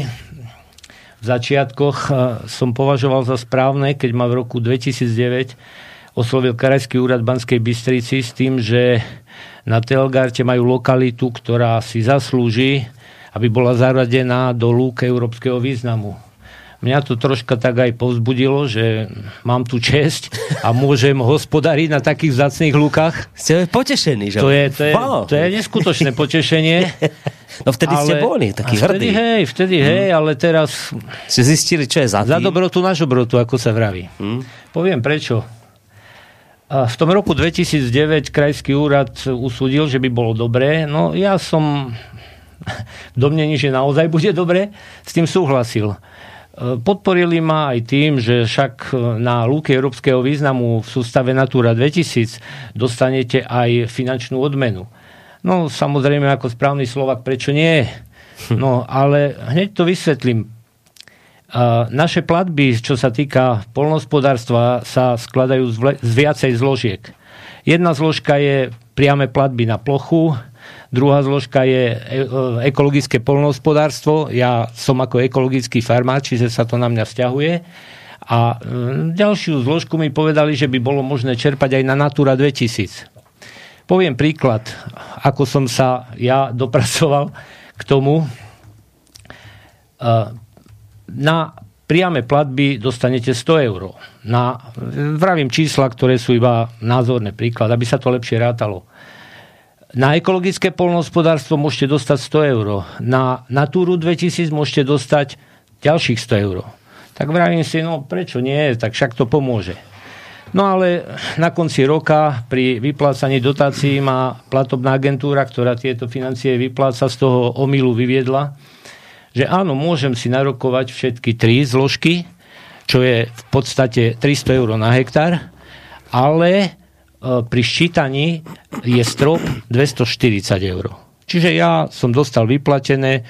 v začiatkoch eh, som považoval za správne, keď ma v roku 2009 oslovil Krajský úrad Banskej Bystrici s tým, že na Telgarte majú lokalitu, ktorá si zaslúži, aby bola zaradená do lúk európskeho významu. Mňa to troška tak aj povzbudilo, že mám tu česť a môžem hospodariť na takých vzácných lúkach. Ste potešení, že? To je, to je, to je neskutočné potešenie. No vtedy ale, ste boli taký vtedy, hrdí. Hej, vtedy hej, ale teraz... Ste zistili, čo je za tým? Za dobrotu na žobrotu, ako sa vraví. Hmm. Poviem prečo. V tom roku 2009 krajský úrad usúdil, že by bolo dobré. No ja som v domnení, že naozaj bude dobre, s tým súhlasil. Podporili ma aj tým, že však na lúke európskeho významu v sústave Natura 2000 dostanete aj finančnú odmenu. No samozrejme ako správny Slovak, prečo nie? No, ale hneď to vysvetlím. Naše platby, čo sa týka polnospodárstva, sa skladajú z, vle- z viacej zložiek. Jedna zložka je priame platby na plochu, druhá zložka je e- ekologické polnohospodárstvo. Ja som ako ekologický farmár, čiže sa to na mňa vzťahuje. A e, ďalšiu zložku mi povedali, že by bolo možné čerpať aj na Natura 2000. Poviem príklad, ako som sa ja dopracoval k tomu. Na priame platby dostanete 100 eur. Na, vravím čísla, ktoré sú iba názorné príklad, aby sa to lepšie rátalo. Na ekologické polnohospodárstvo môžete dostať 100 eur. Na Natúru 2000 môžete dostať ďalších 100 eur. Tak vravím si, no prečo nie, tak však to pomôže. No ale na konci roka pri vyplácaní dotácií má platobná agentúra, ktorá tieto financie vypláca, z toho omilu vyviedla, že áno, môžem si narokovať všetky tri zložky, čo je v podstate 300 eur na hektár, ale e, pri ščítaní je strop 240 eur. Čiže ja som dostal vyplatené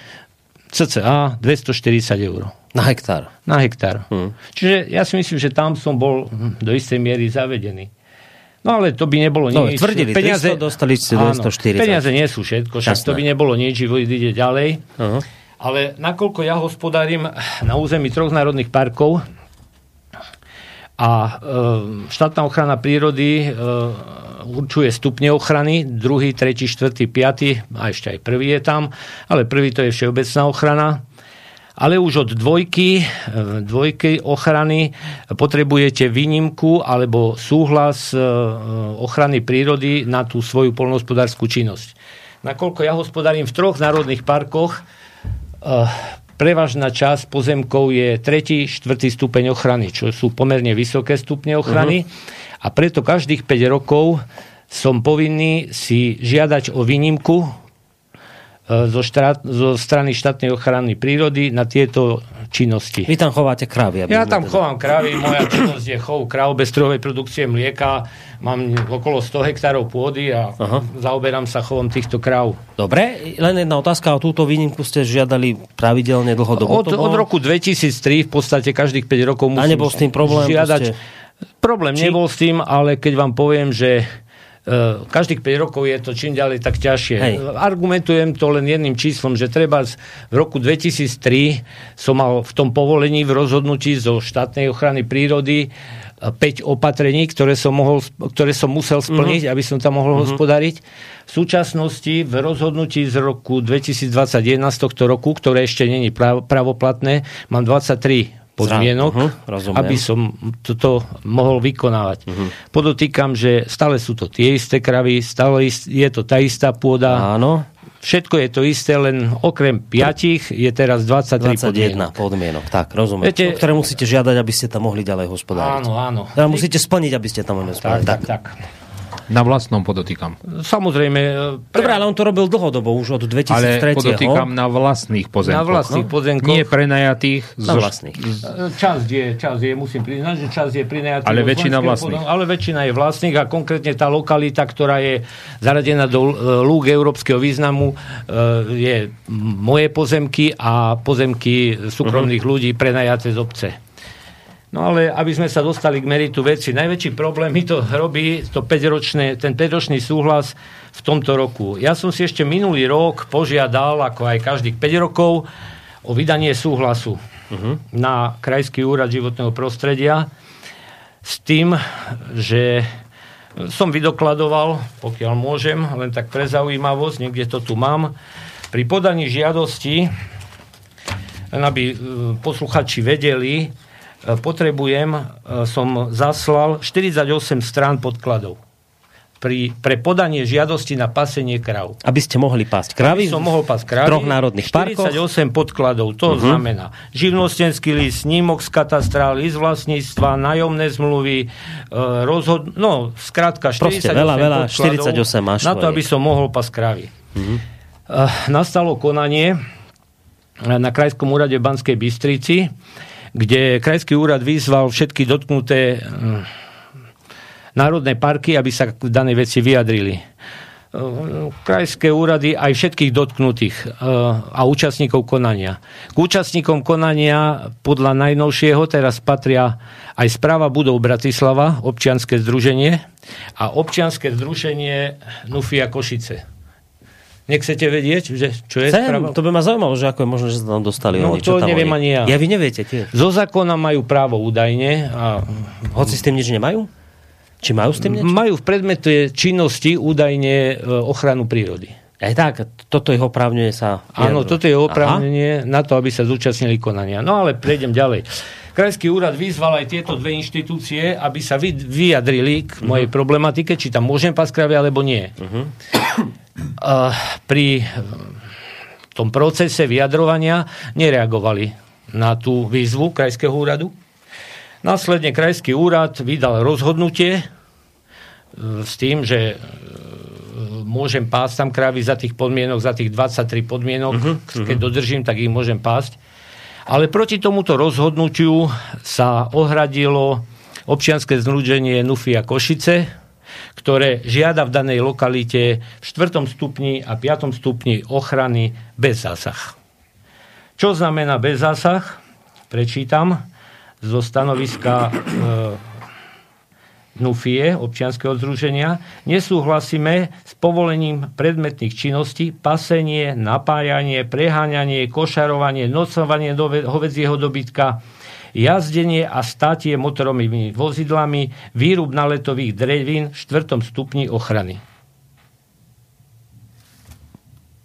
cca 240 eur. Na hektár. Na hektár. Hm. Čiže ja si myslím, že tam som bol hm, do istej miery zavedený. No ale to by nebolo No, nič. tvrdili 300, dostali ste Áno, 240. Peniaze nie sú všetko, však Jasné. to by nebolo nič, ide ďalej. Uh-huh. Ale nakoľko ja hospodárím na území troch národných parkov a e, štátna ochrana prírody e, určuje stupne ochrany, druhý, tretí, štvrtý, piatý, a ešte aj prvý je tam, ale prvý to je všeobecná ochrana. Ale už od dvojky, e, dvojky ochrany potrebujete výnimku alebo súhlas ochrany prírody na tú svoju polnohospodárskú činnosť. Nakoľko ja hospodárím v troch národných parkoch, prevažná časť pozemkov je tretí, štvrtý stupeň ochrany, čo sú pomerne vysoké stupne ochrany. Uh-huh. A preto každých 5 rokov som povinný si žiadať o výnimku eh, zo, štrat, zo strany štátnej ochrany prírody na tieto činnosti. Vy tam chováte krávy. aby Ja tam teda- chovám krávy, moja činnosť je chov kráv bez strojovej produkcie mlieka, mám okolo 100 hektárov pôdy a Aha. zaoberám sa chovom týchto kráv. Dobre, len jedna otázka. O túto výnimku ste žiadali pravidelne dlhodobo? Od, bolo? od roku 2003 v podstate každých 5 rokov musím A nebol s tým problém? žiadať. Proste... Problém Či- nebol s tým, ale keď vám poviem, že e, každých 5 rokov je to čím ďalej tak ťažšie. Hej. Argumentujem to len jedným číslom, že treba v roku 2003 som mal v tom povolení v rozhodnutí zo štátnej ochrany prírody 5 opatrení, ktoré som, mohol, ktoré som musel splniť, aby som tam mohol hospodariť. V súčasnosti v rozhodnutí z roku 2021 z tohto roku, ktoré ešte není prav- pravoplatné, mám 23 podmienok, rozumiem. aby som toto mohol vykonávať. Podotýkam, že stále sú to tie isté kravy, stále je to tá istá pôda. Áno. Všetko je to isté, len okrem piatich je teraz 23 21 podmienok. podmienok. Tak, rozumiem. Viete- ktoré musíte žiadať, aby ste tam mohli ďalej hospodáriť. Áno, áno. Teda musíte splniť, aby ste tam mohli Tak, hospodáriť. tak, tak. Na vlastnom podotýkam. Samozrejme, e, Dobre, ale on to robil dlhodobo, už od Ale 2003. podotýkam na vlastných pozemkoch. Na vlastných no? pozemkoch. Nie prenajatých. Na vlastných. E, Časť je, časť je, musím priznať, že časť je prinajatý Ale väčšina vlastných. podom- Ale väčšina je vlastných a konkrétne tá lokalita, ktorá je zaradená do e, lúk európskeho významu, je moje pozemky a pozemky súkromných ľudí prenajaté z obce. No ale aby sme sa dostali k meritu veci, najväčší problém mi to robí to 5-ročné, ten 5-ročný súhlas v tomto roku. Ja som si ešte minulý rok požiadal, ako aj každých 5 rokov, o vydanie súhlasu na Krajský úrad životného prostredia s tým, že som vydokladoval, pokiaľ môžem, len tak pre zaujímavosť, niekde to tu mám, pri podaní žiadosti, aby e, posluchači vedeli, potrebujem, e, som zaslal 48 strán podkladov pri, pre podanie žiadosti na pasenie krav. Aby ste mohli pásť kravy Aby som mohol pásť kravy. troch národných parkoch. 48 podkladov, to Mhm. znamená živnostenský list, snímok z katastra, list vlastníctva, nájomné zmluvy, e, rozhod... No, skrátka, 48 Proste veľa, veľa, podkladov 48 máš Na to, aby som mohol pásť kravy. Mhm. Eh, nastalo konanie na Krajskom úrade v Banskej Bystrici, kde Krajský úrad vyzval všetky dotknuté mm, národné parky, aby sa k danej veci vyjadrili. krajské úrady aj všetkých dotknutých e, a účastníkov konania. K účastníkom konania podľa najnovšieho teraz patria aj správa budov Bratislava, občianske združenie a občianske združenie Nufia Košice. Nechcete vedieť, že čo je Chcem, správa? to by ma zaujímalo, že ako je možné, že sa tam dostali No oni. čo to tam neviem oni? ani ja. Ja vy neviete tiež. Zo zákona majú právo údajne a Hoci s tým nič nemajú? Či majú s tým niečo? majú v predmete činnosti údajne e, ochranu prírody. Aj tak, toto je oprávnenie sa... Áno, toto je oprávnenie na to, aby sa zúčastnili konania. No ale prejdem ďalej. Krajský úrad vyzval aj tieto dve inštitúcie, aby sa vy- vyjadrili k mojej Mhm. problematike, či tam môžem pásť kravy, alebo nie. A pri eh, tom procese vyjadrovania nereagovali na tú výzvu Krajského úradu. Následne Krajský úrad vydal rozhodnutie e, s tým, že e, môžem pásť tam krávy za tých podmienok, za tých 23 podmienok, uh-huh, keď dodržím, tak ich môžem pásť. Ale proti tomuto rozhodnutiu sa ohradilo občianske združenie Nufia Košice, ktoré žiada v danej lokalite v 4. stupni a 5. stupni ochrany bez zásah. Čo znamená bez zásah? Prečítam zo stanoviska e, NUFIE, občianskeho združenia, nesúhlasíme s povolením predmetných činností, pasenie, napájanie, preháňanie, košarovanie, nocovanie do hovedzieho dobytka, jazdenie a státie motorovými vozidlami, výrub naletových drevín v 4. stupni ochrany.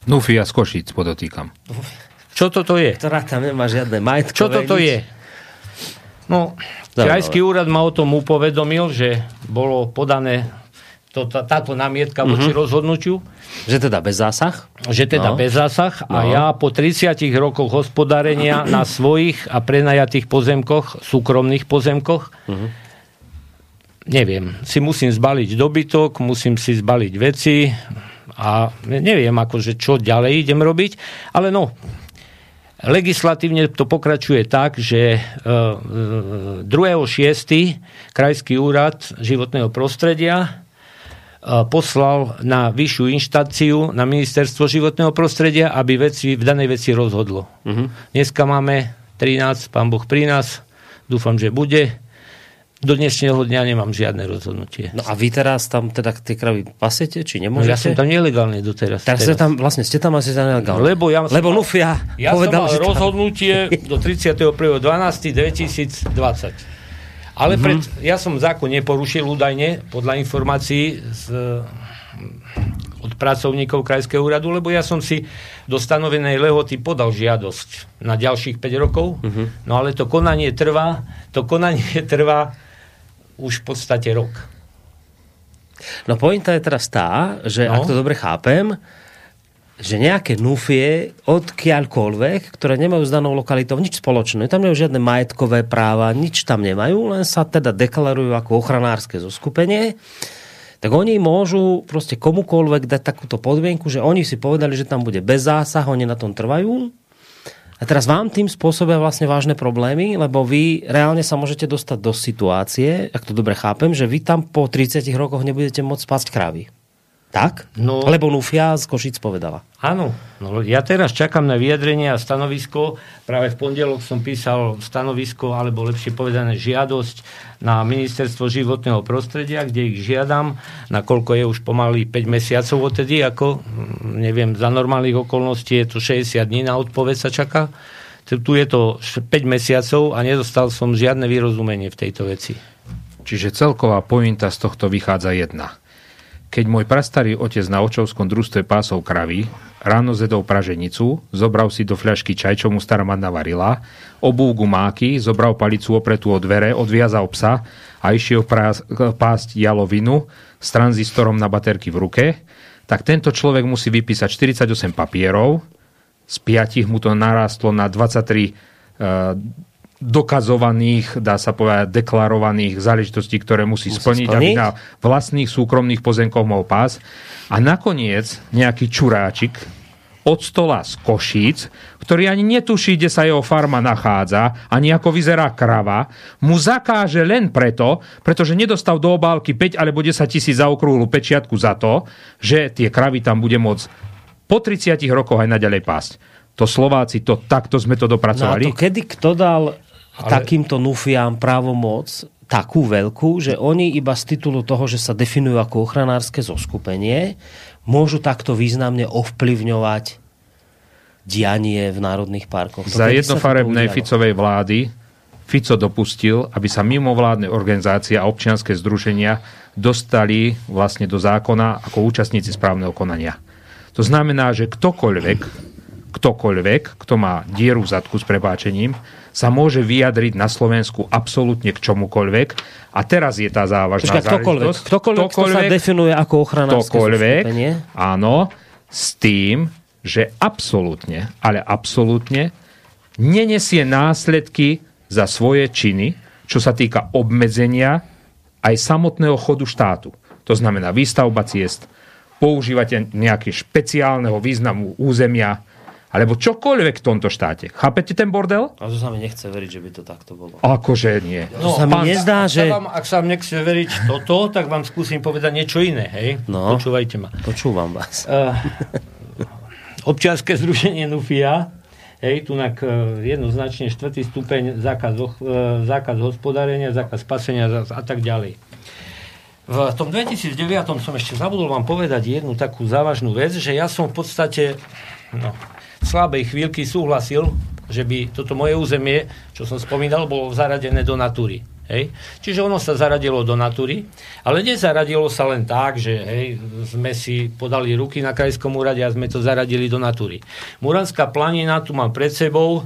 Nufia z Košíc, podotýkam. Čo toto je? Ktorá tam nemá žiadne majetkové. Čo toto nič. je? No, krajský úrad ma o tom upovedomil, že bolo podané to, tá, táto námietka voči Mhm. rozhodnutiu. Že teda bez zásah? Že teda No. bez zásah a No. ja po 30 rokoch hospodárenia na svojich a prenajatých pozemkoch, súkromných pozemkoch, Mhm. neviem, si musím zbaliť dobytok, musím si zbaliť veci a neviem akože čo ďalej idem robiť, ale no, legislatívne to pokračuje tak, že e, e, 2.6. Krajský úrad životného prostredia e, poslal na vyššiu inštanciu, na ministerstvo životného prostredia, aby veci, v danej veci rozhodlo. Mhm. Dneska máme 13, pán Boh pri nás, dúfam, že bude. Do dnešného dňa nemám žiadne rozhodnutie. No a vy teraz tam teda tie kravy pasete, či No, nemôžete? ja som tam nelegálne doteraz. Tak ste tam, vlastne ste tam asi nelegálne. Lebo ja Lebo mal- Lufia Ja povedal, som mal že tam... rozhodnutie do 31.12.2020. Ale Mhm. pred, ja som zákon neporušil údajne, podľa informácií z, od pracovníkov Krajského úradu, lebo ja som si do stanovenej lehoty podal žiadosť na ďalších 5 rokov, Mhm. no ale to konanie trvá, to konanie trvá už v podstate rok. No pointa je teraz tá, že No. ak to dobre chápem, že nejaké nufie odkiaľkoľvek, ktoré nemajú s danou lokalitou nič spoločné, tam nemajú žiadne majetkové práva, nič tam nemajú, len sa teda deklarujú ako ochranárske zoskupenie, tak oni môžu proste komukoľvek dať takúto podmienku, že oni si povedali, že tam bude bez zásah, oni na tom trvajú. A teraz vám tým spôsobia vlastne vážne problémy, lebo vy reálne sa môžete dostať do situácie, ak to dobre chápem, že vy tam po 30 rokoch nebudete môcť spásť krávy. Tak? No. Lebo Nufia z Košic povedala. Áno, no ja teraz čakám na vyjadrenie a stanovisko. Práve v pondelok som písal stanovisko, alebo lepšie povedané žiadosť na ministerstvo životného prostredia, kde ich žiadam, nakoľko je už pomaly 5 mesiacov odtedy, ako mm, neviem, za normálnych okolností je to 60 dní na odpoveď sa čaká. Tu tu je to 5 mesiacov a nedostal som žiadne vyrozumenie v tejto veci. Čiže celková pointa z tohto vychádza jedna. Keď môj prastarý otec na očovskom družstve pásov kravy ráno zedol praženicu, zobral si do fľašky čaj, čo mu stará madna varila, obul gumáky, zobral palicu opretú od dvere, odviazal psa a išiel prás, pásť jalovinu s tranzistorom na baterky v ruke, tak tento človek musí vypísať 48 papierov, z piatich mu to narástlo na 23 e, dokazovaných, dá sa povedať, deklarovaných záležitostí, ktoré musí, Musí splniť, splniť. aby na vlastných súkromných pozemkoch mohol pás. A nakoniec nejaký čuráčik od stola z Košíc, ktorý ani netuší, kde sa jeho farma nachádza, ani ako vyzerá krava, mu zakáže len preto, pretože nedostal do obálky 5 alebo 10 tisíc za okrúhlu pečiatku za to, že tie kravy tam bude môcť po 30 rokoch aj naďalej pásť. To Slováci, to takto sme to No a dopracovali. to kedy kto dal ale... takýmto nufiám právomoc takú veľkú, že oni iba z titulu toho, že sa definujú ako ochranárske zoskupenie, môžu takto významne ovplyvňovať dianie v národných parkoch. To Za jednofarebnej? Ficovej vlády Fico dopustil, aby sa mimovládne organizácie a občianske združenia dostali vlastne do zákona ako účastníci správneho konania. To znamená, že ktokoľvek, ktokoľvek, kto má dieru v zadku s prepáčením, sa môže vyjadriť na Slovensku absolútne k čomukoľvek. A teraz je tá závažná Počkaj, ktokoľvek, ktokoľvek, kto sa definuje ako ochranárske ktokoľvek. Áno, s tým, že absolútne, ale absolútne nenesie následky za svoje činy, čo sa týka obmedzenia aj samotného chodu štátu. To znamená výstavba ciest, používate nejaké špeciálneho významu územia, alebo čokoľvek v tomto štáte. Chápete ten bordel? A to sa mi nechce veriť, že by to takto bolo. Akože nie. To sa mi nezdá, ak že- Sa vám, ak sa vám nechce veriť toto, tak vám skúsim povedať niečo iné. Hej? No. Počúvajte ma. Počúvam vás. Uh, občianske združenie NUFIA, hej, tunak uh, jednoznačne štvrtý stupeň zákaz, uh, zákaz hospodárenia, zákaz spasenia a tak ďalej. V tom 2009 som ešte zabudol vám povedať jednu takú závažnú vec, že ja som v podstate no, slabej chvíľky súhlasil, že by toto moje územie, čo som spomínal, bolo zaradené do natúry. Hej? Čiže ono sa zaradilo do natúry, ale nezaradilo sa len tak, že hej, sme si podali ruky na krajskom úrade a sme to zaradili do natúry. Muranská planina, tu mám pred sebou,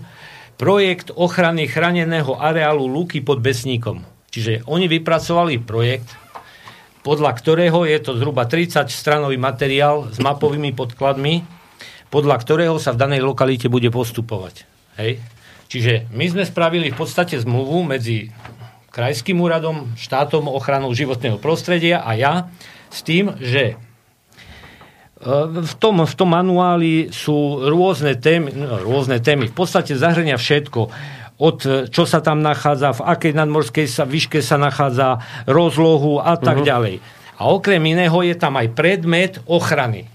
projekt ochrany chráneného areálu Luky pod Besníkom. Čiže oni vypracovali projekt, podľa ktorého je to zhruba 30 stranový materiál s mapovými podkladmi, podľa ktorého sa v danej lokalite bude postupovať. Hej? Čiže my sme spravili v podstate zmluvu medzi Krajským úradom, štátom ochranou životného prostredia a ja s tým, že e, v tom, v tom manuáli sú rôzne témy, no, rôzne témy. V podstate zahrania všetko od e, čo sa tam nachádza, v akej nadmorskej sa, výške sa nachádza, rozlohu a tak Mhm. ďalej. A okrem iného je tam aj predmet ochrany.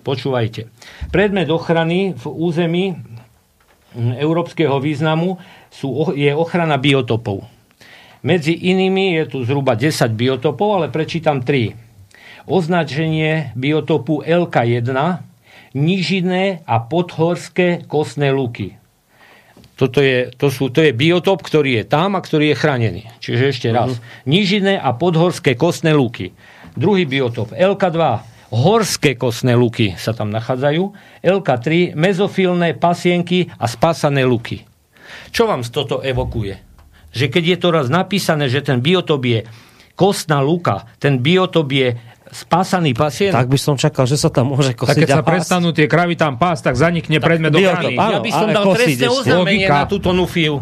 Počúvajte. Predmet ochrany v území mm, európskeho významu sú, je ochrana biotopov. Medzi inými je tu zhruba 10 biotopov, ale prečítam 3. Označenie biotopu LK1, nížinné a podhorské kostné luky. Toto je, to, sú, to je biotop, ktorý je tam a ktorý je chránený. Čiže ešte raz. Uh-huh. Nížinné a podhorské kostné luky. Druhý biotop LK2, horské kostné luky sa tam nachádzajú. LK3, mezofilné pasienky a spásané luky. Čo vám z toto evokuje? Že keď je to raz napísané, že ten biotop je kostná luka, ten biotop je spásaný pasienok, Tak by som čakal, že sa tam môže Tak kosiť keď sa a pásť. prestanú tie kravy tam pásť, tak zanikne predmet biotop, ochrany. áno. ja by som dal trestné oznámenie na túto nufiu.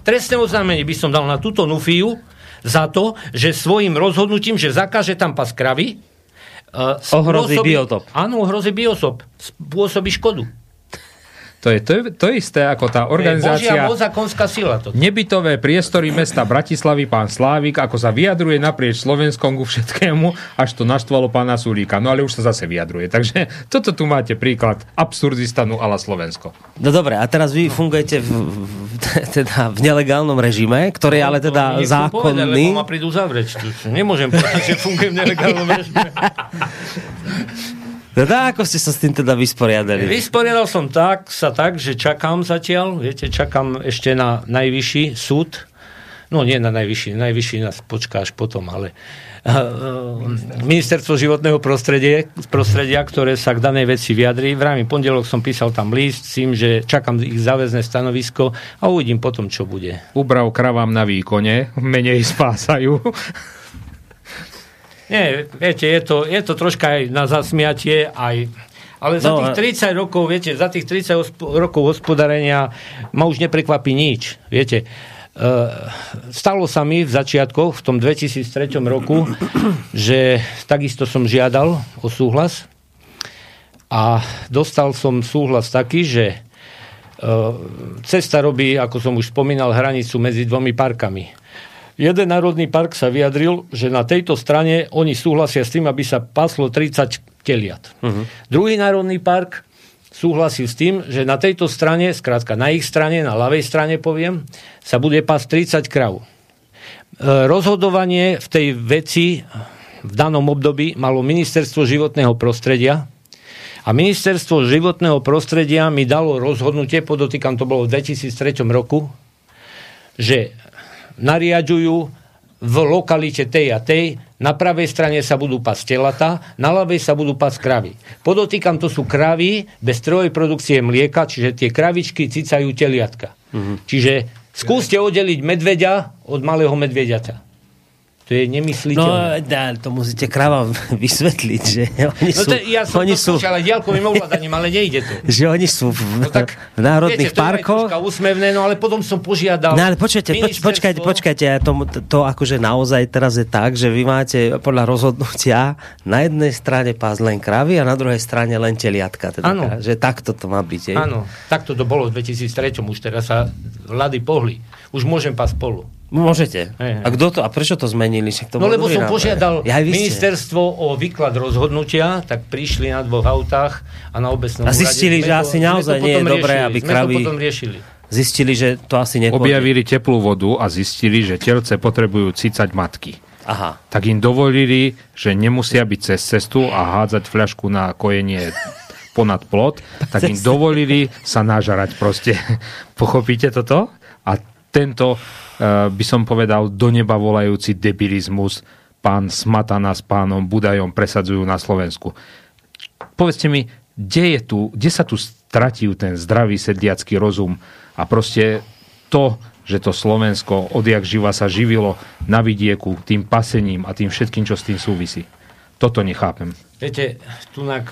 Trestné oznámenie by som dal na túto nufiu za to, že svojim rozhodnutím, že zakáže tam pas kravy, uh, Ohrozí biotop. Áno, ohrozí biotop. Spôsobí škodu. To je to, je to isté ako tá Božia organizácia moc a konská sila. To. nebytové priestory mesta Bratislavy, pán Slávik, ako sa vyjadruje naprieč Slovenskom ku všetkému, až to naštvalo pána Sulíka. No ale už sa zase vyjadruje. Takže toto tu máte príklad absurdistanu ala Slovensko. No dobre, a teraz vy fungujete v, v, teda v nelegálnom režime, ktorý je ale teda To povedať, zákonný. lebo ma prídu zavrieť. Nemôžem povedať, že fungujem v nelegálnom režime. Teda ako ste sa s tým teda vysporiadali? Vysporiadal som tak, sa tak, že čakám zatiaľ, viete, čakám ešte na najvyšší súd. No nie na najvyšší, najvyšší nás počká až potom, ale uh, ministerstvo životného prostredia, prostredia, ktoré sa k danej veci vyjadrí. V rámci pondelok som písal tam list s tým, že čakám ich záväzné stanovisko a uvidím potom, čo bude. Ubrav kravám na výkone, menej spásajú. Nie, viete, je to, je to troška aj na zasmiatie, aj ale za No, tých 30 rokov, viete, za tých 30 hosp- rokov hospodárenia ma už neprekvapí nič. Viete, uh, stalo sa mi v začiatkoch, v tom 2003 roku, že takisto som žiadal o súhlas A dostal som súhlas taký, že e, cesta robí, ako som už spomínal, hranicu medzi dvomi parkami. Jeden národný park sa vyjadril, že na tejto strane oni súhlasia s tým, aby sa paslo 30 teliat. Uh-huh. Druhý národný park súhlasil s tým, že na tejto strane, skrátka na ich strane, na ľavej strane poviem, sa bude pasť 30 krav. E, rozhodovanie v tej veci v danom období malo ministerstvo životného prostredia a ministerstvo životného prostredia mi dalo rozhodnutie, podotýkam to bolo v 2003 roku, že nariadujú v lokalite tej a tej, na pravej strane sa budú pasť telata, na ľavej sa budú pasť kravy. Podotýkam, to sú kravy bez trojej produkcie mlieka, čiže tie kravičky cicajú teliatka. Mm-hmm. Čiže skúste oddeliť medveďa od malého medveďaťa. To je nemysliteľné. No, dá, to musíte kráva vysvetliť, že oni no sú... to, ja som oni to sú, skúšal aj diaľkovým ovládaním, ale nejde to. že oni sú v, No tak, v národných viete, parkoch. To je úsmevné, no ale potom som požiadal... No ale počkajte, poč, počkajte, počkajte, ja to, to akože naozaj teraz je tak, že vy máte podľa rozhodnutia na jednej strane pás len kravy a na druhej strane len teliatka. Teda, Áno. Že takto to má byť. Áno, takto to bolo v 2003, už teraz sa vlády pohli. Už môžem pás spolu. Môžete. Hej, hej. A, kto to, a prečo to zmenili? Však to no lebo som nápad. požiadal Ja, ministerstvo o výklad rozhodnutia, tak prišli na dvoch autách a na obecnom A zistili, úrade že asi to- sme naozaj nie je dobré, riešili. aby sme kravy- to potom riešili. Zistili, že to asi nepôjde. Objavili teplú vodu a zistili, že telce potrebujú cicať matky. Aha. Tak im dovolili, že nemusia byť cez cestu a hádzať fľašku na kojenie ponad plot, tak im dovolili sa nažarať proste. Pochopíte toto? A tento, by som povedal, do neba volajúci debilizmus pán Smatana s pánom Budajom presadzujú na Slovensku. Povedzte mi, kde, je tu, kde sa tu stratí ten zdravý sedliacký rozum a proste to, že to Slovensko odjak živa sa živilo na vidieku tým pasením a tým všetkým, čo s tým súvisí. Toto nechápem. Viete, tunak,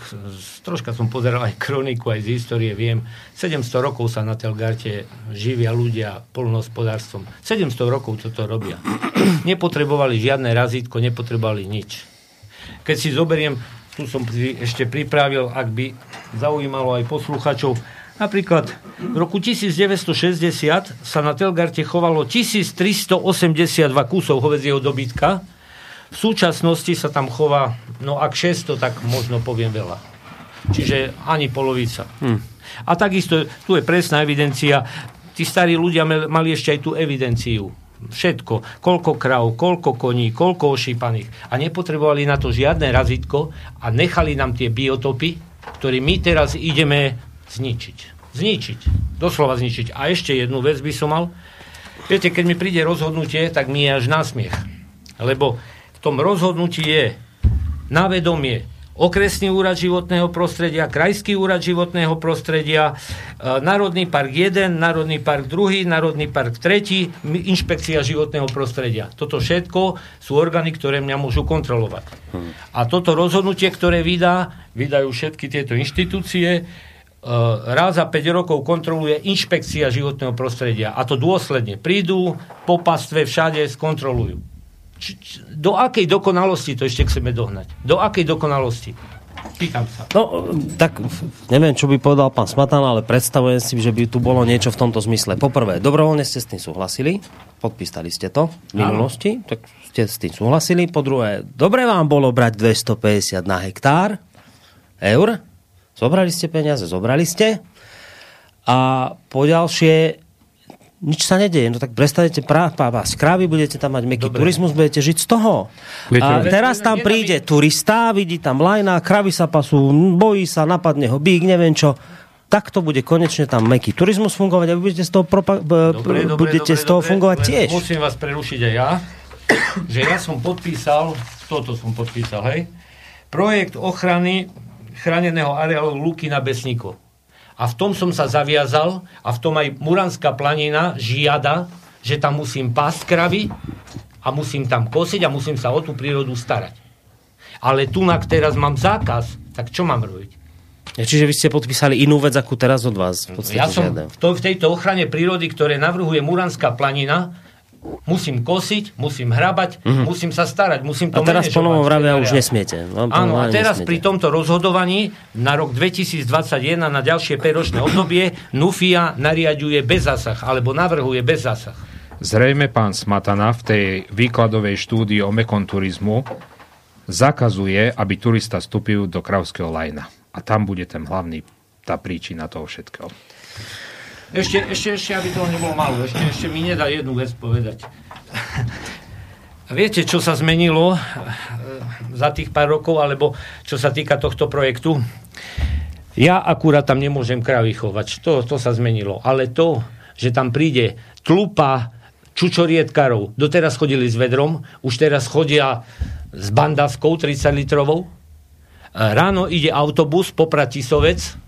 troška som pozeral aj kroniku, aj z histórie, viem, 700 rokov sa na Telgarte živia ľudia polnohospodárstvom. 700 rokov toto robia. Nepotrebovali žiadne razítko, nepotrebovali nič. Keď si zoberiem, tu som pri, ešte pripravil, ak by zaujímalo aj posluchačov, napríklad v roku 1960 sa na Telgarte chovalo 1382 kusov hovedzieho dobytka, v súčasnosti sa tam chová, no ak 600, tak možno poviem veľa. Čiže ani polovica. Hm. A takisto, tu je presná evidencia. Tí starí ľudia mal- mali ešte aj tú evidenciu. Všetko. Koľko krav, koľko koní, koľko ošípaných. A nepotrebovali na to žiadne razítko a nechali nám tie biotopy, ktoré my teraz ideme zničiť. Zničiť. Doslova zničiť. A ešte jednu vec by som mal. Viete, keď mi príde rozhodnutie, tak mi je až násmiech. Lebo tom rozhodnutí je na vedomie okresný úrad životného prostredia, krajský úrad životného prostredia, e, Národný park 1, Národný park 2, Národný park 3, mi- inšpekcia životného prostredia. Toto všetko sú orgány, ktoré mňa môžu kontrolovať. A toto rozhodnutie, ktoré vydá, vydajú všetky tieto inštitúcie, e, raz za 5 rokov kontroluje inšpekcia životného prostredia. A to dôsledne. Prídu po pastve všade, skontrolujú. Č, č, do akej dokonalosti to ešte chceme dohnať? Do akej dokonalosti? Pýtam sa. No, tak neviem, čo by povedal pán Smatan, ale predstavujem si, že by tu bolo niečo v tomto zmysle. Poprvé, dobrovoľne ste s tým súhlasili, podpísali ste to v Áno. minulosti, tak ste s tým súhlasili. Po druhé, dobre vám bolo brať 250 na hektár eur, zobrali ste peniaze, zobrali ste. A po ďalšie, nič sa nedeje. No tak prestanete prá- pásť krávy, budete tam mať meký turizmus, budete žiť z toho. Budete a teraz tam príde turista, vidí tam lajna, kravy sa pasú, bojí sa, napadne ho bík, neviem čo. Takto bude konečne tam meký turizmus fungovať a vy budete z toho, propa- b- Dobre, dobre, budete dobre, z toho dobre, fungovať len tiež. Musím vás prerušiť aj ja, že ja som podpísal, toto som podpísal, hej, projekt ochrany chráneného areálu Luky na Besníko. A v tom som sa zaviazal a v tom aj Muranská planina žiada, že tam musím pásť kravy a musím tam kosiť a musím sa o tú prírodu starať. Ale tunak teraz mám zákaz, tak čo mám robiť? Čiže vy ste podpísali inú vec, akú teraz od vás. V podstate Ja som v, to, v tejto ochrane prírody, ktoré navrhuje Muranská planina, Musím kosiť, musím hrabať, Mhm. musím sa starať, musím to A teraz po novom vravia už nesmiete. No, Áno, a teraz nesmiete. pri tomto rozhodovaní na rok 2021 na ďalšie 5-ročné obdobie NUFIA nariaduje bez zásah, alebo navrhuje bez zásah. Zrejme pán Smatana v tej výkladovej štúdii o mekonturizmu zakazuje, aby turista vstúpil do Kravského lajna. A tam bude ten hlavný, tá príčina toho všetkého. Ešte, ešte, ešte, aby toho nebolo málo, ešte, ešte mi nedá jednu vec povedať. Viete, čo sa zmenilo eh, za tých pár rokov, alebo čo sa týka tohto projektu? Ja akurát tam nemôžem kravy chovať, to, to sa zmenilo. Ale to, že tam príde tlupa čučoriedkarov, doteraz chodili s vedrom, už teraz chodia s bandavkou 30 litrovou. Eh, Ráno ide autobus Poprad Tisovec,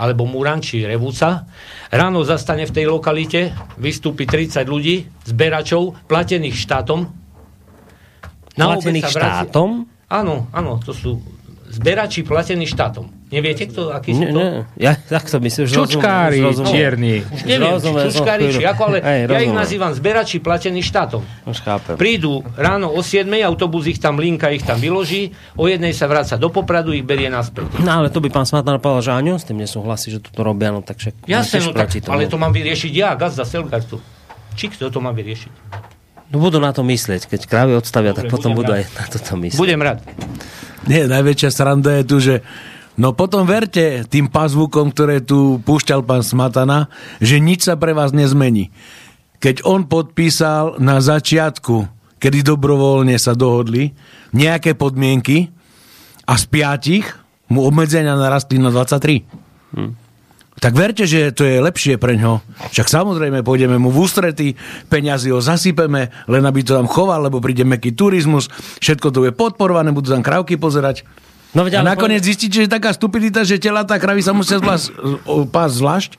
alebo Muran, či Revúca. Ráno zastane v tej lokalite, vystúpi 30 ľudí, zberačov, platených štátom. Platených štátom? Áno, áno, to sú zberači platení štátom. Neviete, kto, aký sú to? ne, ja tak to myslím, že Čučkári, čierni. Už neviem, či Rozumiem, čučkári, som či ako, ale Hej, ja ich rozumiem. nazývam zberači platení štátom. Už chápem. Prídu ráno o 7, autobus ich tam linka, ich tam vyloží, o jednej sa vráca do Popradu, ich berie naspäť. No ale to by pán Smatana povedal, že ani on s tým nesúhlasí, že toto robia, no tak však... Jasne, no tak, tomu. ale to mám vyriešiť ja, Gazda Selgartu. Či kto to má vyriešiť? No budú na to myslieť, keď krávy odstavia, Dobre, tak potom budú budem aj na toto myslieť. Budem rád. Nie, najväčšia sranda je tu, že No potom verte tým pazvukom, ktoré tu púšťal pán Smatana, že nič sa pre vás nezmení. Keď on podpísal na začiatku, kedy dobrovoľne sa dohodli, nejaké podmienky a z piatich mu obmedzenia narastli na 23. Hm. Tak verte, že to je lepšie pre ňo. Však samozrejme pôjdeme mu v ústrety, peniazy ho zasypeme, len aby to tam choval, lebo príde meký turizmus, všetko to je podporované, budú tam krávky pozerať. No, veď, a nakoniec zistíte, že je taká stupidita, že telatá kravy sa musia zvlášť, pás zvlášť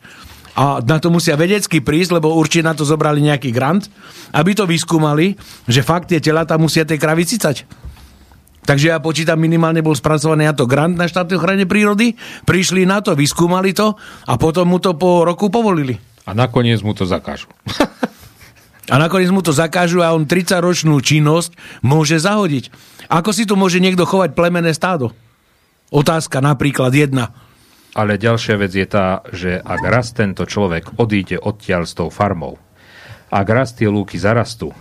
a na to musia vedecky prísť, lebo určite na to zobrali nejaký grant, aby to vyskúmali, že fakt tie telatá musia tej kravy cicať. Takže ja počítam, minimálne bol spracovaný na to grant na štátnej ochrane prírody, prišli na to, vyskúmali to a potom mu to po roku povolili. A nakoniec mu to zakážu. A nakoniec mu to zakážu a on 30-ročnú činnosť môže zahodiť. Ako si tu môže niekto chovať plemené stádo? Otázka napríklad jedna. Ale ďalšia vec je tá, že ak raz tento človek odíde odtiaľ s tou farmou, ak raz tie lúky zarastú,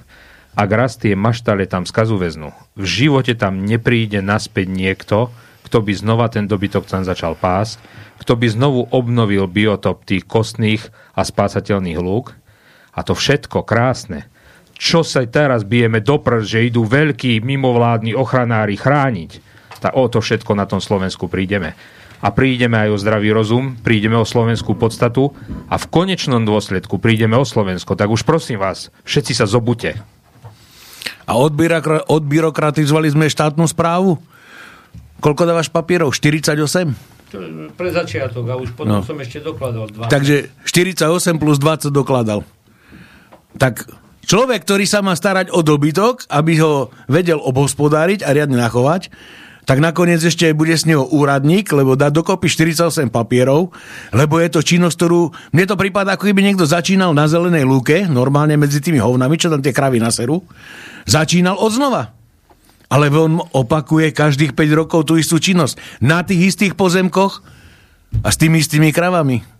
ak raz tie maštale tam skazu väznú, v živote tam nepríde naspäť niekto, kto by znova ten dobytok tam začal pásť, kto by znovu obnovil biotop tých kostných a spásateľných lúk. A to všetko krásne. Čo sa teraz bijeme do prst, že idú veľkí mimovládni ochranári chrániť, tak o to všetko na tom Slovensku prídeme. A prídeme aj o zdravý rozum, prídeme o slovenskú podstatu a v konečnom dôsledku prídeme o Slovensko. Tak už prosím vás, všetci sa zobute. A odbyrokra- odbyrokratizovali sme štátnu správu? Koľko dávaš papierov? 48? To je Pre začiatok a už potom No. som ešte dokladal dva. Takže 48 plus 20 dokladal. Tak človek, ktorý sa má starať o dobytok, aby ho vedel obhospodáriť a riadne nachovať, tak nakoniec ešte bude z neho úradník, lebo dá dokopy 48 papierov, lebo je to činnosť, ktorú... Mne to prípada, ako keby niekto začínal na zelenej lúke, normálne medzi tými hovnami, čo tam tie kravy naserú, začínal od znova. Ale on opakuje každých 5 rokov tú istú činnosť. Na tých istých pozemkoch a s tými istými kravami.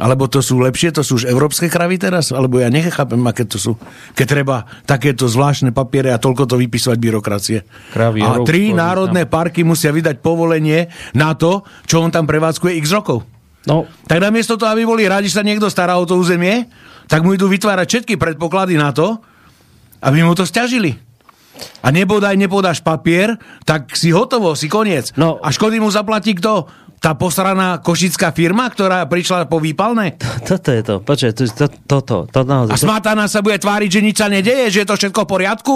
Alebo to sú lepšie, to sú už európske kravy teraz? Alebo ja nechápem, aké to sú. Keď treba takéto zvláštne papiere a toľko to vypisovať byrokracie. Kravy a tri národné parky musia vydať povolenie na to, čo on tam prevádzkuje x rokov. No. Tak namiesto toho, aby boli rádi, že sa niekto stará o to územie, tak mu idú vytvárať všetky predpoklady na to, aby mu to stiažili. A nebodaj nepodáš papier, tak si hotovo, si koniec. No. A škody mu zaplatí kto? Tá posraná košická firma, ktorá prišla po výpalné? Toto je to. Počkaj, to, to, toto, to naozaj. A Smatana sa bude tváriť, že nič sa nedeje, že je to všetko v poriadku?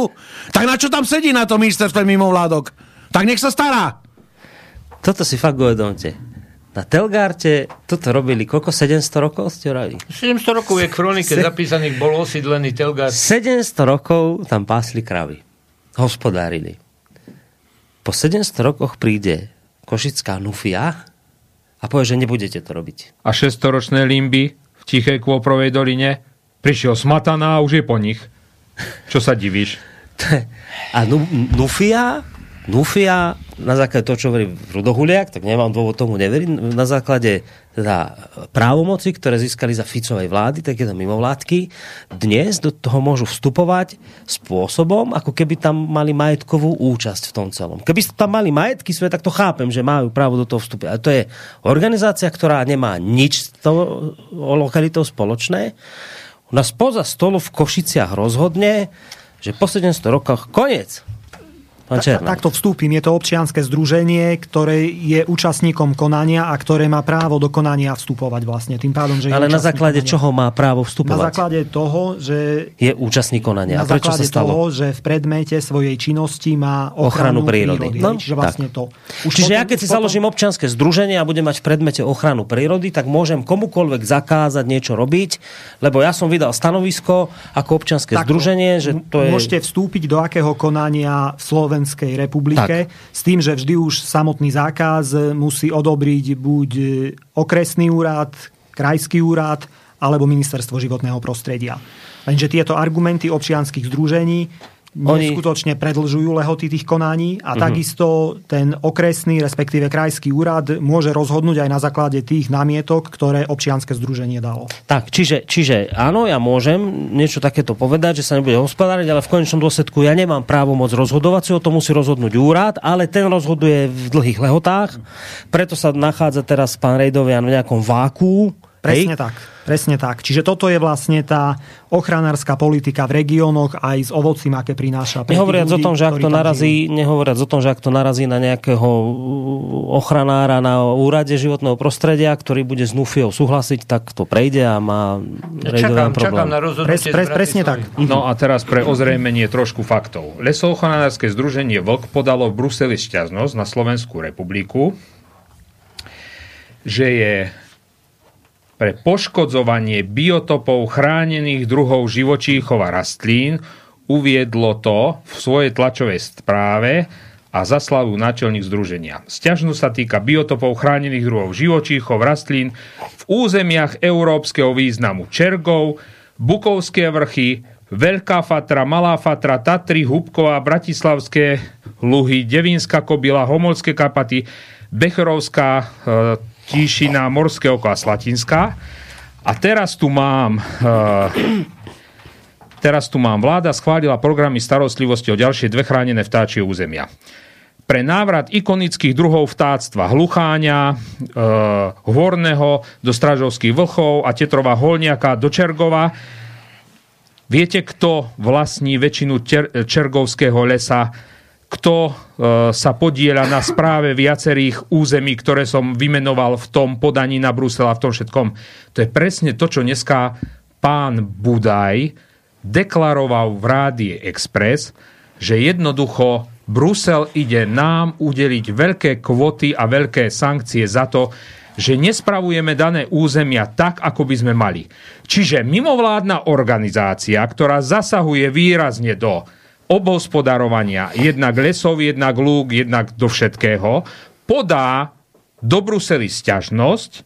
Tak na čo tam sedí na to ministerstve mimovládok? Tak nech sa stará. Toto si fakt uvedomte. Na Telgárte toto robili koľko? 700 rokov ste hovorili? 700 rokov je kronike Se- zapísaných, bol osídlený Telgár. 700 rokov tam pásli kravy. Hospodárili. Po 700 rokoch príde košická nufia a povie, že nebudete to robiť. A šestoročné limby v tichej kôprovej doline prišiel Smatana a už je po nich. Čo sa divíš? A nu, Nufia, Nufia, na základe toho, čo hovorí Rudohuliak, tak nemám dôvod tomu neveriť, na základe teda právomoci, ktoré získali za Ficovej vlády, takéto mimovládky, dnes do toho môžu vstupovať spôsobom, ako keby tam mali majetkovú účasť v tom celom. Keby tam mali majetky svoje, tak to chápem, že majú právo do toho vstúpiť. A to je organizácia, ktorá nemá nič s tou lokalitou spoločné. Ona spoza stolu v Košiciach rozhodne, že po 700 rokoch koniec. Pán Černá. Takto vstúpim. Je to občianske združenie, ktoré je účastníkom konania a ktoré má právo do konania vstupovať vlastne. Tým pádom, že Ale na základe konania. čoho má právo vstupovať? Na základe toho, že Je účastník konania. na A prečo sa stalo? toho, že v predmete svojej činnosti má ochranu, ochranu prírody. No, Čiže vlastne tak. to. Čiže potom- ja keď si založím občianske združenie a budem mať v predmete ochranu prírody, tak môžem komukoľvek zakázať niečo robiť, lebo ja som vydal stanovisko ako občianske združenie, že to je... Môžete vstúpiť do akého konania v Slovenskej republike Tak. s tým, že vždy už samotný zákaz musí odobriť buď e, okresný úrad, krajský úrad alebo ministerstvo životného prostredia. Lenže tieto argumenty občianských združení Oni- neskutočne predlžujú lehoty tých konaní a Mhm. takisto ten okresný, respektíve krajský úrad môže rozhodnúť aj na základe tých námietok, ktoré občianske združenie dalo. Tak, čiže, čiže áno, ja môžem niečo takéto povedať, že sa nebude hospodáriť, ale v konečnom dôsledku ja nemám právo moc rozhodovať si, o to musí rozhodnúť úrad, ale ten rozhoduje v dlhých lehotách, preto sa nachádza teraz pán Rejdovian v nejakom váku. Presne tak. Presne tak. Čiže toto je vlastne tá ochranárska politika v regiónoch aj s ovocím, aké prináša. Nehovoriac o ľudí, tom, že ak to narazí, nehovoriac o tom, že ak to narazí na nejakého uh, ochranára na úrade životného prostredia, ktorý bude s Nufiou súhlasiť, tak to prejde a má Rejdovian problém. rozhodnutie Pres- pres- presne tak. No a teraz pre ozrejmenie trošku faktov. Lesoochranárske združenie Vlk podalo v Bruseli šťaznosť na Slovenskú republiku, že je pre poškodzovanie biotopov chránených druhov živočíchov a rastlín uviedlo to v svojej tlačovej správe a zaslavu náčelník združenia. Sťažnosť sa týka biotopov chránených druhov živočíchov, rastlín v územiach európskeho významu Čergov, Bukovské vrchy, Veľká Fatra, Malá Fatra, Tatry, Hubková, Bratislavské Luhy, Devínska Kobila, Homolské Karpaty, Becherovská e, Tíšina, Morské oko a Slatinská. A teraz tu mám e, Teraz tu mám vláda schválila programy starostlivosti o ďalšie dve chránené vtáčie územia. Pre návrat ikonických druhov vtáctva hlucháňa, e, horného do Stražovských vlchov a Tetrova holniaka do Čergova. Viete, kto vlastní väčšinu čer- Čergovského lesa? Kto e, sa podieľa na správe viacerých území, ktoré som vymenoval v tom podaní na Brusel a v tom všetkom? To je presne to, čo dneska pán Budaj deklaroval v Rádie Express, že jednoducho Brusel ide nám udeliť veľké kvoty a veľké sankcie za to, že nespravujeme dané územia tak, ako by sme mali. Čiže mimovládna organizácia, ktorá zasahuje výrazne do obhospodarovania, jednak lesov, jednak lúk, jednak do všetkého, podá do Bruseli sťažnosť,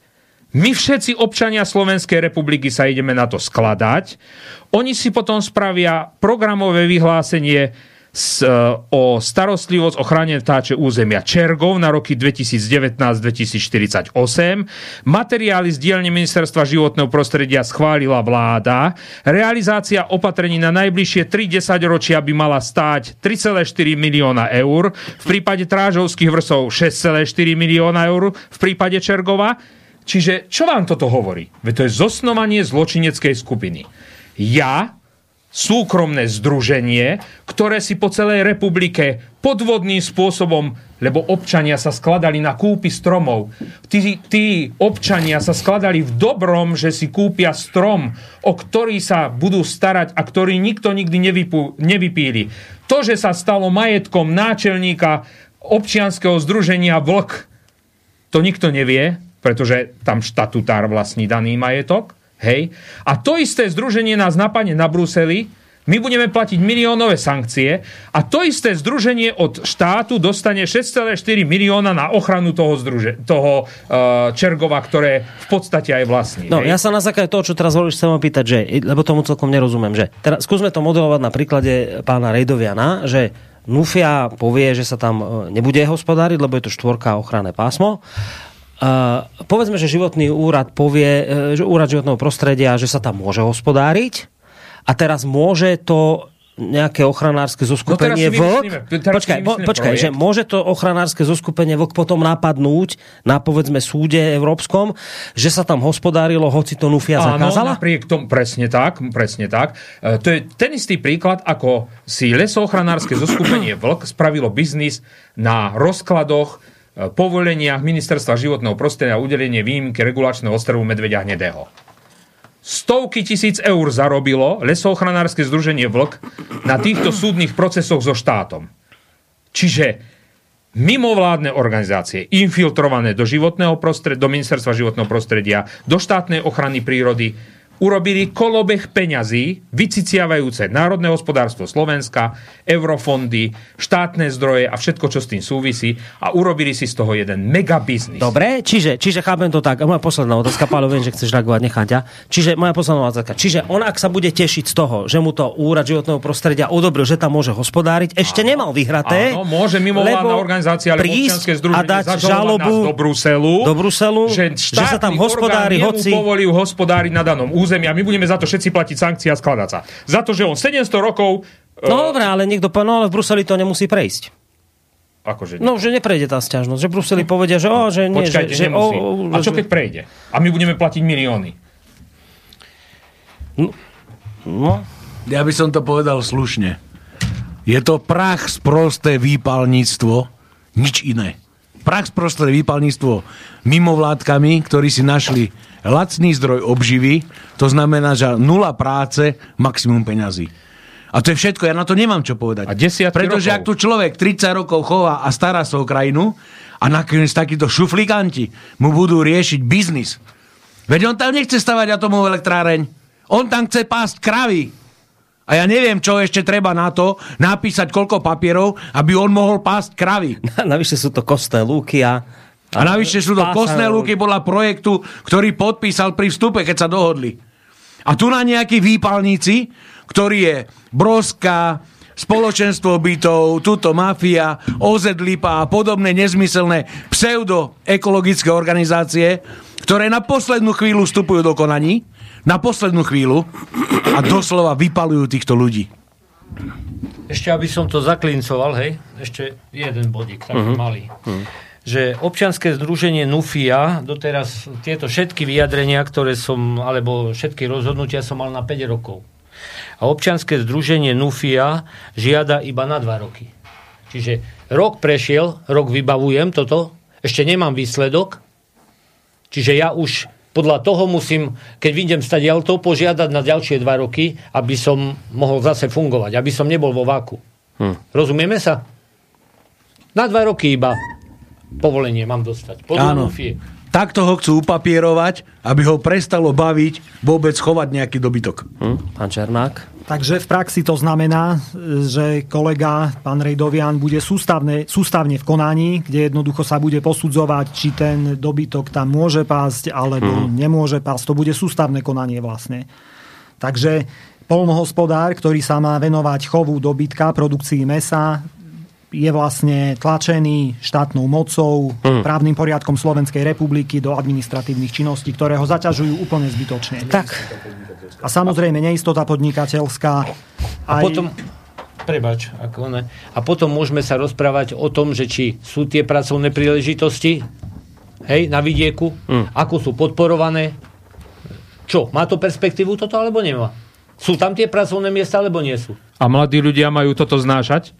my všetci občania Slovenskej republiky sa ideme na to skladať. Oni si potom spravia programové vyhlásenie s, e, o starostlivosť o chránené vtáče územia Čergov na roky 2019-2048. Materiály z dielne Ministerstva životného prostredia schválila vláda. Realizácia opatrení na najbližšie 3 ročia by mala stáť 3,4 milióna eur, v prípade Trážovských vrsov 6,4 milióna eur, v prípade Čergova. Čiže čo vám toto hovorí? Veď to je zosnovanie zločineckej skupiny. Ja, súkromné združenie, ktoré si po celej republike podvodným spôsobom, lebo občania sa skladali na kúpy stromov. Tí, tí občania sa skladali v dobrom, že si kúpia strom, o ktorý sa budú starať a ktorý nikto nikdy nevypú, nevypíli. To, že sa stalo majetkom náčelníka občianskeho združenia Vlk, to nikto nevie, pretože tam štatutár vlastní daný majetok. Hej. A to isté združenie nás napadne na Bruseli my budeme platiť miliónové sankcie a to isté združenie od štátu dostane 6,4 milióna na ochranu toho, združe, toho uh, Čergova, ktoré v podstate aj vlastní. No, hej? ja sa na základe toho, čo teraz hovoríš, chcem opýtať, že, lebo tomu celkom nerozumiem, že teraz skúsme to modelovať na príklade pána Rejdoviana, že Nufia povie, že sa tam e, nebude hospodáriť, lebo je to štvorka ochranné pásmo. Uh, povedzme, že životný úrad povie, uh, že úrad životného prostredia, že sa tam môže hospodáriť a teraz môže to nejaké ochranárske zoskupenie No teraz si VLK. Počkaj, po, počkaj projekt. že môže to ochranárske zoskupenie VLK potom napadnúť na povedzme súde európskom, že sa tam hospodárilo, hoci to Nufia Áno, zakázala? napriek tomu, presne tak, presne tak. E, to je ten istý príklad, ako si lesoochranárske zoskupenie VLK spravilo biznis na rozkladoch, povoleniach Ministerstva životného prostredia a udelenie výnimky regulačného ostrevu medveďa hnedého. Stovky tisíc eur zarobilo lesoochranárske združenie VLK na týchto súdnych procesoch so štátom. Čiže mimovládne organizácie infiltrované do životného prostredia, do ministerstva životného prostredia, do štátnej ochrany prírody, urobili kolobeh peňazí, vyciciavajúce národné hospodárstvo Slovenska, eurofondy, štátne zdroje a všetko, čo s tým súvisí a urobili si z toho jeden megabiznis. Dobre, čiže, čiže chápem to tak. A moja posledná otázka, Pálo, viem, že chceš reagovať, nechám ťa. Čiže moja posledná otázka. Čiže on, ak sa bude tešiť z toho, že mu to úrad životného prostredia odobril, že tam môže hospodáriť, ešte nemal vyhraté. Áno, môže mimovládna organizácia alebo občianske združenie a dať žalobu do Bruselu, do Bruselu, že, že sa tam hospodári, hoci... povolí hospodáriť na danom území a my budeme za to všetci platiť sankcie a skladať sa. Za to, že on 700 rokov No dobre, ale niekto povedal, no ale v Bruseli to nemusí prejsť. Akože No, že neprejde tá sťažnosť. Že v Bruseli povedia, že, o, že nie, Počkajte, že, že, nemusí. o, a čo keď prejde? A my budeme platiť milióny. No. Ja by som to povedal slušne. Je to prach sprosté výpalníctvo, nič iné. Prach sprosté výpalníctvo mimovládkami, ktorí si našli lacný zdroj obživy, to znamená, že nula práce, maximum peňazí. A to je všetko, ja na to nemám čo povedať. A Pretože rokov. ak tu človek 30 rokov chová a stará sa o krajinu a nakoniec takíto šuflikanti mu budú riešiť biznis. Veď on tam nechce stavať atomovú elektráreň. On tam chce pásť kravy. A ja neviem, čo ešte treba na to, napísať koľko papierov, aby on mohol pásť kravy. Navyše sú to kostné lúky a... A navyše sú to kostné lúky podľa projektu, ktorý podpísal pri vstupe, keď sa dohodli. A tu na nejakí výpalníci, ktorý je Broska, spoločenstvo bytov, tuto mafia, OZ Lipa a podobné nezmyselné pseudoekologické organizácie, ktoré na poslednú chvíľu vstupujú do konaní, na poslednú chvíľu a doslova vypalujú týchto ľudí. Ešte aby som to zaklincoval, hej, ešte jeden bodík, taký Mhm. malý. Že občianske združenie NUFIA, doteraz tieto všetky vyjadrenia, ktoré som, alebo všetky rozhodnutia som mal na 5 rokov. A občianske združenie NUFIA žiada iba na 2 roky. Čiže rok prešiel, rok vybavujem toto, ešte nemám výsledok, čiže ja už podľa toho musím, keď vyjdem stať auto, požiadať na ďalšie dva roky, aby som mohol zase fungovať, aby som nebol vo váku. Hm. Rozumieme sa? Na dva roky iba povolenie mám dostať. Podľa Áno. NUFIE. Takto ho chcú upapierovať, aby ho prestalo baviť vôbec chovať nejaký dobytok. Hm, pán Černák? Takže v praxi to znamená, že kolega, pán Rejdovian, bude sústavne, sústavne v konaní, kde jednoducho sa bude posudzovať, či ten dobytok tam môže pásť, alebo Mhm. nemôže pásť. To bude sústavné konanie vlastne. Takže polnohospodár, ktorý sa má venovať chovu dobytka, produkcii mesa, je vlastne tlačený štátnou mocou, Mhm. právnym poriadkom Slovenskej republiky do administratívnych činností, ktoré ho zaťažujú úplne zbytočne. Tak. A samozrejme neistota podnikateľská. A potom, prebač, ako ne. A potom môžeme sa rozprávať o tom, že či sú tie pracovné príležitosti hej, na vidieku, Hm. ako sú podporované. Čo, má to perspektívu toto alebo nemá? Sú tam tie pracovné miesta alebo nie sú? A mladí ľudia majú toto znášať?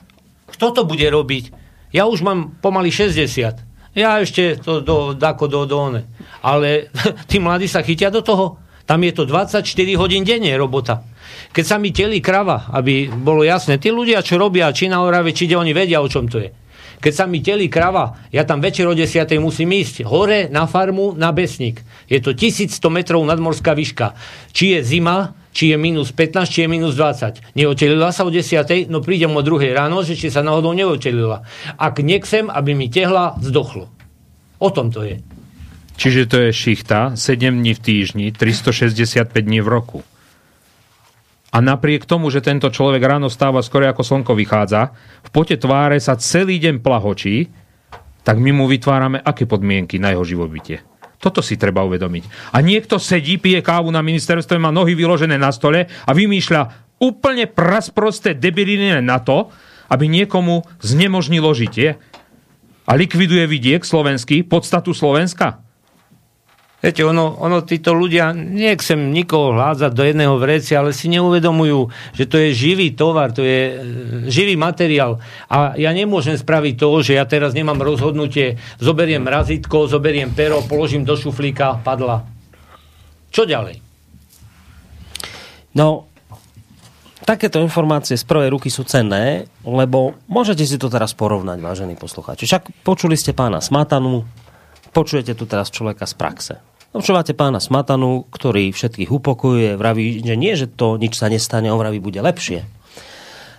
Kto to bude robiť? Ja už mám pomaly 60. Ja ešte to do, dako do, do one. Ale tí mladí sa chytia do toho. Tam je to 24 hodín denne robota. Keď sa mi telí krava, aby bolo jasné, tí ľudia, čo robia, či na Orave, či kde oni vedia, o čom to je. Keď sa mi telí krava, ja tam večer o 10. musím ísť hore na farmu na Besník. Je to 1100 metrov nadmorská výška. Či je zima, či je minus 15, či je minus 20. Neotelila sa o 10, no prídem o druhej ráno, že či sa náhodou neotelila. Ak nechcem, aby mi tehla, zdochlo. O tom to je. Čiže to je šichta 7 dní v týždni, 365 dní v roku. A napriek tomu, že tento človek ráno stáva skoro ako slnko vychádza, v pote tváre sa celý deň plahočí, tak my mu vytvárame aké podmienky na jeho živobytie. Toto si treba uvedomiť. A niekto sedí, pije kávu na ministerstve, má nohy vyložené na stole a vymýšľa úplne prasprosté debiliny na to, aby niekomu znemožnilo žitie a likviduje vidiek slovenský, podstatu Slovenska. Viete, ono, ono títo ľudia, nechcem nikoho hládzať do jedného vreci, ale si neuvedomujú, že to je živý tovar, to je e, živý materiál. A ja nemôžem spraviť to, že ja teraz nemám rozhodnutie, zoberiem razítko, zoberiem pero, položím do šuflíka, padla. Čo ďalej? No, takéto informácie z prvej ruky sú cenné, lebo môžete si to teraz porovnať, vážení poslucháči. Však počuli ste pána Smatanu, počujete tu teraz človeka z praxe. Počúvate pána Smatanu, ktorý všetkých upokojuje, vraví, že nie, že to nič sa nestane, on vraví, bude lepšie.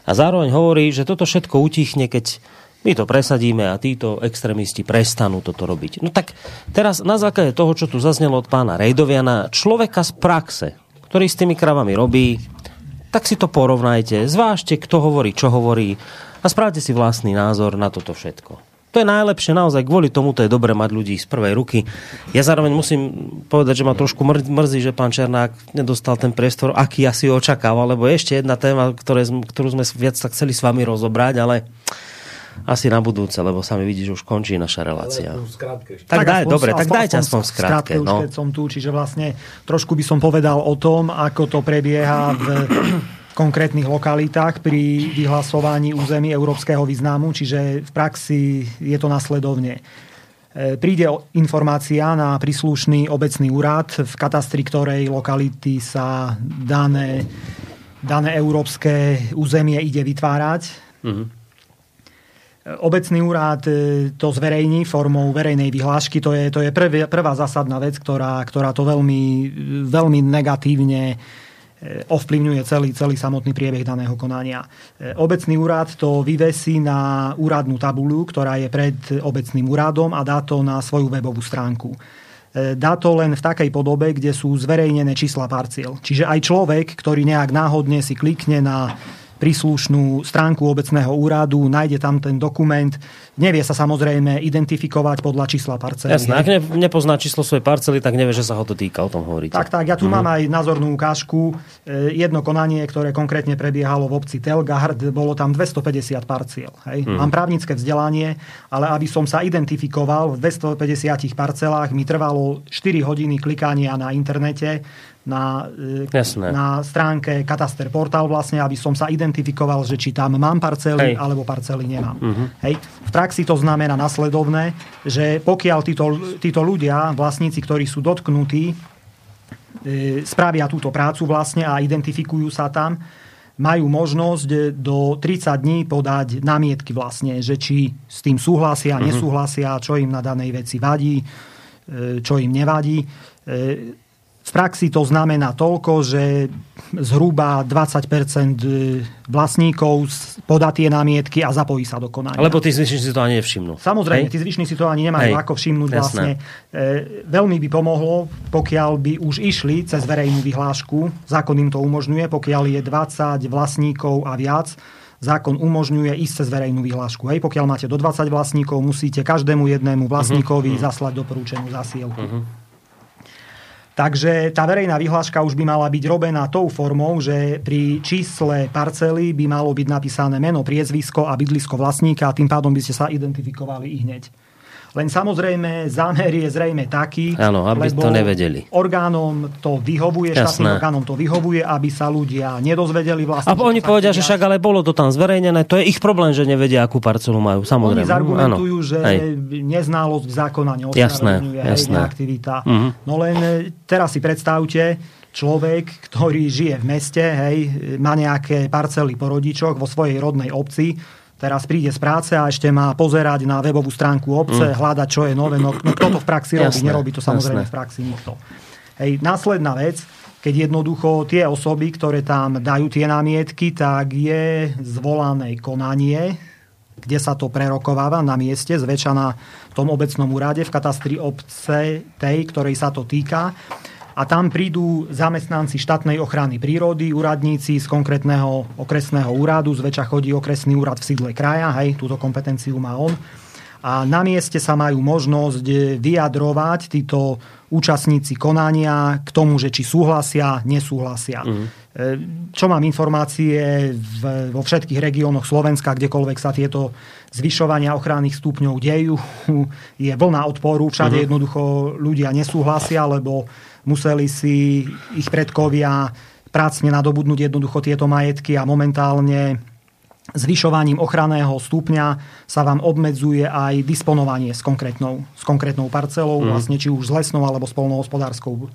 A zároveň hovorí, že toto všetko utichne, keď my to presadíme a títo extrémisti prestanú toto robiť. No tak teraz na základe toho, čo tu zaznelo od pána Rejdoviana, človeka z praxe, ktorý s tými kravami robí, tak si to porovnajte, zvážte, kto hovorí, čo hovorí a spravte si vlastný názor na toto všetko. To je najlepšie naozaj, kvôli tomu to je dobre mať ľudí z prvej ruky. Ja zároveň musím povedať, že ma trošku mrzí, že pán Černák nedostal ten priestor, aký ja si očakával, lebo je ešte jedna téma, ktoré, ktorú sme viac tak chceli s vami rozobrať, ale asi na budúce, lebo sa mi vidí, že už končí naša relácia. Tak, tak daj, aspoň, dobre, tak dajte aspoň v skratke. no. keď som tu, čiže vlastne trošku by som povedal o tom, ako to prebieha v konkrétnych lokalitách pri vyhlasovaní území európskeho významu, čiže v praxi je to nasledovne. E, príde informácia na príslušný obecný úrad, v katastri ktorej lokality sa dané, dané európske územie ide vytvárať. Mm-hmm. Obecný úrad e, to zverejní formou verejnej vyhlášky. To je, to je prv, prvá zásadná vec, ktorá, ktorá to veľmi, veľmi negatívne ovplyvňuje celý, celý samotný priebeh daného konania. E, obecný úrad to vyvesí na úradnú tabulu, ktorá je pred obecným úradom a dá to na svoju webovú stránku. E, dá to len v takej podobe, kde sú zverejnené čísla parciel. Čiže aj človek, ktorý nejak náhodne si klikne na príslušnú stránku obecného úradu, nájde tam ten dokument, nevie sa samozrejme identifikovať podľa čísla parcely. Jasné, ak ne, nepozná číslo svojej parcely, tak nevie, že sa ho to týka, o tom hovoríte. Tak, tak, ja tu mm-hmm. mám aj názornú ukážku. E, jedno konanie, ktoré konkrétne prebiehalo v obci Telgard, bolo tam 250 parciel. Hej. Mm-hmm. Mám právnické vzdelanie, ale aby som sa identifikoval v 250 parcelách, mi trvalo 4 hodiny klikania na internete, na, e, Jasné. na stránke Kataster Portal vlastne, aby som sa identifikoval, že či tam mám parcely Hej. alebo parcely nemám. Uh-huh. Hej. V praxi to znamená nasledovné, že pokiaľ títo, títo ľudia, vlastníci, ktorí sú dotknutí, e, spravia túto prácu vlastne a identifikujú sa tam, majú možnosť do 30 dní podať námietky vlastne, že či s tým súhlasia, uh-huh. nesúhlasia, čo im na danej veci vadí, e, čo im nevadí. E, v praxi to znamená toľko, že zhruba 20% vlastníkov podá tie námietky a zapojí sa do konania. Lebo tí zvyšní si to ani nevšimnú. Samozrejme, Hej? tí zvyšní si to ani nemajú Hej. ako všimnúť Jasné. vlastne. E, veľmi by pomohlo, pokiaľ by už išli cez verejnú vyhlášku, zákon im to umožňuje, pokiaľ je 20 vlastníkov a viac, zákon umožňuje ísť cez verejnú vyhlášku. Hej, pokiaľ máte do 20 vlastníkov, musíte každému jednému vlastníkovi uh-huh. zaslať doporučenú zasielku. Uh-huh. Takže tá verejná vyhláška už by mala byť robená tou formou, že pri čísle parcely by malo byť napísané meno, priezvisko a bydlisko vlastníka a tým pádom by ste sa identifikovali i hneď. Len samozrejme zámer je zrejme taký, Áno, aby lebo to nevedeli. orgánom to vyhovuje, Jasné. štátnym orgánom to vyhovuje, aby sa ľudia nedozvedeli vlastne. A oni povedia, že však ale bolo to tam zverejnené, to je ich problém, že nevedia, akú parcelu majú. Samozrejme. Oni zargumentujú, že Hej. neználosť zákona neospravedlňuje aktivita. Uh-huh. No len e, teraz si predstavte, človek, ktorý žije v meste, hej, má nejaké parcely po rodičoch vo svojej rodnej obci, teraz príde z práce a ešte má pozerať na webovú stránku obce, mm. hľadať, čo je nové. No, no kto to v praxi robí? Nerobí to samozrejme jasné. v praxi nikto. Hej, následná vec, keď jednoducho tie osoby, ktoré tam dajú tie námietky, tak je zvolané konanie, kde sa to prerokováva na mieste, zväčša na tom obecnom úrade v katastri obce tej, ktorej sa to týka. A tam prídu zamestnanci štátnej ochrany prírody, úradníci z konkrétneho okresného úradu, zväčša chodí okresný úrad v sídle kraja, hej, túto kompetenciu má on. A na mieste sa majú možnosť vyjadrovať títo účastníci konania k tomu, že či súhlasia, nesúhlasia. Mm. Čo mám informácie v, vo všetkých regiónoch Slovenska, kdekoľvek sa tieto zvyšovania ochranných stupňov dejú, je vlna odporu, všade mm. jednoducho ľudia nesúhlasia, lebo museli si ich predkovia prácne nadobudnúť jednoducho tieto majetky a momentálne zvyšovaním ochranného stupňa sa vám obmedzuje aj disponovanie s konkrétnou, s konkrétnou parcelou, mm. vlastne či už s lesnou alebo s polnohospodárskou,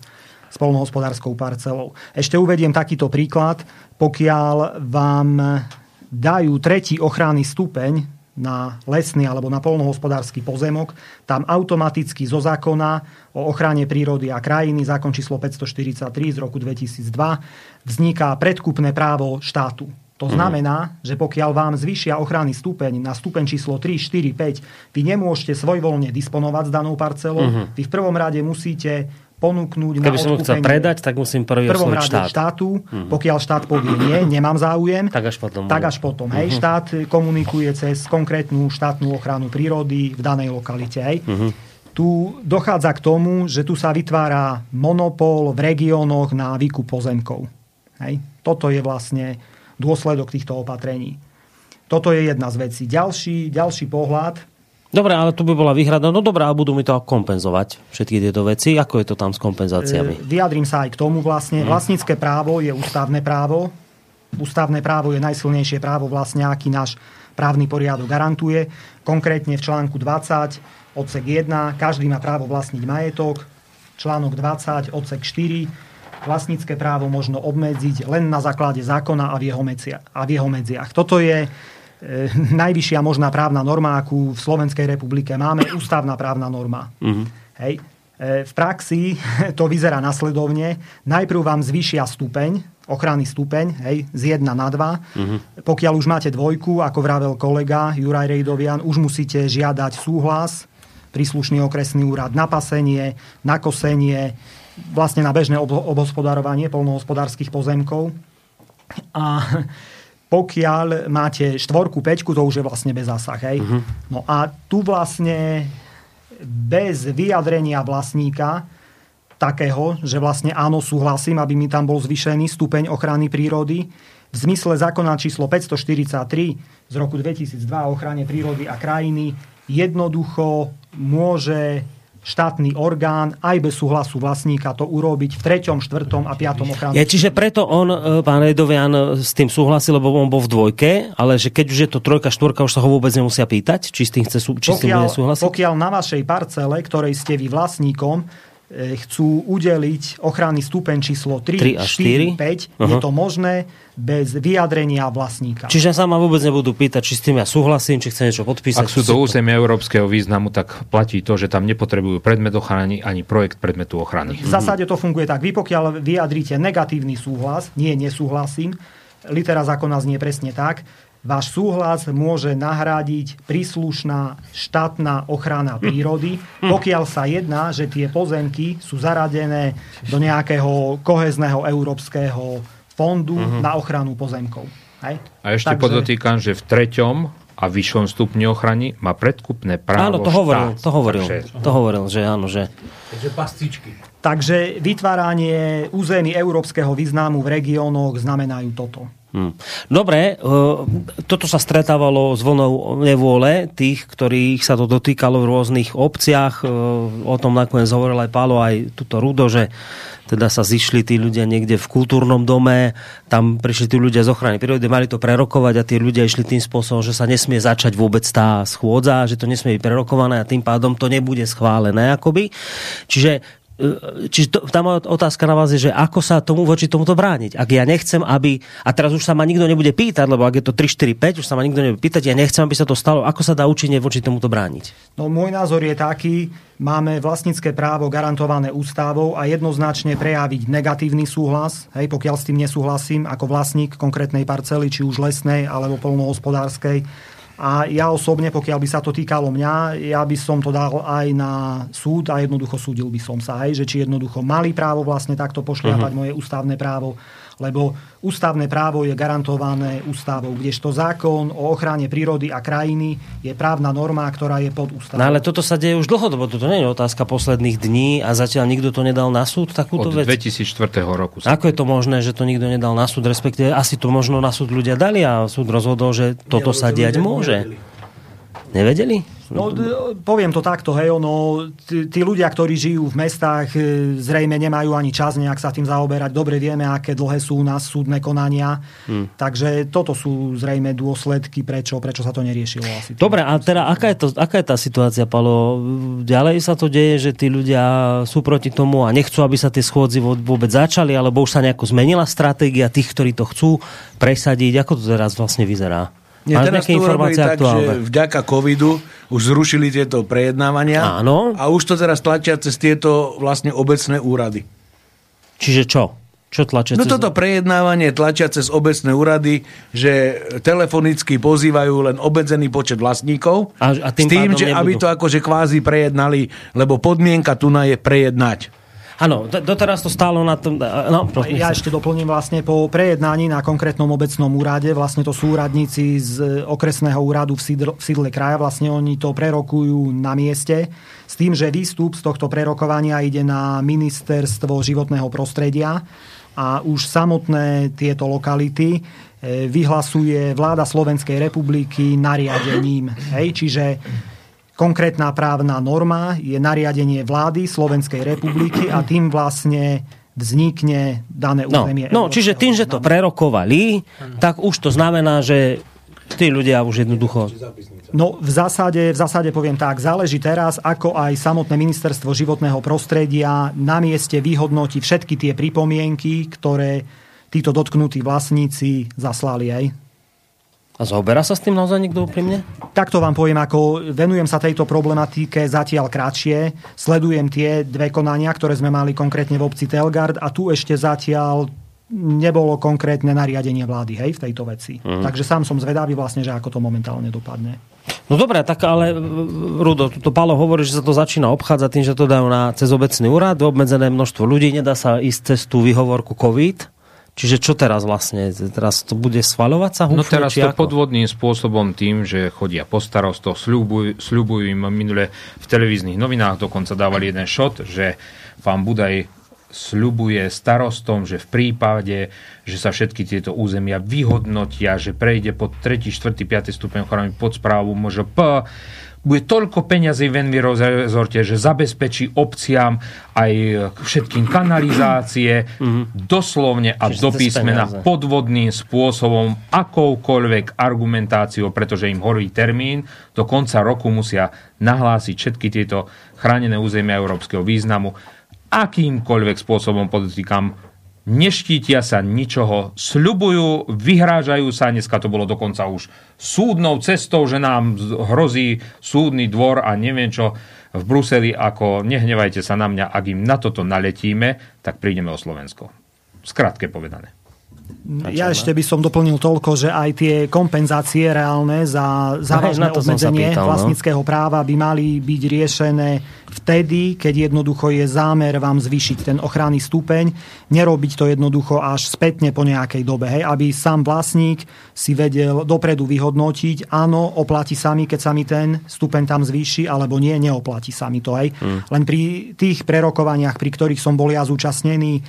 s polnohospodárskou parcelou. Ešte uvediem takýto príklad. Pokiaľ vám dajú tretí ochranný stupeň na lesný alebo na polnohospodársky pozemok, tam automaticky zo zákona o ochrane prírody a krajiny, zákon číslo 543 z roku 2002, vzniká predkupné právo štátu to mhm. znamená, že pokiaľ vám zvyšia ochranný stupeň na stupeň číslo 3, 4, 5, vy nemôžete svojvoľne disponovať s danou parcelou. Uh-huh. Vy v prvom rade musíte ponúknuť Keby som chcel predať, tak musím prvý prvom rade štát. štátu. Uh-huh. Pokiaľ štát povie nie, nemám záujem, tak až potom. Tak až potom. Hej, štát komunikuje cez konkrétnu štátnu ochranu prírody v danej lokalite. Hej. Uh-huh. Tu dochádza k tomu, že tu sa vytvára monopol v regiónoch na výkup pozemkov. Hej. Toto je vlastne dôsledok týchto opatrení. Toto je jedna z vecí. Ďalší, ďalší pohľad. Dobre, ale tu by bola výhrada. No dobrá, budú mi to kompenzovať všetky tieto veci. Ako je to tam s kompenzáciami? E, vyjadrím sa aj k tomu vlastne. Hmm. Vlastnícke právo je ústavné právo. Ústavné právo je najsilnejšie právo vlastne, aký náš právny poriadok garantuje. Konkrétne v článku 20 odsek 1 každý má právo vlastniť majetok. Článok 20 odsek 4 vlastnícke právo možno obmedziť len na základe zákona a v jeho, a medziach. Toto je najvyššia možná právna norma, akú v Slovenskej republike máme, ústavná právna norma. Mm-hmm. Hej. E, v praxi to vyzerá nasledovne. Najprv vám zvýšia stupeň, ochranný stupeň, hej, z 1 na 2. Mm-hmm. Pokiaľ už máte dvojku, ako vravel kolega Juraj Rejdovian, už musíte žiadať súhlas príslušný okresný úrad na pasenie, na kosenie, vlastne na bežné obhospodarovanie polnohospodárskych pozemkov. A pokiaľ máte štvorku, peťku, to už je vlastne bez zásah. Hej? Uh-huh. No a tu vlastne bez vyjadrenia vlastníka takého, že vlastne áno, súhlasím, aby mi tam bol zvyšený stupeň ochrany prírody, v zmysle zákona číslo 543 z roku 2002 o ochrane prírody a krajiny jednoducho môže štátny orgán aj bez súhlasu vlastníka to urobiť v 3., 4. a 5. ochranu. Ja, čiže preto on, e, pán Redovian, e, s tým súhlasil, lebo on bol v dvojke, ale že keď už je to trojka, štvorka, už sa ho vôbec nemusia pýtať, či s tým, chce, či pokiaľ, s tým bude súhlasiť? Pokiaľ na vašej parcele, ktorej ste vy vlastníkom, chcú udeliť ochranný stupeň číslo 3, 3 a 4, 4 5, uh-huh. je to možné bez vyjadrenia vlastníka. Čiže sa ma vôbec nebudú pýtať, či s tým ja súhlasím, či chcem niečo podpísať. Ak sú to územie európskeho významu, tak platí to, že tam nepotrebujú predmet ochrany ani projekt predmetu ochrany. V zásade to funguje tak. Vy pokiaľ vyjadríte negatívny súhlas, nie nesúhlasím, litera zákona znie presne tak, váš súhlas môže nahradiť príslušná štátna ochrana prírody, pokiaľ sa jedná, že tie pozemky sú zaradené do nejakého kohezného európskeho fondu uh-huh. na ochranu pozemkov. Hej? A ešte Takže... podotýkam, že v treťom a vyššom stupni ochrany má predkupné právo Áno, to hovoril, štát. to hovoril, Takže... to hovoril, že áno, že... Takže pastičky. Takže vytváranie území európskeho významu v regiónoch znamenajú toto. Hmm. Dobre, e, toto sa stretávalo s vlnou nevôle tých, ktorých sa to dotýkalo v rôznych obciach. E, o tom nakoniec hovoril aj Pálo, aj tuto Rudo, že teda sa zišli tí ľudia niekde v kultúrnom dome, tam prišli tí ľudia z ochrany prírody, mali to prerokovať a tí ľudia išli tým spôsobom, že sa nesmie začať vôbec tá schôdza, že to nesmie byť prerokované a tým pádom to nebude schválené akoby. Čiže čiže to, tá moja otázka na vás je, že ako sa tomu voči tomuto brániť. Ak ja nechcem, aby... A teraz už sa ma nikto nebude pýtať, lebo ak je to 3, 4, 5, už sa ma nikto nebude pýtať, ja nechcem, aby sa to stalo. Ako sa dá účinne voči tomuto brániť? No môj názor je taký, máme vlastnícke právo garantované ústavou a jednoznačne prejaviť negatívny súhlas, hej, pokiaľ s tým nesúhlasím ako vlastník konkrétnej parcely, či už lesnej alebo polnohospodárskej, a ja osobne, pokiaľ by sa to týkalo mňa, ja by som to dal aj na súd a jednoducho súdil by som sa aj, že či jednoducho mali právo vlastne takto pošliapať uh-huh. moje ústavné právo lebo ústavné právo je garantované ústavou, kdežto zákon o ochrane prírody a krajiny je právna norma, ktorá je pod ústavou. No ale toto sa deje už dlhodobo, toto nie je otázka posledných dní a zatiaľ nikto to nedal na súd, takúto Od vec. 2004 roku. Ako je to možné, že to nikto nedal na súd, respektíve asi to možno na súd ľudia dali a súd rozhodol, že toto sa diať môže. Nevedeli? No, poviem to takto, hej, ono, tí, tí ľudia, ktorí žijú v mestách, e, zrejme nemajú ani čas nejak sa tým zaoberať. Dobre vieme, aké dlhé sú u nás súdne konania. Hmm. Takže toto sú zrejme dôsledky, prečo, prečo sa to neriešilo. Asi Dobre, a teda aká je, to, aká je tá situácia, Palo? Ďalej sa to deje, že tí ľudia sú proti tomu a nechcú, aby sa tie schôdzi vôbec začali, alebo už sa nejako zmenila stratégia tých, ktorí to chcú presadiť. Ako to teraz vlastne vyzerá? Nie, teraz to urobili tak, aktuálne? že vďaka covidu už zrušili tieto prejednávania Áno. a už to teraz tlačia cez tieto vlastne obecné úrady. Čiže čo? Čo tlačia No cez... toto prejednávanie tlačia cez obecné úrady, že telefonicky pozývajú len obmedzený počet vlastníkov A- a tým s tým, že aby nebudú. to akože kvázi prejednali, lebo podmienka tu na je prejednať. Áno, do- doteraz to stálo na tom... No, prosím Ja ešte doplním vlastne po prejednaní na konkrétnom obecnom úrade, vlastne to sú úradníci z okresného úradu v, sídl, v sídle kraja, vlastne oni to prerokujú na mieste, s tým, že výstup z tohto prerokovania ide na ministerstvo životného prostredia a už samotné tieto lokality e, vyhlasuje vláda Slovenskej republiky nariadením. Hej? Čiže konkrétna právna norma je nariadenie vlády Slovenskej republiky a tým vlastne vznikne dané No, územie. no, čiže tým, že to prerokovali, tak už to znamená, že tí ľudia už jednoducho... No v zásade, v zásade poviem tak, záleží teraz, ako aj samotné ministerstvo životného prostredia na mieste vyhodnotí všetky tie pripomienky, ktoré títo dotknutí vlastníci zaslali aj. A zaoberá sa s tým naozaj niekto úprimne? Takto vám poviem, ako venujem sa tejto problematike zatiaľ kratšie. Sledujem tie dve konania, ktoré sme mali konkrétne v obci Telgard a tu ešte zatiaľ nebolo konkrétne nariadenie vlády hej, v tejto veci. Mhm. Takže sám som zvedavý vlastne, že ako to momentálne dopadne. No dobré, tak ale Rudo, to Pálo hovorí, že sa to začína obchádzať tým, že to dajú na, cez obecný úrad, obmedzené množstvo ľudí, nedá sa ísť cez tú výhovorku COVID. Čiže čo teraz vlastne? Teraz to bude schvaľovať sa? No húfne, teraz to ako? podvodným spôsobom tým, že chodia po starostoch, sľubujú, sľubujú im minule v televíznych novinách, dokonca dávali jeden šot, že pán Budaj sľubuje starostom, že v prípade, že sa všetky tieto územia vyhodnotia, že prejde pod 3., 4., 5. stupeň ochrany pod správu MŽP, bude toľko peňazí v rezorte, že zabezpečí obciam aj všetkým kanalizácie, doslovne a Čiže do cez písmena peniaze. podvodným spôsobom, akoukoľvek argumentáciou, pretože im horí termín, do konca roku musia nahlásiť všetky tieto chránené územia európskeho významu. Akýmkoľvek spôsobom podotýkam, neštítia sa ničoho, sľubujú, vyhrážajú sa, dneska to bolo dokonca už súdnou cestou, že nám hrozí súdny dvor a neviem čo v Bruseli, ako nehnevajte sa na mňa, ak im na toto naletíme, tak prídeme o Slovensko. Skrátke povedané. Ja ešte by som doplnil toľko, že aj tie kompenzácie reálne za závažné to som sa obmedzenie pýtal, no. vlastníckého práva by mali byť riešené vtedy, keď jednoducho je zámer vám zvýšiť ten ochranný stupeň, nerobiť to jednoducho až spätne po nejakej dobe, hej, aby sám vlastník si vedel dopredu vyhodnotiť, áno, oplatí sa mi, keď sa mi ten stupeň tam zvýši, alebo nie, neoplatí sa mi to. Hej. Hmm. Len pri tých prerokovaniach, pri ktorých som bol ja zúčastnený,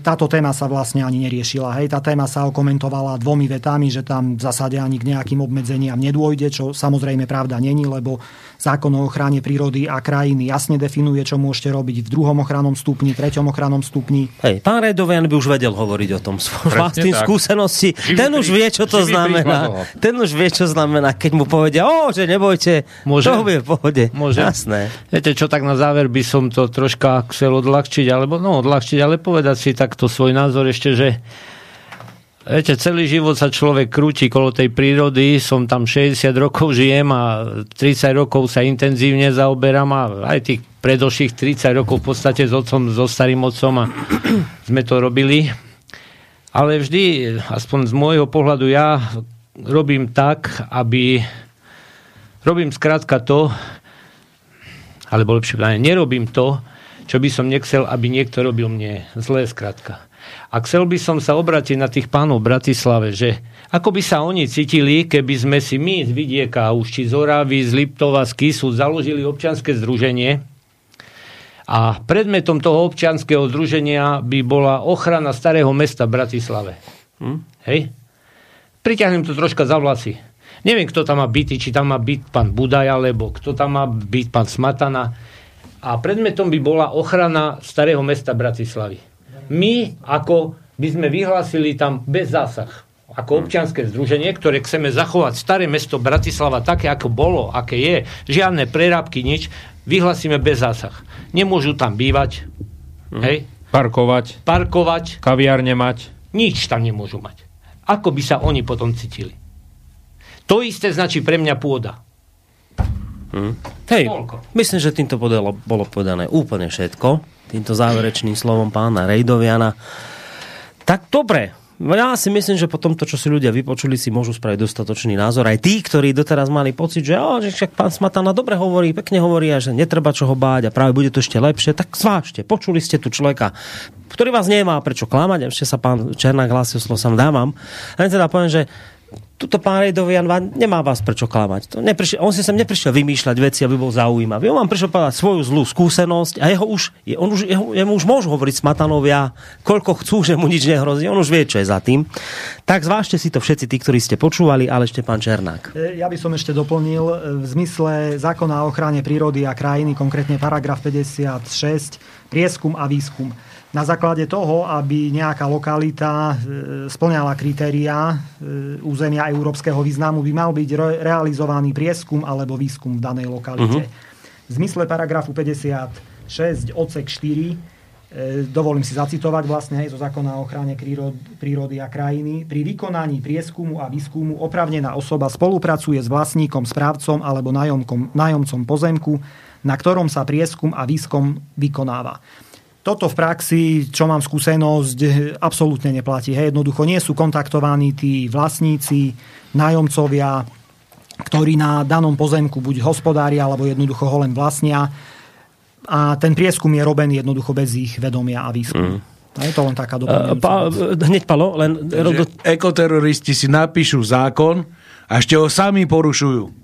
táto téma sa vlastne ani neriešila. Hej, tá téma sa okomentovala dvomi vetami, že tam v zásade ani k nejakým obmedzeniam nedôjde, čo samozrejme pravda není, lebo zákon o ochrane prírody a krajiny jasne definuje, čo môžete robiť v druhom ochrannom stupni, treťom ochrannom stupni. Hej, pán Redovian by už vedel hovoriť o tom svojom vlastným skúsenosti. Živý Ten už vie, čo to znamená. príklad toho. Ten už vie, čo znamená, keď mu povedia, o, že nebojte, Môže? to bude v pohode. Môže. Jasné. Viete čo, tak na záver by som to troška chcel odľahčiť, alebo no odľahčiť, ale povedať si takto svoj názor ešte, že Viete, celý život sa človek krúti kolo tej prírody, som tam 60 rokov žijem a 30 rokov sa intenzívne zaoberám a aj tých predošlých 30 rokov v podstate s otcom, so starým otcom a sme to robili. Ale vždy, aspoň z môjho pohľadu, ja robím tak, aby robím skrátka to, alebo lepšie povedané, nerobím to, čo by som nechcel, aby niekto robil mne zlé skrátka. A chcel by som sa obrátiť na tých pánov v Bratislave, že ako by sa oni cítili, keby sme si my z Vidieka, už či z Oravy, z Liptova, z Kisu založili občianske združenie a predmetom toho občianskeho združenia by bola ochrana starého mesta v Bratislave. Hm? Hej? Priťahnem to troška za vlasy. Neviem, kto tam má byť, či tam má byť pán Budaj, alebo kto tam má byť pán Smatana. A predmetom by bola ochrana starého mesta Bratislavy. My, ako by sme vyhlásili tam bez zásah, ako občianske združenie, ktoré chceme zachovať staré mesto Bratislava také, ako bolo, aké je, žiadne prerábky, nič, vyhlasíme bez zásah. Nemôžu tam bývať, hej, Parkovať, parkovať, kaviárne mať. nič tam nemôžu mať. Ako by sa oni potom cítili? To isté značí pre mňa pôda. Hej, myslím, že týmto podalo, bolo povedané úplne všetko. Týmto záverečným slovom pána Rejdoviana. Tak dobre, ja si myslím, že po tomto, čo si ľudia vypočuli, si môžu spraviť dostatočný názor. Aj tí, ktorí doteraz mali pocit, že, oh, že však pán Smatana dobre hovorí, pekne hovorí a že netreba čo ho báť a práve bude to ešte lepšie, tak zvážte. Počuli ste tu človeka, ktorý vás nemá prečo klamať. Ešte sa pán Černák hlásil, slovo sa dávam. Len teda poviem, že tuto pán Rejdovian nemá vás prečo klamať. To neprišiel, on si sem neprišiel vymýšľať veci, aby bol zaujímavý. On vám prišiel povedať svoju zlú skúsenosť a jeho už, on už, jeho, jemu už môžu hovoriť smatanovia, koľko chcú, že mu nič nehrozí. On už vie, čo je za tým. Tak zvážte si to všetci tí, ktorí ste počúvali, ale ešte pán Černák. E, Ja by som ešte doplnil e, v zmysle zákona o ochrane prírody a krajiny, konkrétne paragraf 56, prieskum a výskum. Na základe toho, aby nejaká lokalita e, splňala kritériá e, územia európskeho významu, by mal byť re- realizovaný prieskum alebo výskum v danej lokalite. V zmysle paragrafu 56 odsek 4 e, dovolím si zacitovať vlastne hej, zo zákona o ochrane prírod- prírody a krajiny. Pri vykonaní prieskumu a výskumu opravnená osoba spolupracuje s vlastníkom, správcom alebo nájomkom, nájomcom pozemku, na ktorom sa prieskum a výskum vykonáva. Toto v praxi, čo mám skúsenosť, absolútne neplatí. Hej, jednoducho nie sú kontaktovaní tí vlastníci, nájomcovia, ktorí na danom pozemku buď hospodária, alebo jednoducho ho len vlastnia. A ten prieskum je robený jednoducho bez ich vedomia a výskumu. Mm. Je to len taká doplňujúca Pa, hneď Palo, len... Takže ekoteroristi si napíšu zákon a ešte ho sami porušujú.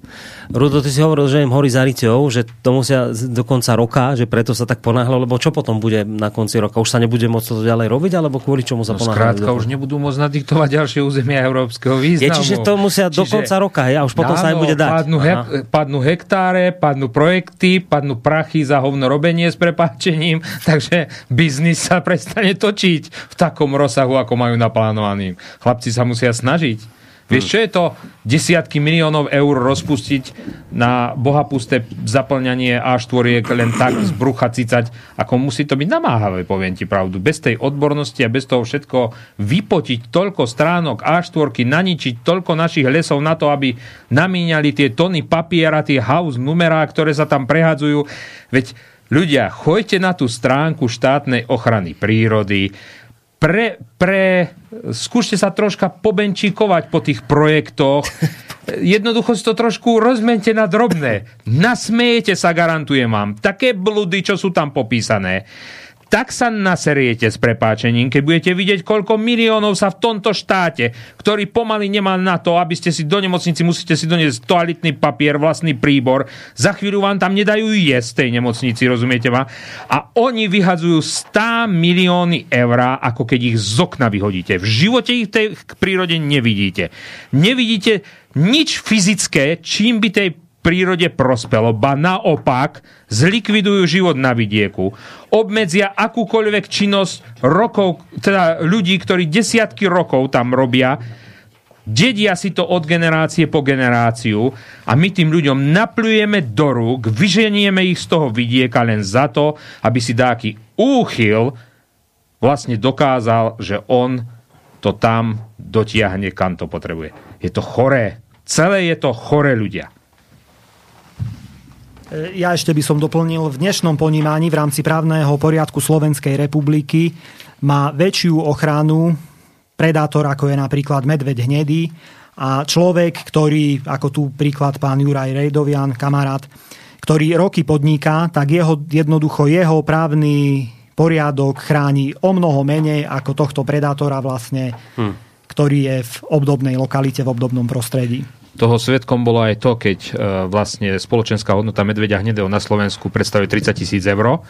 Rudo, ty si hovoril, že im horí za riťou, že to musia do konca roka, že preto sa tak ponáhľalo, lebo čo potom bude na konci roka? Už sa nebude môcť to ďalej robiť, alebo kvôli čomu sa No ponáhľajú? skrátka, už nebudú môcť nadiktovať ďalšie územia európskeho Je, významu. čiže to musia do konca roka, hej, a už potom sa aj bude dať. Padnú, hek, padnú hektáre, padnú projekty, padnú prachy za hovno robenie s prepáčením, takže biznis sa prestane točiť v takom rozsahu, ako majú naplánovaný. Chlapci sa musia snažiť. Vieš, čo je to desiatky miliónov eur rozpustiť na bohapusté zaplňanie A4 len tak z brucha cicať, ako musí to byť namáhavé, poviem ti pravdu. Bez tej odbornosti a bez toho všetko vypotiť toľko stránok A4, naničiť toľko našich lesov na to, aby namíňali tie tony papiera, tie house numerá, ktoré sa tam prehadzujú. Veď ľudia, choďte na tú stránku štátnej ochrany prírody, pre, pre, skúšte sa troška pobenčíkovať po tých projektoch. Jednoducho si to trošku rozmente na drobné. Nasmejete sa, garantujem vám. Také blúdy, čo sú tam popísané. Tak sa naseriete s prepáčením, keď budete vidieť, koľko miliónov sa v tomto štáte, ktorý pomaly nemá na to, aby ste si do nemocnici musíte si doniesť toalitný papier, vlastný príbor. Za chvíľu vám tam nedajú jesť tej nemocnici, rozumiete ma? A oni vyhadzujú 100 milióny eur, ako keď ich z okna vyhodíte. V živote ich v tej prírode nevidíte. Nevidíte nič fyzické, čím by tej prírode prospelo, ba naopak zlikvidujú život na vidieku, obmedzia akúkoľvek činnosť rokov, teda ľudí, ktorí desiatky rokov tam robia, dedia si to od generácie po generáciu a my tým ľuďom naplujeme do rúk, vyženieme ich z toho vidieka len za to, aby si dáky úchyl vlastne dokázal, že on to tam dotiahne, kam to potrebuje. Je to choré. Celé je to choré ľudia. Ja ešte by som doplnil, v dnešnom ponímaní v rámci právneho poriadku Slovenskej republiky má väčšiu ochranu predátor, ako je napríklad medveď hnedý a človek, ktorý, ako tu príklad pán Juraj Rejdovian, kamarát, ktorý roky podniká, tak jeho, jednoducho jeho právny poriadok chráni o mnoho menej ako tohto predátora vlastne, hm. ktorý je v obdobnej lokalite, v obdobnom prostredí. Toho svetkom bolo aj to, keď e, vlastne spoločenská hodnota medveďa hnedého na Slovensku predstavuje 30 tisíc eur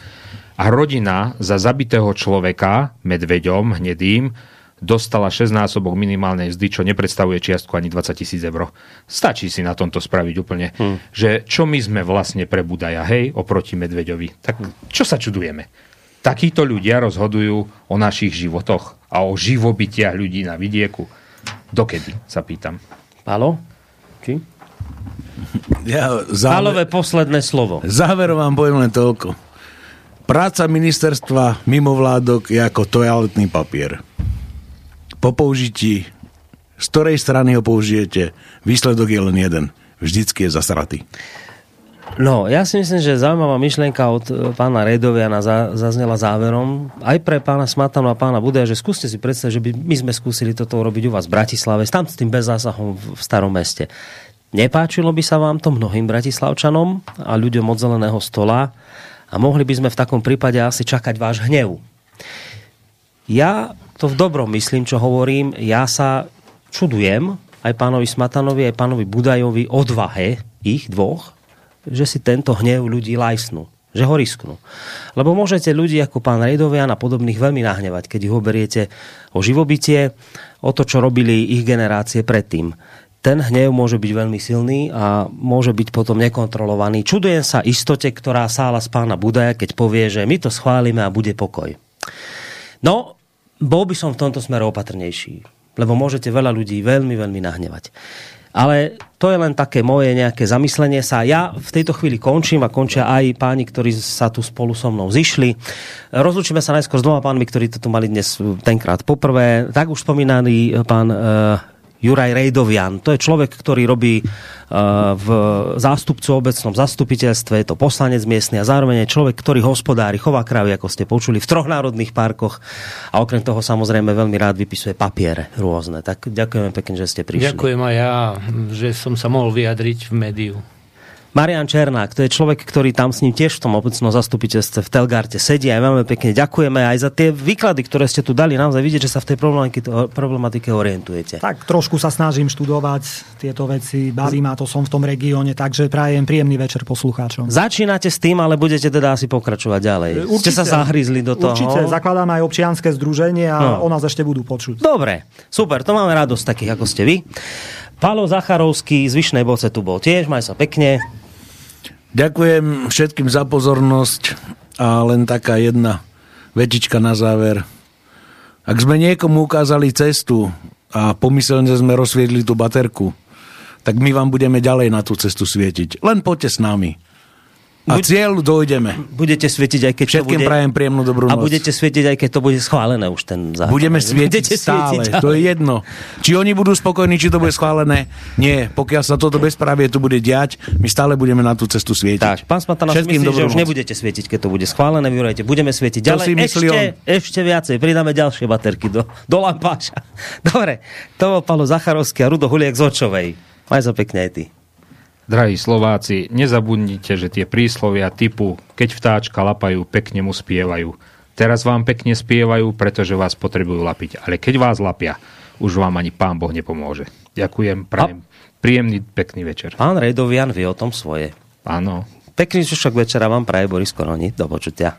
a rodina za zabitého človeka medveďom hnedým dostala 6 násobok minimálnej vzdy, čo nepredstavuje čiastku ani 20 tisíc eur. Stačí si na tomto spraviť úplne, hmm. že čo my sme vlastne pre Budaja, hej, oproti medveďovi. Tak čo sa čudujeme? Takíto ľudia rozhodujú o našich životoch a o živobytiach ľudí na vidieku. Dokedy, sa pýtam. Palo? Či? Ja záver... Pálové posledné slovo. Záverom vám poviem len toľko. Práca ministerstva mimovládok je ako toaletný papier. Po použití, z ktorej strany ho použijete, výsledok je len jeden. Vždycky je zasratý. No, ja si myslím, že zaujímavá myšlienka od e, pána Redoviana zaznela záverom, aj pre pána Smatanu a pána Budeja, že skúste si predstaviť, že by my sme skúsili toto urobiť u vás v Bratislave, tam s tým bez zásahom v starom meste. Nepáčilo by sa vám to mnohým bratislavčanom a ľuďom od zeleného stola a mohli by sme v takom prípade asi čakať váš hnev. Ja to v dobrom myslím, čo hovorím. Ja sa čudujem aj pánovi Smatanovi, aj pánovi Budajovi odvahe ich dvoch, že si tento hnev ľudí lajsnú že ho risknú. Lebo môžete ľudí ako pán Rejdovian a podobných veľmi nahnevať, keď ich oberiete o živobytie, o to, čo robili ich generácie predtým. Ten hnev môže byť veľmi silný a môže byť potom nekontrolovaný. Čudujem sa istote, ktorá sála z pána Budaja, keď povie, že my to schválime a bude pokoj. No, bol by som v tomto smere opatrnejší, lebo môžete veľa ľudí veľmi, veľmi nahnevať. Ale to je len také moje nejaké zamyslenie sa. Ja v tejto chvíli končím a končia aj páni, ktorí sa tu spolu so mnou zišli. Rozlučíme sa najskôr s dvoma pánmi, ktorí to tu mali dnes tenkrát poprvé. Tak už spomínaný pán Juraj Rejdovian. To je človek, ktorý robí uh, v zástupcu obecnom zastupiteľstve, je to poslanec miestny a zároveň je človek, ktorý hospodári, chová kravy, ako ste počuli, v troch národných parkoch a okrem toho samozrejme veľmi rád vypisuje papiere rôzne. Tak ďakujeme pekne, že ste prišli. Ďakujem aj ja, že som sa mohol vyjadriť v médiu. Marian Černák, to je človek, ktorý tam s ním tiež v tom obecnom zastupiteľstve v Telgarte sedí. Aj veľmi pekne ďakujeme aj za tie výklady, ktoré ste tu dali. Naozaj vidieť, že sa v tej problematike, orientujete. Tak trošku sa snažím študovať tieto veci, baví ma to, som v tom regióne, takže prajem príjemný večer poslucháčom. Začínate s tým, ale budete teda asi pokračovať ďalej. Určite, Ste sa zahryzli do toho. Určite, zakladáme aj občianske združenie a no. o nás ešte budú počuť. Dobre, super, to máme radosť takých, ako ste vy. Palo Zacharovský z Vyšnej Boce tu bol tiež, maj sa pekne. Ďakujem všetkým za pozornosť a len taká jedna vetička na záver. Ak sme niekomu ukázali cestu a pomyselne sme rozsviedli tú baterku, tak my vám budeme ďalej na tú cestu svietiť. Len poďte s nami. A Buď, cieľ dojdeme. Budete svietiť, aj keď Všetkým to bude... prajem príjemnú dobrú noc. A budete svietiť, aj keď to bude schválené už ten zákon. Budeme svietiť budete stále, svietiť, to je jedno. Či oni budú spokojní, či to bude schválené, nie. Pokiaľ sa toto bezpravie tu bude diať, my stále budeme na tú cestu svietiť. Tak, pán Smatana myslí, že už nebudete svietiť, keď to bude schválené, vyrajte. Budeme svietiť ďalej. Si ešte, on? ešte viacej, pridáme ďalšie baterky do, do lampáša. Dobre, to bol Palo Zacharovský a Rudo Huliek z Očovej. Maj sa pekne aj ty. Drahí Slováci, nezabudnite, že tie príslovia typu keď vtáčka lapajú, pekne mu spievajú. Teraz vám pekne spievajú, pretože vás potrebujú lapiť. Ale keď vás lapia, už vám ani pán Boh nepomôže. Ďakujem, prajem. Príjemný, pekný večer. Pán Rejdovian vie o tom svoje. Áno. Pekný zvyšok večera vám praje Boris Koroni. Do počutia.